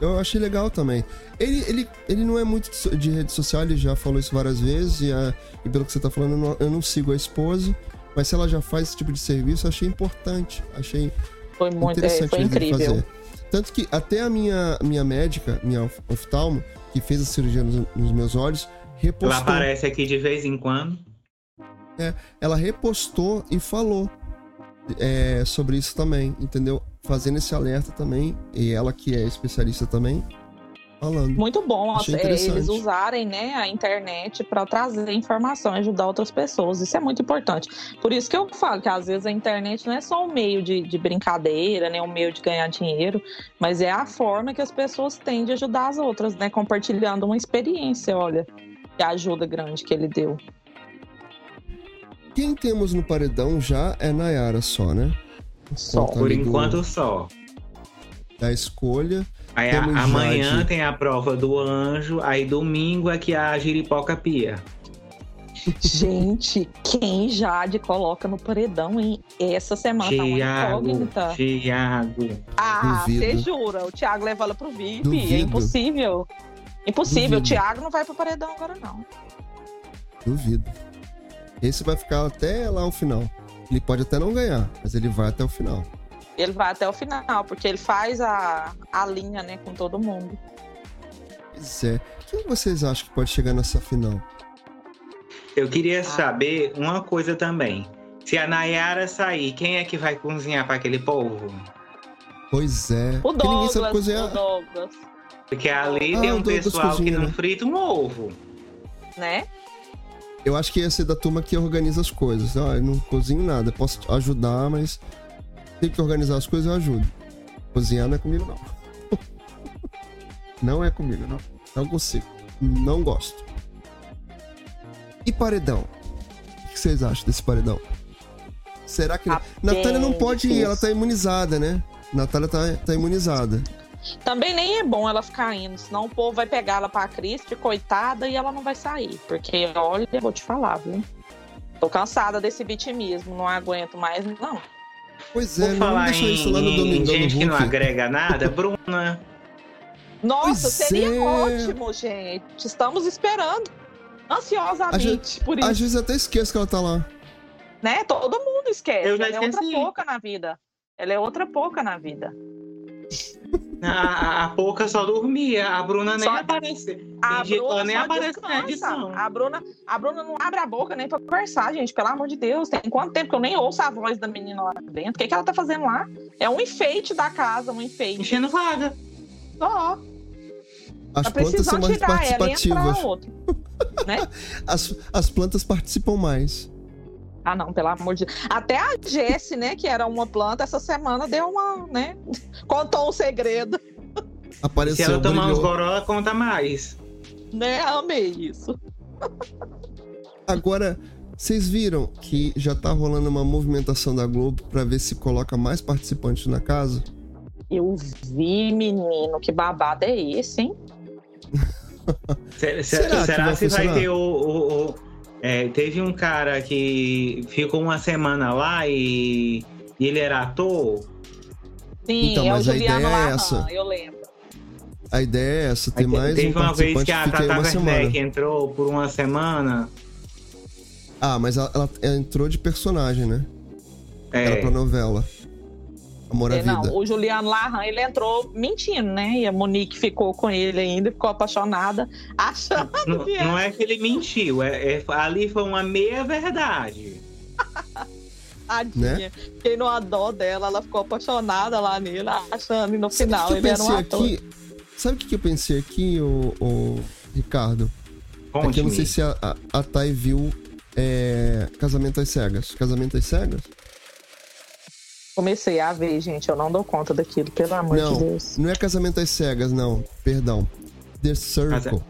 Speaker 1: Eu achei legal também. Ele, ele, ele não é muito de rede social, ele já falou isso várias vezes, e, a- e pelo que você tá falando, eu não, eu não sigo a esposa, mas se ela já faz esse tipo de serviço, eu achei importante. Achei
Speaker 6: Foi muito, é,
Speaker 1: interessante
Speaker 6: foi
Speaker 1: ele
Speaker 6: incrível.
Speaker 1: fazer. Tanto que até a minha, minha médica, minha of- oftalmo, que fez a cirurgia nos, nos meus olhos,
Speaker 2: Ela
Speaker 1: repostou.
Speaker 2: aparece aqui de vez em quando.
Speaker 1: ela repostou e falou é, sobre isso também, entendeu? Fazendo esse alerta também, e ela que é especialista também, falando.
Speaker 6: Muito bom é, eles usarem né, a internet para trazer informação e ajudar outras pessoas. Isso é muito importante. Por isso que eu falo que às vezes a internet não é só um meio de, de brincadeira, né, um meio de ganhar dinheiro, mas é a forma que as pessoas têm de ajudar as outras, né? Compartilhando uma experiência, olha, que ajuda grande que ele deu.
Speaker 1: Quem temos no paredão já é Nayara só, né?
Speaker 6: Só.
Speaker 2: Por
Speaker 1: ali do-
Speaker 2: enquanto só.
Speaker 1: Da escolha.
Speaker 2: Aí a- amanhã
Speaker 1: Jade.
Speaker 2: tem a prova do anjo, aí domingo é que a giripoca pia.
Speaker 6: Gente, quem Jade coloca no paredão, hein? Essa semana tá uma incógnita.
Speaker 2: Tiago.
Speaker 6: Ah, você jura? O Thiago leva ela pro VIP?
Speaker 1: Duvido.
Speaker 6: É impossível. Impossível.
Speaker 1: Duvido.
Speaker 6: O Thiago não vai pro paredão agora, não.
Speaker 1: Duvido. Esse vai ficar até lá o final. Ele pode até não ganhar, mas ele vai até o final.
Speaker 6: Ele vai até o final, porque ele faz a, a linha, né, com todo mundo.
Speaker 1: Pois é. Quem vocês acham que pode chegar nessa final?
Speaker 2: Eu queria
Speaker 6: Ah.
Speaker 2: saber uma coisa também. Se a Nayara sair, quem é que vai cozinhar para aquele povo?
Speaker 1: Pois é.
Speaker 6: O
Speaker 1: ninguém sabe
Speaker 6: Douglas,
Speaker 1: cozinhar.
Speaker 6: o Douglas,
Speaker 2: Porque ali
Speaker 1: Ah,
Speaker 2: tem um
Speaker 1: Douglas
Speaker 2: pessoal
Speaker 1: cozinha,
Speaker 2: que não
Speaker 1: né?
Speaker 2: frita um ovo.
Speaker 6: né?
Speaker 1: Eu acho que ia ser da turma que organiza as coisas. Ah, eu não cozinho nada. Posso ajudar, mas tem que organizar as coisas, eu ajudo. Cozinhar não é comigo, não. Não é comigo, não. Não consigo. Não gosto. E paredão? O que vocês acham desse paredão? Será que.
Speaker 6: Tá
Speaker 1: Natália não pode ir, ela tá imunizada, né? Natália tá, tá imunizada.
Speaker 6: Também nem é bom ela ficar indo, senão o povo vai pegar ela pra Cristo, coitada, e ela não vai sair. Porque, olha, eu vou te falar, viu? Tô cansada desse vitimismo, não aguento mais, não.
Speaker 1: Pois é, não
Speaker 2: falar
Speaker 1: deixa isso lá no
Speaker 2: em, em
Speaker 1: Domingão do
Speaker 2: gente que não agrega nada, Bruna.
Speaker 6: Nossa,
Speaker 1: Pois
Speaker 6: seria
Speaker 1: é.
Speaker 6: ótimo, gente. Estamos esperando ansiosamente por isso,
Speaker 1: Às vezes eu até esqueço que ela tá lá.
Speaker 6: né? Todo mundo esquece.
Speaker 2: Eu já
Speaker 6: ela é outra
Speaker 2: esqueci.
Speaker 6: pouca na vida. Ela é outra pouca na vida.
Speaker 2: A, a, Pouca só dormia, a Bruna nem
Speaker 6: Só-
Speaker 2: apareceu.
Speaker 6: A
Speaker 2: ela
Speaker 6: Bruna
Speaker 2: nem aparece na
Speaker 6: descansa.
Speaker 2: edição.
Speaker 6: A Bruna, a Bruna não abre a boca nem pra conversar, gente. Pelo amor de Deus. Tem quanto tempo que eu nem ouço a voz da menina lá dentro? O que, que ela tá fazendo lá? É um enfeite da casa, um enfeite.
Speaker 2: Enchendo vaga.
Speaker 6: Só.
Speaker 1: As
Speaker 6: Tá
Speaker 1: plantas são mais
Speaker 6: ela e
Speaker 1: participativas.
Speaker 6: outro. né?
Speaker 1: As, as plantas participam mais.
Speaker 6: Ah, não, pelo amor de Deus. Até a Jessie, né, que era uma planta, essa semana deu uma, né? Contou um segredo.
Speaker 2: Se
Speaker 1: Apareceu,
Speaker 2: ela tomar uns
Speaker 1: brilhou.
Speaker 2: goró, ela conta mais.
Speaker 6: Né? Amei isso.
Speaker 1: Agora, vocês viram que já tá rolando uma movimentação da Globo pra ver se coloca mais participantes na casa?
Speaker 6: Eu vi, menino, que babado é esse, hein?
Speaker 2: Será,
Speaker 1: Será que
Speaker 2: será
Speaker 1: vai
Speaker 2: se vai
Speaker 1: funcionar?
Speaker 2: ter o. o- o- é, teve um cara que ficou uma semana lá e, e ele era ator.
Speaker 6: Sim,
Speaker 1: Então,
Speaker 6: é o
Speaker 1: mas a
Speaker 6: Juliano
Speaker 1: ideia é essa.
Speaker 6: eu lembro.
Speaker 1: A ideia é essa,
Speaker 2: Aí
Speaker 1: mais
Speaker 2: teve
Speaker 1: um
Speaker 2: uma vez que a Tata. Werneck entrou por uma semana.
Speaker 1: Ah, mas ela, ela- entrou de personagem, né? Era
Speaker 2: É,
Speaker 1: pra novela. Amor à
Speaker 6: É, não,
Speaker 1: Vida.
Speaker 6: o Juliano Larran, ele entrou mentindo, né? E a Monique ficou com ele ainda, ficou apaixonada, achando
Speaker 2: não,
Speaker 6: que
Speaker 2: não é que ele mentiu, é, é- ali foi uma meia verdade.
Speaker 6: tadinha.
Speaker 1: Né?
Speaker 6: Fiquei numa dó dela, ela ficou apaixonada lá nele, achando, e no
Speaker 1: Sabe
Speaker 6: final ele era um
Speaker 1: pensei
Speaker 6: ator.
Speaker 1: aqui? Sabe o que eu pensei aqui, o, o Ricardo? É que eu não sei se a, a, a Thay viu é, Casamento às Cegas. Casamento às Cegas?
Speaker 6: Comecei a ver, gente, eu não dou conta daquilo, pelo amor
Speaker 1: Não.
Speaker 6: de Deus.
Speaker 1: Não é Casamento às Cegas, não. Perdão. The Circle.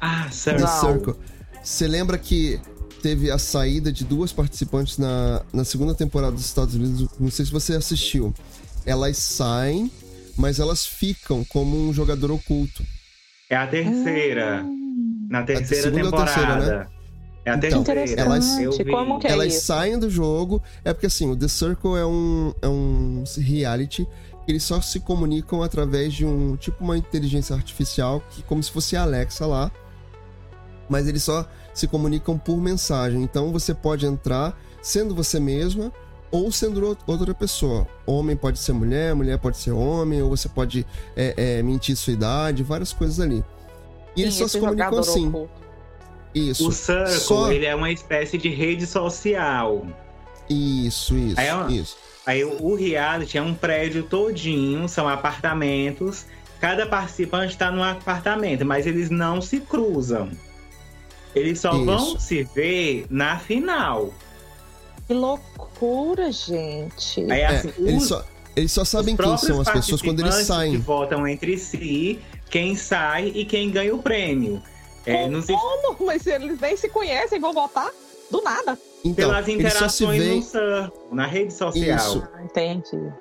Speaker 2: Ah,
Speaker 1: The
Speaker 2: certo.
Speaker 6: Não.
Speaker 1: Circle. Você lembra que teve a saída de duas participantes na, na segunda temporada dos Estados Unidos? Não sei se você assistiu. Elas saem, mas elas ficam como um jogador oculto.
Speaker 2: É a terceira. Na terceira
Speaker 1: segunda ou
Speaker 2: temporada.
Speaker 1: terceira, né?
Speaker 2: É a
Speaker 1: Então, elas-
Speaker 6: é
Speaker 1: elas
Speaker 6: isso?
Speaker 1: saem do jogo. É porque assim, o The Circle é um, é um reality. Eles só se comunicam através de um tipo uma inteligência artificial, que como se fosse a Alexa lá. Mas eles só se comunicam por mensagem. Então você pode entrar sendo você mesma ou sendo ou- outra pessoa. Homem pode ser mulher, mulher pode ser homem, ou você pode é, é, mentir sua idade, várias coisas ali. E eles
Speaker 6: Sim,
Speaker 1: só
Speaker 6: esse
Speaker 1: se comunicam assim.
Speaker 6: oculto.
Speaker 1: Isso.
Speaker 2: O Circle,
Speaker 1: Só-
Speaker 2: ele é uma espécie de rede social.
Speaker 1: Isso, isso,
Speaker 2: Aí é
Speaker 1: isso.
Speaker 2: Aí o reality é um prédio todinho, são apartamentos. Cada participante está num apartamento, mas eles não se cruzam. Eles só
Speaker 1: Isso.
Speaker 2: vão se ver na final.
Speaker 6: Que loucura, gente.
Speaker 2: Aí
Speaker 1: É,
Speaker 2: assim,
Speaker 1: eles,
Speaker 2: os-
Speaker 1: só, eles só sabem quem são as pessoas quando eles saem.
Speaker 2: Que votam entre si, quem sai e quem ganha o prêmio. É,
Speaker 6: Como?
Speaker 2: não sei
Speaker 6: Mas eles nem se conhecem, vão votar do nada.
Speaker 1: Então,
Speaker 2: pelas
Speaker 1: se
Speaker 2: interações no Circle, na rede social.
Speaker 1: Isso.
Speaker 6: Ah, entendi.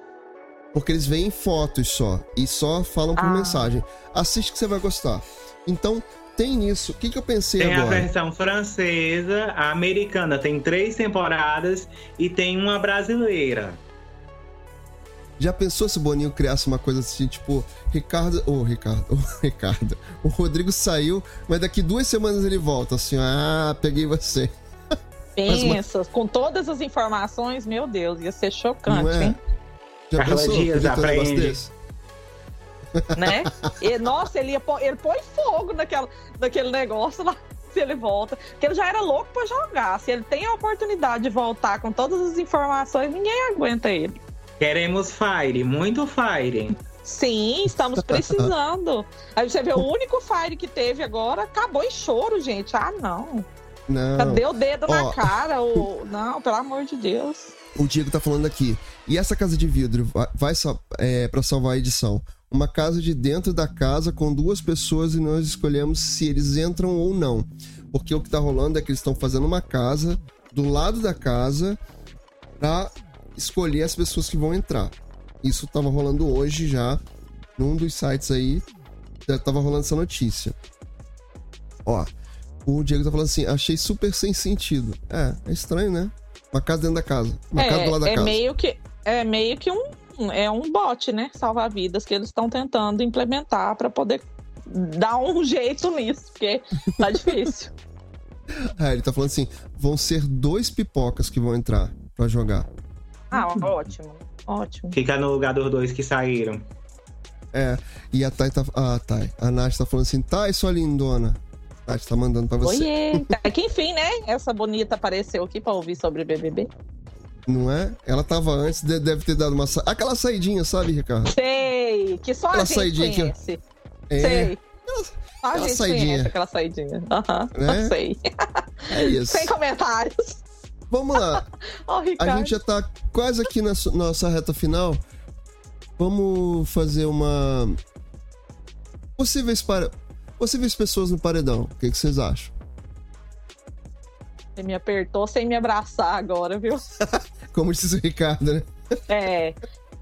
Speaker 1: porque eles veem fotos só e só falam por
Speaker 6: Ah.
Speaker 1: mensagem. Assiste que você vai gostar. Então, tem isso. O que, que eu pensei
Speaker 2: Tem a
Speaker 1: agora?
Speaker 2: versão francesa, a americana tem três temporadas e tem uma brasileira.
Speaker 1: Já pensou se o Boninho criasse uma coisa assim, tipo, Ricardo. Ô, Ricardo, ô, Ricardo. O Rodrigo saiu, mas daqui duas semanas ele volta, assim, ah, peguei você. Mas uma-
Speaker 6: Pensa, com todas as informações, meu Deus, ia ser chocante,
Speaker 1: é?
Speaker 6: hein?
Speaker 1: Já
Speaker 2: Carla
Speaker 1: pensou?
Speaker 2: Dias
Speaker 1: um
Speaker 2: aprende.
Speaker 6: né? E, nossa, ele, ia ele põe fogo naquela, naquele negócio lá, se ele volta. Porque ele já era louco pra jogar. Se ele tem a oportunidade de voltar com todas as informações, ninguém aguenta ele.
Speaker 2: Queremos Fire, muito Fire.
Speaker 6: Sim, estamos precisando. Aí você vê o único Fire que teve agora, acabou em choro, gente. Ah, não.
Speaker 1: Não.
Speaker 6: Cadê o dedo
Speaker 1: Ó.
Speaker 6: na cara? O... Não, pelo amor de Deus.
Speaker 1: O Diego tá falando aqui. E essa casa de vidro vai, vai só é, para salvar a edição. Uma casa de dentro da casa com duas pessoas e nós escolhemos se eles entram ou não. Porque o que tá rolando é que eles estão fazendo uma casa do lado da casa pra escolher as pessoas que vão entrar. Isso tava rolando hoje já num dos sites aí. Tava rolando essa notícia. Ó, o Diego tá falando assim: achei super sem sentido. É, é estranho, né? Uma casa dentro da casa. Uma casa do lado da
Speaker 6: é
Speaker 1: casa.
Speaker 6: meio que é meio que um é um bot, né? Salvar vidas que eles estão tentando implementar para poder dar um jeito nisso, porque tá difícil.
Speaker 1: É, ele tá falando assim: vão ser dois pipocas que vão entrar pra jogar.
Speaker 6: Ah, ótimo, ótimo.
Speaker 2: Fica no lugar dos dois que saíram.
Speaker 1: É, e a Thay tá. Ah, Thay. A Nath tá falando assim: Thay, sua lindona. A Nath tá mandando pra você.
Speaker 6: Oiê! Tá, que enfim, né? Essa bonita apareceu aqui pra ouvir sobre BBB.
Speaker 1: Não é? Ela tava antes, de- deve ter dado uma. Sa... Aquela saidinha, sabe, Ricardo?
Speaker 6: Sei, que só
Speaker 1: Aquela
Speaker 6: a gente
Speaker 1: saidinha
Speaker 6: conhece.
Speaker 1: É,
Speaker 6: Sei. Só a
Speaker 1: aquela
Speaker 6: gente
Speaker 1: saidinha.
Speaker 6: conhece aquela saidinha. Aham,
Speaker 1: Né?
Speaker 6: sei.
Speaker 1: é isso.
Speaker 6: Sem comentários.
Speaker 1: Vamos lá.
Speaker 6: Ó,
Speaker 1: A gente já tá quase aqui na nossa reta final. Vamos fazer uma. Possíveis para. Possíveis pessoas no paredão. O que, que vocês acham?
Speaker 6: Você me apertou sem me abraçar agora, viu?
Speaker 1: Como disse o Ricardo, né?
Speaker 6: É.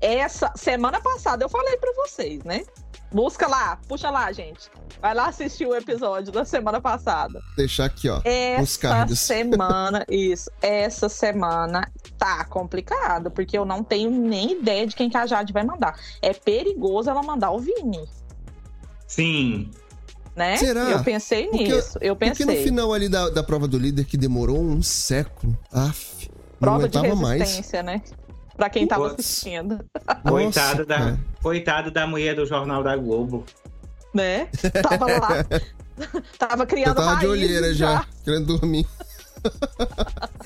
Speaker 6: Essa semana passada eu falei pra vocês, né? Busca lá, puxa lá, gente. Vai lá assistir o episódio da semana passada.
Speaker 1: Deixar aqui, ó.
Speaker 6: Essa semana, isso, essa semana tá complicado, porque eu não tenho nem ideia de quem que a Jade vai mandar. É perigoso ela mandar o Vini,
Speaker 2: Sim.
Speaker 6: né?
Speaker 1: Será?
Speaker 6: Eu pensei
Speaker 1: Porque-
Speaker 6: nisso, eu
Speaker 1: Porque
Speaker 6: pensei.
Speaker 1: no final ali da, da prova do líder, que demorou um século, af, não
Speaker 6: Prova de
Speaker 1: aguentava mais.
Speaker 6: resistência, né? Pra quem tava
Speaker 1: Putz.
Speaker 6: assistindo,
Speaker 2: Coitado
Speaker 1: Nossa,
Speaker 2: da,
Speaker 1: cara.
Speaker 2: coitado da mulher do Jornal da Globo.
Speaker 6: né? Tava lá, tava criando
Speaker 1: Eu tava de
Speaker 6: raízes
Speaker 1: olheira já, querendo dormir.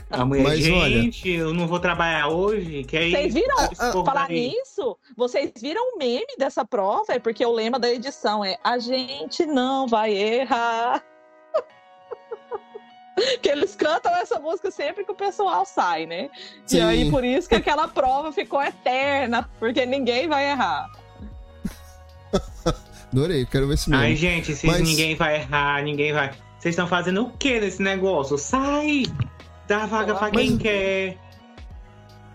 Speaker 2: A mulher,
Speaker 1: Mas
Speaker 2: gente, eu não vou trabalhar hoje. Que aí,
Speaker 6: Vocês viram?
Speaker 2: povo
Speaker 6: Falar nisso, vocês viram o meme dessa prova? É porque o lema da edição é a gente não vai errar. que eles cantam essa música sempre que o pessoal sai, né?
Speaker 1: Sim.
Speaker 6: E aí, por isso que aquela prova ficou eterna, porque ninguém vai errar.
Speaker 1: Adorei, quero ver esse
Speaker 2: Ai,
Speaker 1: meme.
Speaker 2: gente, se
Speaker 1: Mas-
Speaker 2: ninguém vai errar, ninguém vai. Vocês estão fazendo o que nesse negócio? Sai! Dá vaga pra quem
Speaker 1: Mas-
Speaker 2: quer.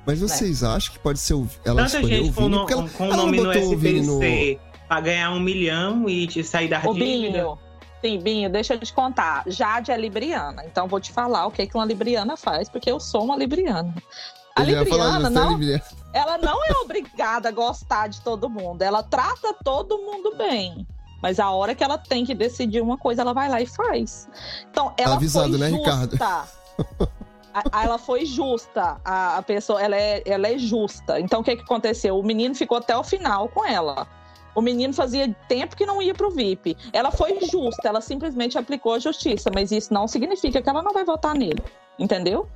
Speaker 1: Mas vocês acham que pode ser o. Ela
Speaker 2: Tanta
Speaker 1: escolheu o
Speaker 2: gente com, no,
Speaker 1: ela,
Speaker 2: com o
Speaker 1: ela
Speaker 2: nome no SBC pra ganhar um milhão e te sair da dívida.
Speaker 6: Binho, sim, Binho, deixa eu te contar. Jade é libriana, então vou te falar o que, que uma libriana faz, porque eu sou uma libriana. A libriana
Speaker 1: você é
Speaker 6: não
Speaker 1: libriana.
Speaker 6: ela não é obrigada a gostar de todo mundo. Ela trata todo mundo bem. Mas a hora que ela tem que decidir uma coisa, ela vai lá e faz. Então, ela
Speaker 1: avisado,
Speaker 6: foi
Speaker 1: né. Ricardo?
Speaker 6: A- ela foi justa. A, a pessoa, ela é, ela é justa. Então, o que, que aconteceu? O menino ficou até o final com ela. O menino fazia tempo que não ia pro VIP. Ela foi justa, ela simplesmente aplicou a justiça, mas isso não significa que ela não vai votar nele. Entendeu?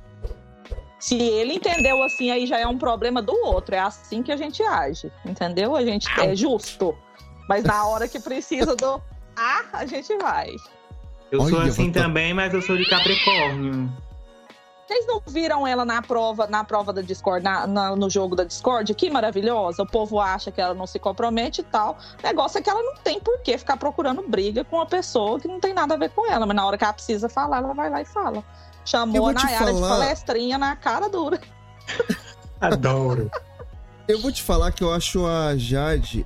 Speaker 6: Se ele entendeu assim, aí já é um problema do outro. É assim que a gente age, entendeu? A gente é justo. Mas na hora que precisa do A, a gente vai.
Speaker 2: Eu sou
Speaker 1: Olha,
Speaker 2: assim
Speaker 1: vou to-
Speaker 2: também, mas eu sou de Capricórnio.
Speaker 6: Vocês não viram ela na prova, na prova da Discord, na- na- no jogo da Discord? Que maravilhosa. O povo acha que ela não se compromete e tal. O negócio é que ela não tem por que ficar procurando briga com uma pessoa que não tem nada a ver com ela. Mas na hora que ela precisa falar, ela vai lá e fala. Chamou a Nayara de
Speaker 1: falar-
Speaker 6: palestrinha na cara dura.
Speaker 2: Adoro.
Speaker 1: Eu vou te falar que eu acho a Jade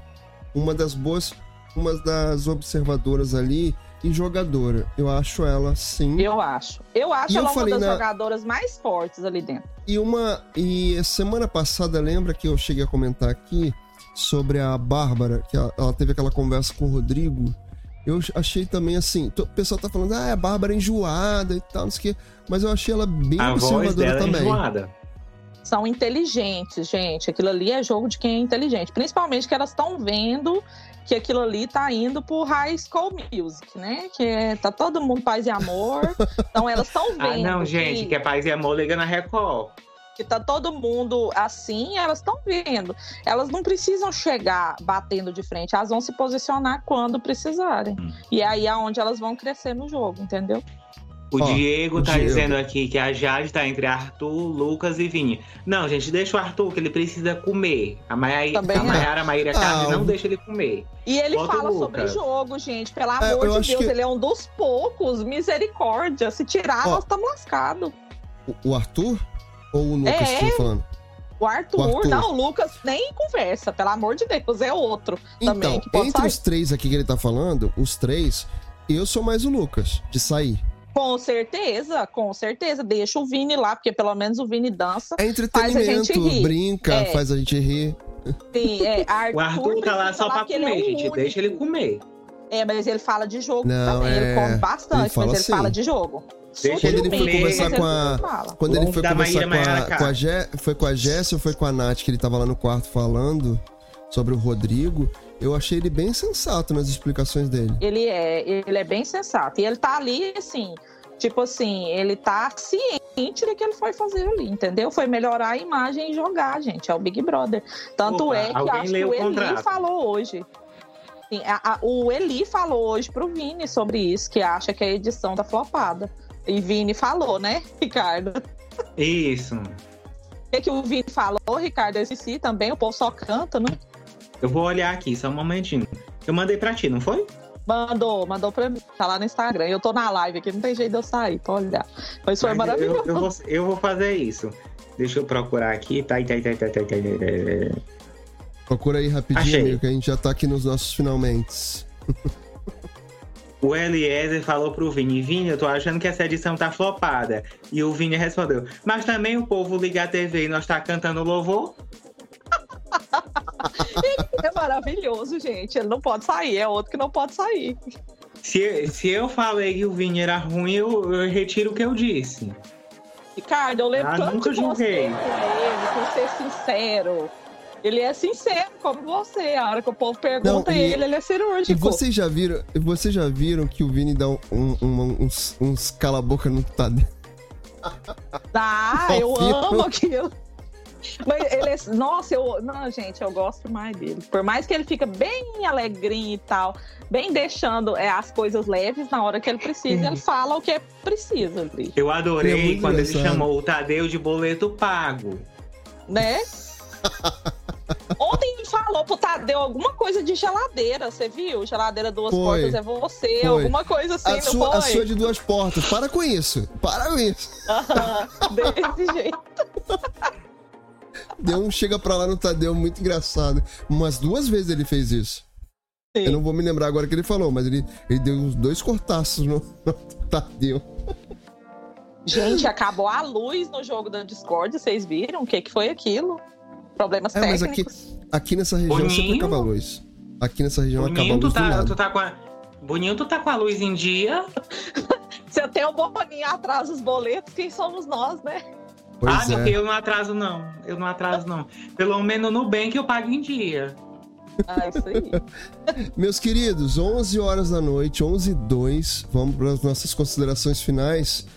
Speaker 1: uma das boas, uma das observadoras ali e jogadora. Eu acho ela sim.
Speaker 6: Eu acho. Eu acho
Speaker 1: E eu
Speaker 6: ela uma
Speaker 1: falei
Speaker 6: das
Speaker 1: na-
Speaker 6: jogadoras mais fortes ali dentro.
Speaker 1: E uma e semana passada lembra que eu cheguei a comentar aqui sobre a Bárbara, que ela, ela teve aquela conversa com o Rodrigo. Eu achei também assim, o pessoal tá falando, ah, a Bárbara é enjoada e tal, não sei o quê, mas eu achei ela bem
Speaker 2: A voz
Speaker 1: observadora
Speaker 2: dela é
Speaker 1: também.
Speaker 2: enjoada.
Speaker 6: São inteligentes, gente. Aquilo ali é jogo de quem é inteligente. Principalmente que elas estão vendo que aquilo ali tá indo pro High School Music, né? Que é, tá todo mundo paz e amor. Então elas estão vendo
Speaker 2: Ah, não, gente,
Speaker 6: que,
Speaker 2: que é paz e amor, liga na Record.
Speaker 6: que tá todo mundo assim, elas estão vendo. Elas não precisam chegar batendo de frente, elas vão se posicionar quando precisarem.
Speaker 2: Hum.
Speaker 6: E é aí aonde elas vão crescer no jogo, entendeu?
Speaker 2: O
Speaker 1: Ó,
Speaker 2: Diego
Speaker 1: o
Speaker 2: tá
Speaker 1: Diego.
Speaker 2: dizendo aqui que a Jade tá entre Arthur, Lucas e Vini. Não, gente, deixa o Arthur, que ele precisa comer. A Mayara,
Speaker 6: Também
Speaker 2: a
Speaker 6: é.
Speaker 2: Mayara Maíra Cardi
Speaker 1: Ah,
Speaker 2: não deixa ele comer.
Speaker 6: E ele
Speaker 2: Bota
Speaker 6: fala sobre jogo, gente. Pelo
Speaker 1: É,
Speaker 6: amor
Speaker 1: eu
Speaker 6: de Deus,
Speaker 1: que-
Speaker 6: ele é um dos poucos. Misericórdia. Se tirar,
Speaker 1: Ó.
Speaker 6: nós estamos lascados.
Speaker 1: O, Arthur ou o Lucas
Speaker 6: É.
Speaker 1: que você tá falando?
Speaker 6: O Arthur,
Speaker 1: O Arthur.
Speaker 6: não, o Lucas nem conversa, pelo amor de Deus, é outro também
Speaker 1: Então,
Speaker 6: que pode
Speaker 1: entre
Speaker 6: sair.
Speaker 1: os três aqui que ele tá falando, os três, eu sou mais o Lucas, de sair.
Speaker 6: Com certeza, com certeza. Deixa o Vini lá, porque pelo menos o Vini dança.
Speaker 1: É
Speaker 6: Faz a
Speaker 1: entretenimento, brinca,
Speaker 6: É.
Speaker 1: faz a gente rir.
Speaker 6: Sim, é, Arthur,
Speaker 2: O Arthur tá lá só pra
Speaker 6: ele é
Speaker 2: comer,
Speaker 6: o
Speaker 2: gente. Deixa ele comer.
Speaker 6: É, mas ele fala de jogo
Speaker 1: Não,
Speaker 6: também.
Speaker 1: é,
Speaker 6: Ele come
Speaker 1: ele
Speaker 6: bastante,
Speaker 1: fala
Speaker 6: mas ele
Speaker 1: assim.
Speaker 6: fala de jogo.
Speaker 2: Deixa
Speaker 1: Quando ele foi conversar com
Speaker 6: ele
Speaker 1: a-. Quando ele foi conversar com a, com a Jé, foi com a Jéssica ou foi com a Nath que ele tava lá no quarto falando sobre o Rodrigo, eu achei ele bem sensato nas explicações dele.
Speaker 6: Ele é, ele é bem sensato. E ele tá ali, assim, tipo assim, ele tá ciente do que ele foi fazer ali, entendeu? Foi melhorar a imagem e jogar, gente. É o Big Brother. Tanto
Speaker 2: Opa,
Speaker 6: é que acho que o
Speaker 2: o
Speaker 6: Eli falou hoje. Sim, a- a- o Eli falou hoje pro Vini sobre isso, que acha que a edição tá flopada. E Vini falou, né, Ricardo?
Speaker 2: Isso.
Speaker 6: O que, que o Vini falou, Ricardo? Eu esqueci também, o povo só canta, né?
Speaker 2: Eu vou olhar aqui, só um momentinho. Eu mandei pra ti, não foi?
Speaker 6: Mandou, mandou pra mim. Tá lá no Instagram. Eu tô na live aqui, não tem jeito de eu sair pra olhar. Mas foi
Speaker 2: Mas
Speaker 6: maravilhoso.
Speaker 2: Eu, eu vou, eu vou fazer isso. Deixa eu procurar aqui. Tá, tá, tá, tá, tá, tá, tá.
Speaker 1: Procura aí rapidinho,
Speaker 2: Achei.
Speaker 1: amigo, que a gente já tá aqui nos nossos finalmente.
Speaker 2: O Eliezer falou pro Vini, Vini, eu tô achando que essa edição tá flopada. E o Vini respondeu, mas também o povo liga a TV e nós tá cantando louvor?
Speaker 6: É maravilhoso, gente. Ele não pode sair, é outro que não pode sair.
Speaker 2: Se, se eu falei que o Vini era ruim, eu, eu retiro o que eu disse.
Speaker 6: Ricardo, eu lembro
Speaker 2: Ah,
Speaker 6: tanto
Speaker 2: nunca
Speaker 6: de você
Speaker 2: julguei.
Speaker 6: com ele, por ser sincero. Ele é sincero, como você. A hora que o povo pergunta
Speaker 1: Não, e-
Speaker 6: ele, ele é
Speaker 1: E
Speaker 6: cirúrgico.
Speaker 1: vocês já viram, vocês já viram que o Vini dá um, um- um- uns, uns cala-boca no Tadeu?
Speaker 6: Ah, eu amo aquilo. Mas ele é. Nossa, eu. Não, gente, eu gosto mais dele. Por mais que ele fica bem alegrinho e tal, bem deixando é, as coisas leves na hora que ele precisa, ele fala o que é preciso ali.
Speaker 2: Eu
Speaker 1: É
Speaker 2: adorei
Speaker 1: muito
Speaker 2: quando ele chamou o Tadeu de boleto pago.
Speaker 6: Né? Ontem ele falou pro Tadeu alguma coisa de geladeira, você viu? Geladeira duas
Speaker 1: Foi.
Speaker 6: portas é você,
Speaker 1: Foi.
Speaker 6: alguma coisa assim,
Speaker 1: A
Speaker 6: não
Speaker 1: sua,
Speaker 6: foi?
Speaker 1: a sua de duas portas. Para com isso. Para com isso.
Speaker 6: Desse jeito.
Speaker 1: Deu um chega pra lá no Tadeu muito engraçado. Umas duas vezes ele fez isso.
Speaker 6: Sim.
Speaker 1: Eu não vou me lembrar agora o que ele falou, mas ele, ele deu uns dois cortaços no, no Tadeu.
Speaker 6: Gente, acabou a luz no jogo da Discord, vocês viram? O que, que foi aquilo? Problemas
Speaker 1: É, mas aqui,
Speaker 6: técnicos.
Speaker 1: aqui nessa região sempre
Speaker 2: Boninho?
Speaker 1: acaba a luz. Aqui nessa região acaba a
Speaker 2: Boninho, tu
Speaker 1: luz do
Speaker 2: tá, tu tá com a... Boninho, tu tá com a luz em dia?
Speaker 6: Se tem o Boninho atrás dos boletos, quem somos nós, né?
Speaker 1: Pois
Speaker 2: ah, meu
Speaker 1: é.
Speaker 2: filho, eu não atraso, não. Eu não atraso, não. Pelo menos no bem que eu pago em dia.
Speaker 6: Ah, isso aí.
Speaker 1: Meus queridos, 11 horas da noite, 11 e 2. Vamos para as nossas considerações finais.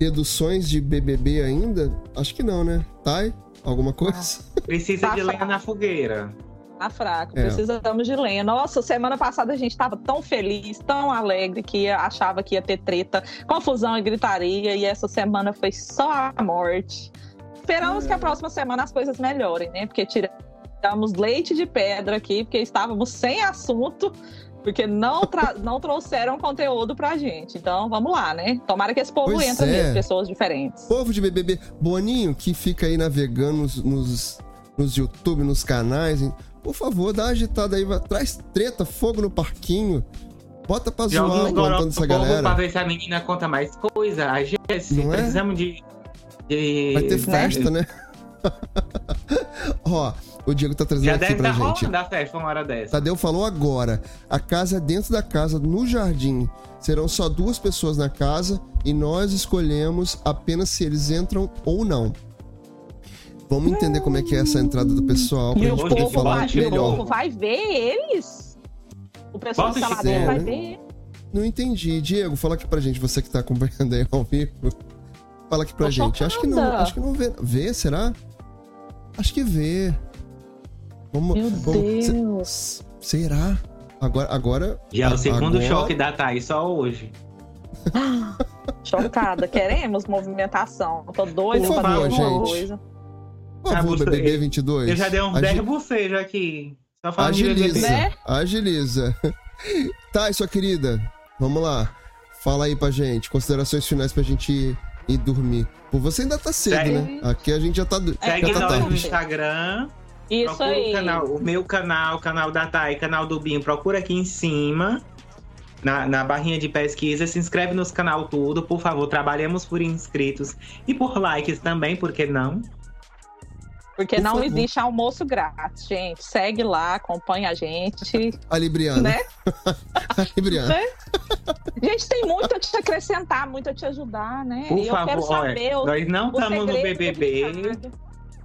Speaker 1: Deduções de BBB ainda? Acho que não, né? Thay? Alguma coisa?
Speaker 2: Precisa de lenha na fogueira.
Speaker 6: Tá fraco,
Speaker 1: É.
Speaker 6: precisamos de lenha. Nossa, semana passada a gente tava tão feliz, tão alegre, que achava que ia ter treta, confusão e gritaria, e essa semana foi só a morte. Esperamos que a próxima semana as coisas melhorem, né? Porque tiramos leite de pedra aqui, porque estávamos sem assunto, porque não, não trouxeram conteúdo pra gente. Então, vamos lá, né? Tomara que esse povo
Speaker 1: Pois
Speaker 6: entre
Speaker 1: é.
Speaker 6: mesmo, pessoas diferentes.
Speaker 1: Povo de BBB. Boninho, que fica aí navegando nos, nos, nos YouTube, nos canais. Por favor, dá uma agitada aí. Traz treta, fogo no parquinho. Bota pra
Speaker 2: Joga
Speaker 1: zoar
Speaker 2: no
Speaker 1: essa
Speaker 2: povo pra
Speaker 1: galera.
Speaker 2: ver se a menina conta mais coisa. A Jess,
Speaker 1: Não é?
Speaker 2: precisamos de... de-
Speaker 1: Vai ter festa, né? Ó, o Diego tá trazendo
Speaker 2: Já
Speaker 1: aqui
Speaker 2: deve
Speaker 1: pra
Speaker 2: estar
Speaker 1: gente.
Speaker 2: rolando a festa uma hora dessa.
Speaker 1: Tadeu falou agora. A casa é dentro da casa, no jardim. Serão só duas pessoas na casa e nós escolhemos apenas se eles entram ou não. Vamos entender como é que é essa entrada do pessoal pra
Speaker 6: E
Speaker 1: gente
Speaker 6: o
Speaker 1: poder
Speaker 6: povo,
Speaker 1: falar
Speaker 6: vai, e o
Speaker 1: melhor.
Speaker 6: povo vai ver eles? O pessoal
Speaker 2: esse
Speaker 6: geladeira vai
Speaker 1: né?
Speaker 6: ver.
Speaker 1: Não entendi. Diego, fala aqui pra gente, você que tá acompanhando aí ao vivo. Fala aqui pra
Speaker 6: Tô
Speaker 1: gente. Acho que não, acho que não vê. Vê, será? Acho que vê. Vamos,
Speaker 6: Meu
Speaker 1: vamos- se-
Speaker 6: Deus.
Speaker 1: será? Agora, agora.
Speaker 2: Já é o segundo
Speaker 1: agora-
Speaker 2: choque da Thaís, só hoje.
Speaker 6: Chocada. Queremos movimentação. Tô doida
Speaker 1: Por
Speaker 6: pra
Speaker 1: favor, gente.
Speaker 6: coisa.
Speaker 1: Por favor,
Speaker 2: Augusto,
Speaker 1: BBB
Speaker 2: eu-
Speaker 1: 22.
Speaker 2: Eu já dei uns
Speaker 1: Agi-
Speaker 2: 10 bocejos aqui. Só falando de
Speaker 1: Agiliza.
Speaker 2: BBB.
Speaker 6: Né?
Speaker 1: Agiliza. Tá, sua querida, vamos lá. Fala aí pra gente, considerações finais pra gente ir, ir dormir. Pô, você ainda tá cedo,
Speaker 2: Segue.
Speaker 1: né? Aqui a gente já tá, já
Speaker 2: Segue
Speaker 1: tá
Speaker 2: nós no. Instagram.
Speaker 6: Isso
Speaker 2: procura
Speaker 6: aí.
Speaker 2: O, canal, o meu canal, o canal da Thay, canal do Binho. Procura aqui em cima. Na, na barrinha de pesquisa, se inscreve nos canal tudo, por favor. Trabalhamos por inscritos e por likes também, por que não?
Speaker 6: Porque
Speaker 1: Por
Speaker 6: não
Speaker 1: favor.
Speaker 6: existe almoço grátis, gente. Segue lá, acompanha a gente.
Speaker 1: A Libriana.
Speaker 6: Né?
Speaker 1: A Libriana.
Speaker 6: Né? Gente tem muito a te acrescentar, muito a te ajudar, né?
Speaker 2: Por
Speaker 6: e eu quero
Speaker 2: favor,
Speaker 6: saber
Speaker 2: olha,
Speaker 6: o,
Speaker 2: nós não estamos no BBB.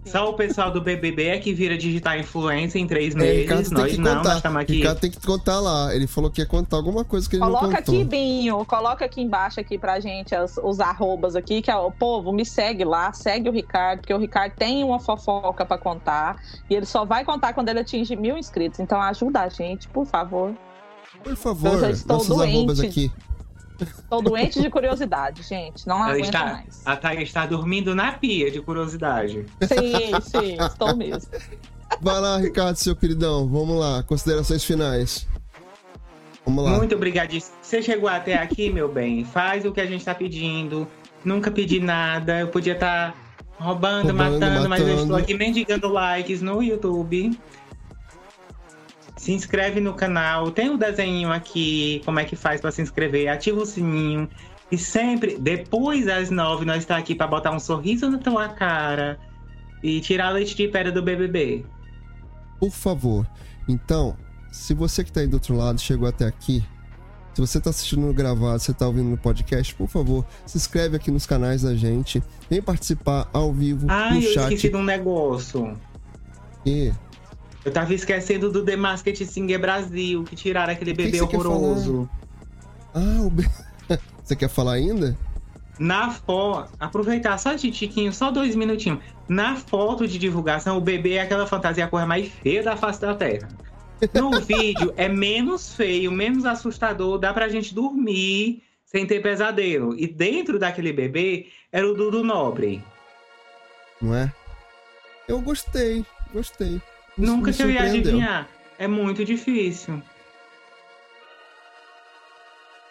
Speaker 6: Ricardo.
Speaker 2: Só o pessoal do BBB é que vira digital influência em três
Speaker 1: É,
Speaker 2: meses.
Speaker 1: Ricardo tem
Speaker 2: nós
Speaker 1: que
Speaker 2: não,
Speaker 1: contar.
Speaker 2: nós estamos aqui.
Speaker 1: Ricardo tem que contar lá. Ele falou que ia contar alguma coisa que ele não
Speaker 6: Coloca
Speaker 1: contou.
Speaker 6: aqui, Binho, coloca aqui embaixo aqui pra gente as- os arrobas aqui, que é o povo, me segue lá, segue o Ricardo, porque o Ricardo tem uma fofoca pra contar e ele só vai contar quando ele atinge mil inscritos. Então ajuda a gente, por favor.
Speaker 1: Por favor,
Speaker 6: Eu já estou
Speaker 1: nossos arrobas
Speaker 6: doente.
Speaker 1: aqui.
Speaker 6: Tô doente de curiosidade, gente. Não aguento
Speaker 2: está,
Speaker 6: mais.
Speaker 2: a Thay está dormindo na pia de curiosidade.
Speaker 6: Sim, sim, estou mesmo.
Speaker 1: Vai lá, Ricardo, seu queridão. Vamos lá, considerações finais. Vamos lá.
Speaker 2: Muito obrigadíssimo. Você chegou até aqui, meu bem. Faz o que a gente tá pedindo. Nunca pedi nada. Eu podia estar roubando,
Speaker 1: Roubando,
Speaker 2: matando, mas eu
Speaker 1: matando.
Speaker 2: estou aqui mendigando likes no YouTube. Se inscreve no canal. Tem o desenho aqui, como é que faz pra se inscrever. Ativa o sininho. E sempre, depois das nove, nós tá aqui pra botar um sorriso na tua cara e tirar leite de pedra do BBB.
Speaker 1: Por favor. Então, se você que tá aí do outro lado chegou até aqui, se você tá assistindo no gravado, você tá ouvindo no podcast, por favor, se inscreve aqui nos canais da gente. Vem participar ao vivo
Speaker 2: Ai,
Speaker 1: no
Speaker 2: eu
Speaker 1: chat.
Speaker 2: esqueci de um negócio.
Speaker 1: E
Speaker 2: Eu tava esquecendo do The Masked Singer Brasil, que tiraram aquele
Speaker 1: que
Speaker 2: bebê
Speaker 1: quer
Speaker 2: horroroso.
Speaker 1: Ah, o be- Você quer falar ainda?
Speaker 2: Na foto, aproveitar só de tiquinho, só dois minutinhos. Na foto de divulgação, o bebê é aquela fantasia a cor mais feia da face da Terra. No vídeo é menos feio, menos assustador, dá pra gente dormir sem ter pesadelo. E dentro daquele bebê era o Dudu Nobre.
Speaker 1: Não é? Eu gostei, gostei. Isso
Speaker 2: Nunca que eu ia adivinhar. É muito difícil.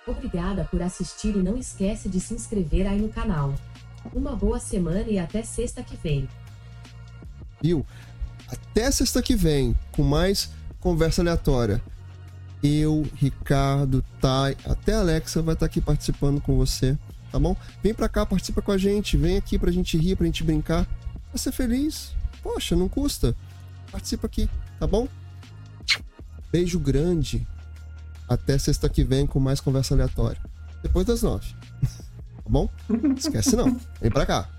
Speaker 3: Obrigada por assistir e não esquece de se inscrever aí no canal. Uma boa semana e até sexta que vem.
Speaker 1: Viu? Até sexta que vem, com mais conversa aleatória. Eu, Ricardo, Thay, até a Alexa vai estar aqui participando com você, tá bom? Vem pra cá, participa com a gente, vem aqui pra gente rir, pra gente brincar, pra ser feliz. Poxa, não custa. Participa aqui, tá bom? Beijo grande. Até sexta que vem com mais conversa aleatória. Depois das nove. Tá bom? Esquece não. Vem pra cá.